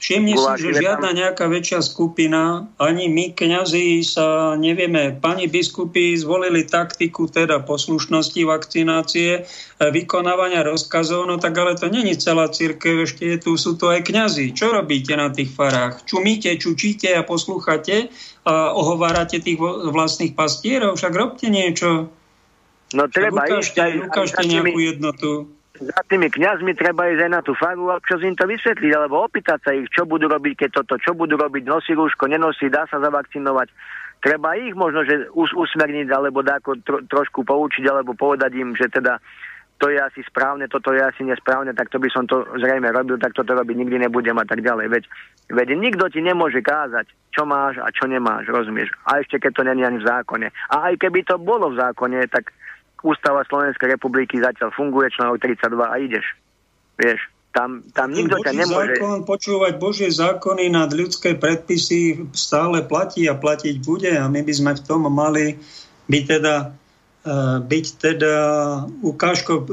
Všimni si, že žiadna nejaká väčšia skupina, ani my, kňazi, sa nevieme, pani biskupy zvolili taktiku teda poslušnosti vakcinácie, e, vykonávania rozkazov, no tak ale to není celá církev, ešte je tu, sú to aj kňazi. Čo robíte na tých farách? Čumíte, čučíte a poslúchate a ohovárate tých vlastných pastierov? Však robte niečo. No treba ukážte, ísť aj, ukážte nejakú jednotu za tými kňazmi treba ísť aj na tú faru a čo im to vysvetliť, alebo opýtať sa ich, čo budú robiť, keď toto, čo budú robiť, nosí rúško, nenosí, dá sa zavakcinovať. Treba ich možno, že us- usmerniť, alebo dáko tro- trošku poučiť, alebo povedať im, že teda to je asi správne, toto je asi nesprávne, tak to by som to zrejme robil, tak toto robiť nikdy nebudem a tak ďalej. Veď, veď nikto ti nemôže kázať, čo máš a čo nemáš, rozumieš? A ešte keď to není ani v zákone. A aj keby to bolo v zákone, tak Ústava Slovenskej republiky zatiaľ funguje, článok 32 a ideš. Vieš, tam, tam nikto ťa nemôže... Zákon, počúvať Božie zákony nad ľudské predpisy stále platí a platiť bude a my by sme v tom mali byť teda, uh, byť teda ukážko,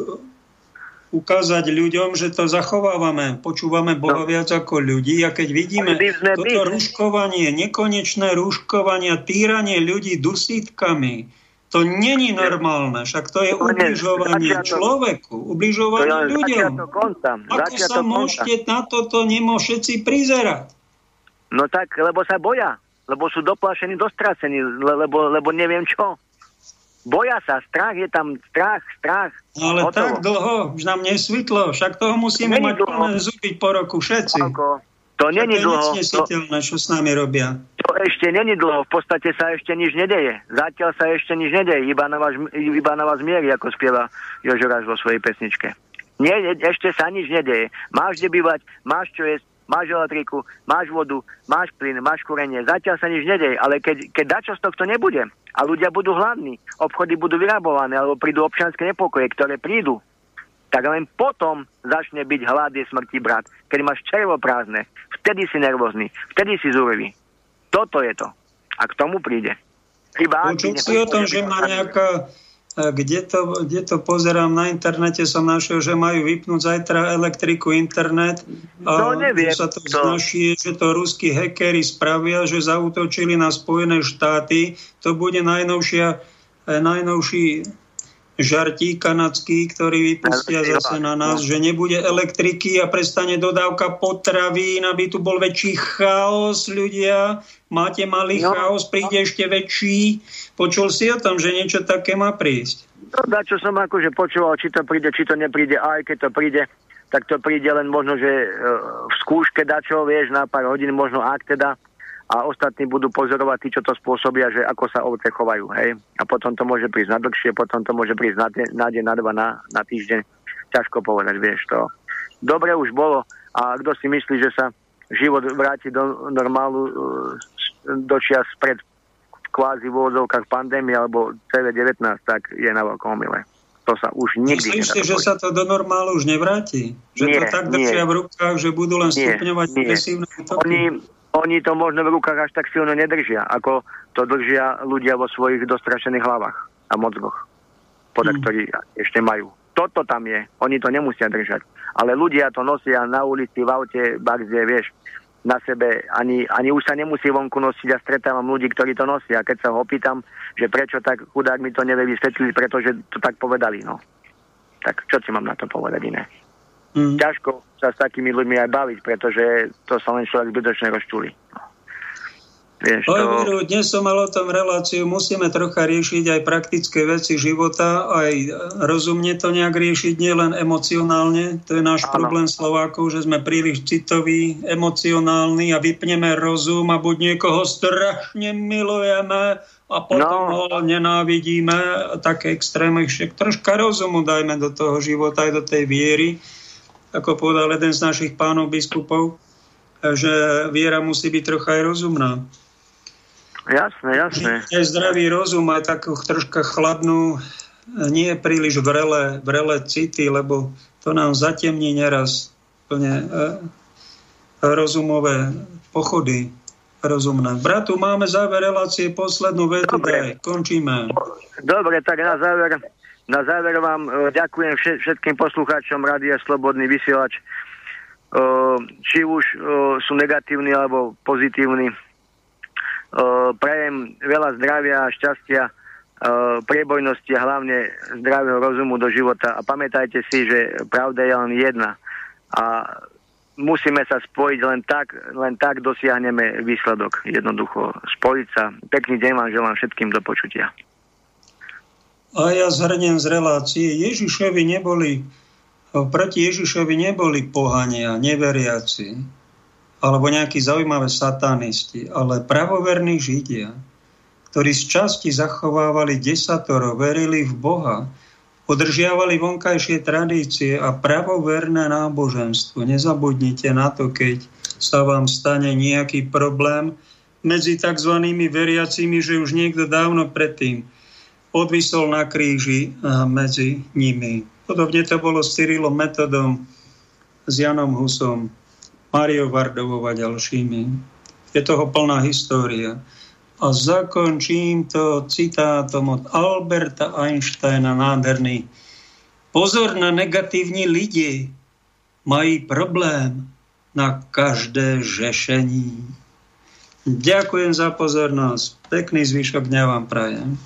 ukázať ľuďom, že to zachovávame, počúvame Boha no. viac ako ľudí a keď vidíme toto byť. ruškovanie, nekonečné ruškovanie, týranie ľudí dusítkami, to není normálne, však to je ubližovanie človeku, ubližovanie ľuďom. Ako sa môžete na toto nemo všetci prizerať? No tak, lebo sa boja. Lebo sú doplašení, dostracení, lebo, lebo neviem čo. Boja sa, strach je tam, strach, strach. No ale hotovo. tak dlho, už nám nesvitlo, však toho musíme mať dlho. plné zuby po roku všetci. Ako? To není dlho. To je čo s nami robia. To ešte není dlho, v podstate sa ešte nič nedeje. Zatiaľ sa ešte nič nedeje, iba na vás, iba na vás mierí, ako spieva Jožoráš vo svojej pesničke. Nie, ešte sa nič nedeje. Máš kde bývať, máš čo jesť, máš elektriku, máš vodu, máš plyn, máš kúrenie. Zatiaľ sa nič nedeje, ale keď, keď dačo z tohto nebude a ľudia budú hladní, obchody budú vyrabované alebo prídu občianske nepokoje, ktoré prídu, tak len potom začne byť hlad je smrti brat. Keď máš červo prázdne, vtedy si nervózny, vtedy si zúrivý. Toto je to. A k tomu príde. Iba Počul si o tom, že má nejaká kde to, kde to pozerám na internete, som našiel, že majú vypnúť zajtra elektriku, internet. A no, neviem. sa to no. znašie, že to ruskí hekery spravia, že zautočili na Spojené štáty. To bude najnovšia, eh, najnovší žartí kanadský, ktorý vypustia zase na nás, že nebude elektriky a prestane dodávka potravín, aby tu bol väčší chaos, ľudia. Máte malý no. chaos, príde ešte väčší. Počul si o tom, že niečo také má prísť? No, da, čo som akože počúval, či to príde, či to nepríde, aj keď to príde, tak to príde len možno, že e, v skúške dačo, vieš, na pár hodín, možno ak teda, a ostatní budú pozorovať tí, čo to spôsobia, že ako sa ovce chovajú. Hej? A potom to môže prísť na dlhšie, potom to môže prísť na, na deň, na dva, na, na týždeň. Ťažko povedať, vieš to. Dobre už bolo a kto si myslí, že sa život vráti do normálu e, do čias pred kvázi v úvodzovkách pandémie alebo CV-19, tak je na veľkom omyle. To sa už nikdy Myslíš si, že sa to do normálu už nevráti? Že nie, to tak držia v rukách, že budú len stupňovať agresívne útoky? Oni, oni to možno v rukách až tak silno nedržia, ako to držia ľudia vo svojich dostrašených hlavách a mozgoch, podľa hmm. ktorých ešte majú. Toto tam je, oni to nemusia držať. Ale ľudia to nosia na ulici, v aute, bakzie, vieš, na sebe, ani, ani už sa nemusí vonku nosiť a stretávam ľudí, ktorí to nosia. Keď sa ho opýtam, že prečo tak chudák mi to nevie vysvetliť, pretože to tak povedali, no. Tak čo si mám na to povedať iné? Mm. Ťažko sa s takými ľuďmi aj baviť, pretože to sa len človek zbytočne rozčúli. Vieš, to... dnes som mal o tom reláciu, musíme trocha riešiť aj praktické veci života, aj rozumne to nejak riešiť, nielen emocionálne. To je náš ano. problém Slovákov, že sme príliš citoví, emocionálni a vypneme rozum a buď niekoho strašne milujeme a potom no. ho nenávidíme, také extrémy, však troška rozumu dajme do toho života aj do tej viery ako povedal jeden z našich pánov biskupov, že viera musí byť trocha aj rozumná. Jasné, jasné. Je zdravý rozum a takú troška chladnú, nie príliš vrele, vrele city, lebo to nám zatemní neraz plne e, rozumové pochody rozumné. Bratu, máme záver relácie, poslednú vetu, Dobre. daj, končíme. Dobre, tak na záver na záver vám uh, ďakujem všetkým poslucháčom Rádia Slobodný vysielač. Uh, či už uh, sú negatívni alebo pozitívni. Prajem veľa zdravia a šťastia, priebojnosti a hlavne zdravého rozumu do života. A pamätajte si, že pravda je len jedna. A musíme sa spojiť len tak, len tak dosiahneme výsledok. Jednoducho spojiť sa. Pekný deň vám želám všetkým do počutia. A ja zhrnem z relácie. Ježišovi neboli, proti Ježišovi neboli pohania, neveriaci, alebo nejakí zaujímavé satanisti, ale pravoverní Židia, ktorí z časti zachovávali desatoro, verili v Boha, udržiavali vonkajšie tradície a pravoverné náboženstvo. Nezabudnite na to, keď sa vám stane nejaký problém medzi tzv. veriacimi, že už niekto dávno predtým odvisol na kríži medzi nimi. Podobne to bolo s Cyrilom Metodom, s Janom Husom, Mariou Vardovou a ďalšími. Je toho plná história. A zakončím to citátom od Alberta Einsteina, nádherný. Pozor na negatívni lidi, mají problém na každé žešení. Ďakujem za pozornosť. Pekný zvyšok dňa vám prajem.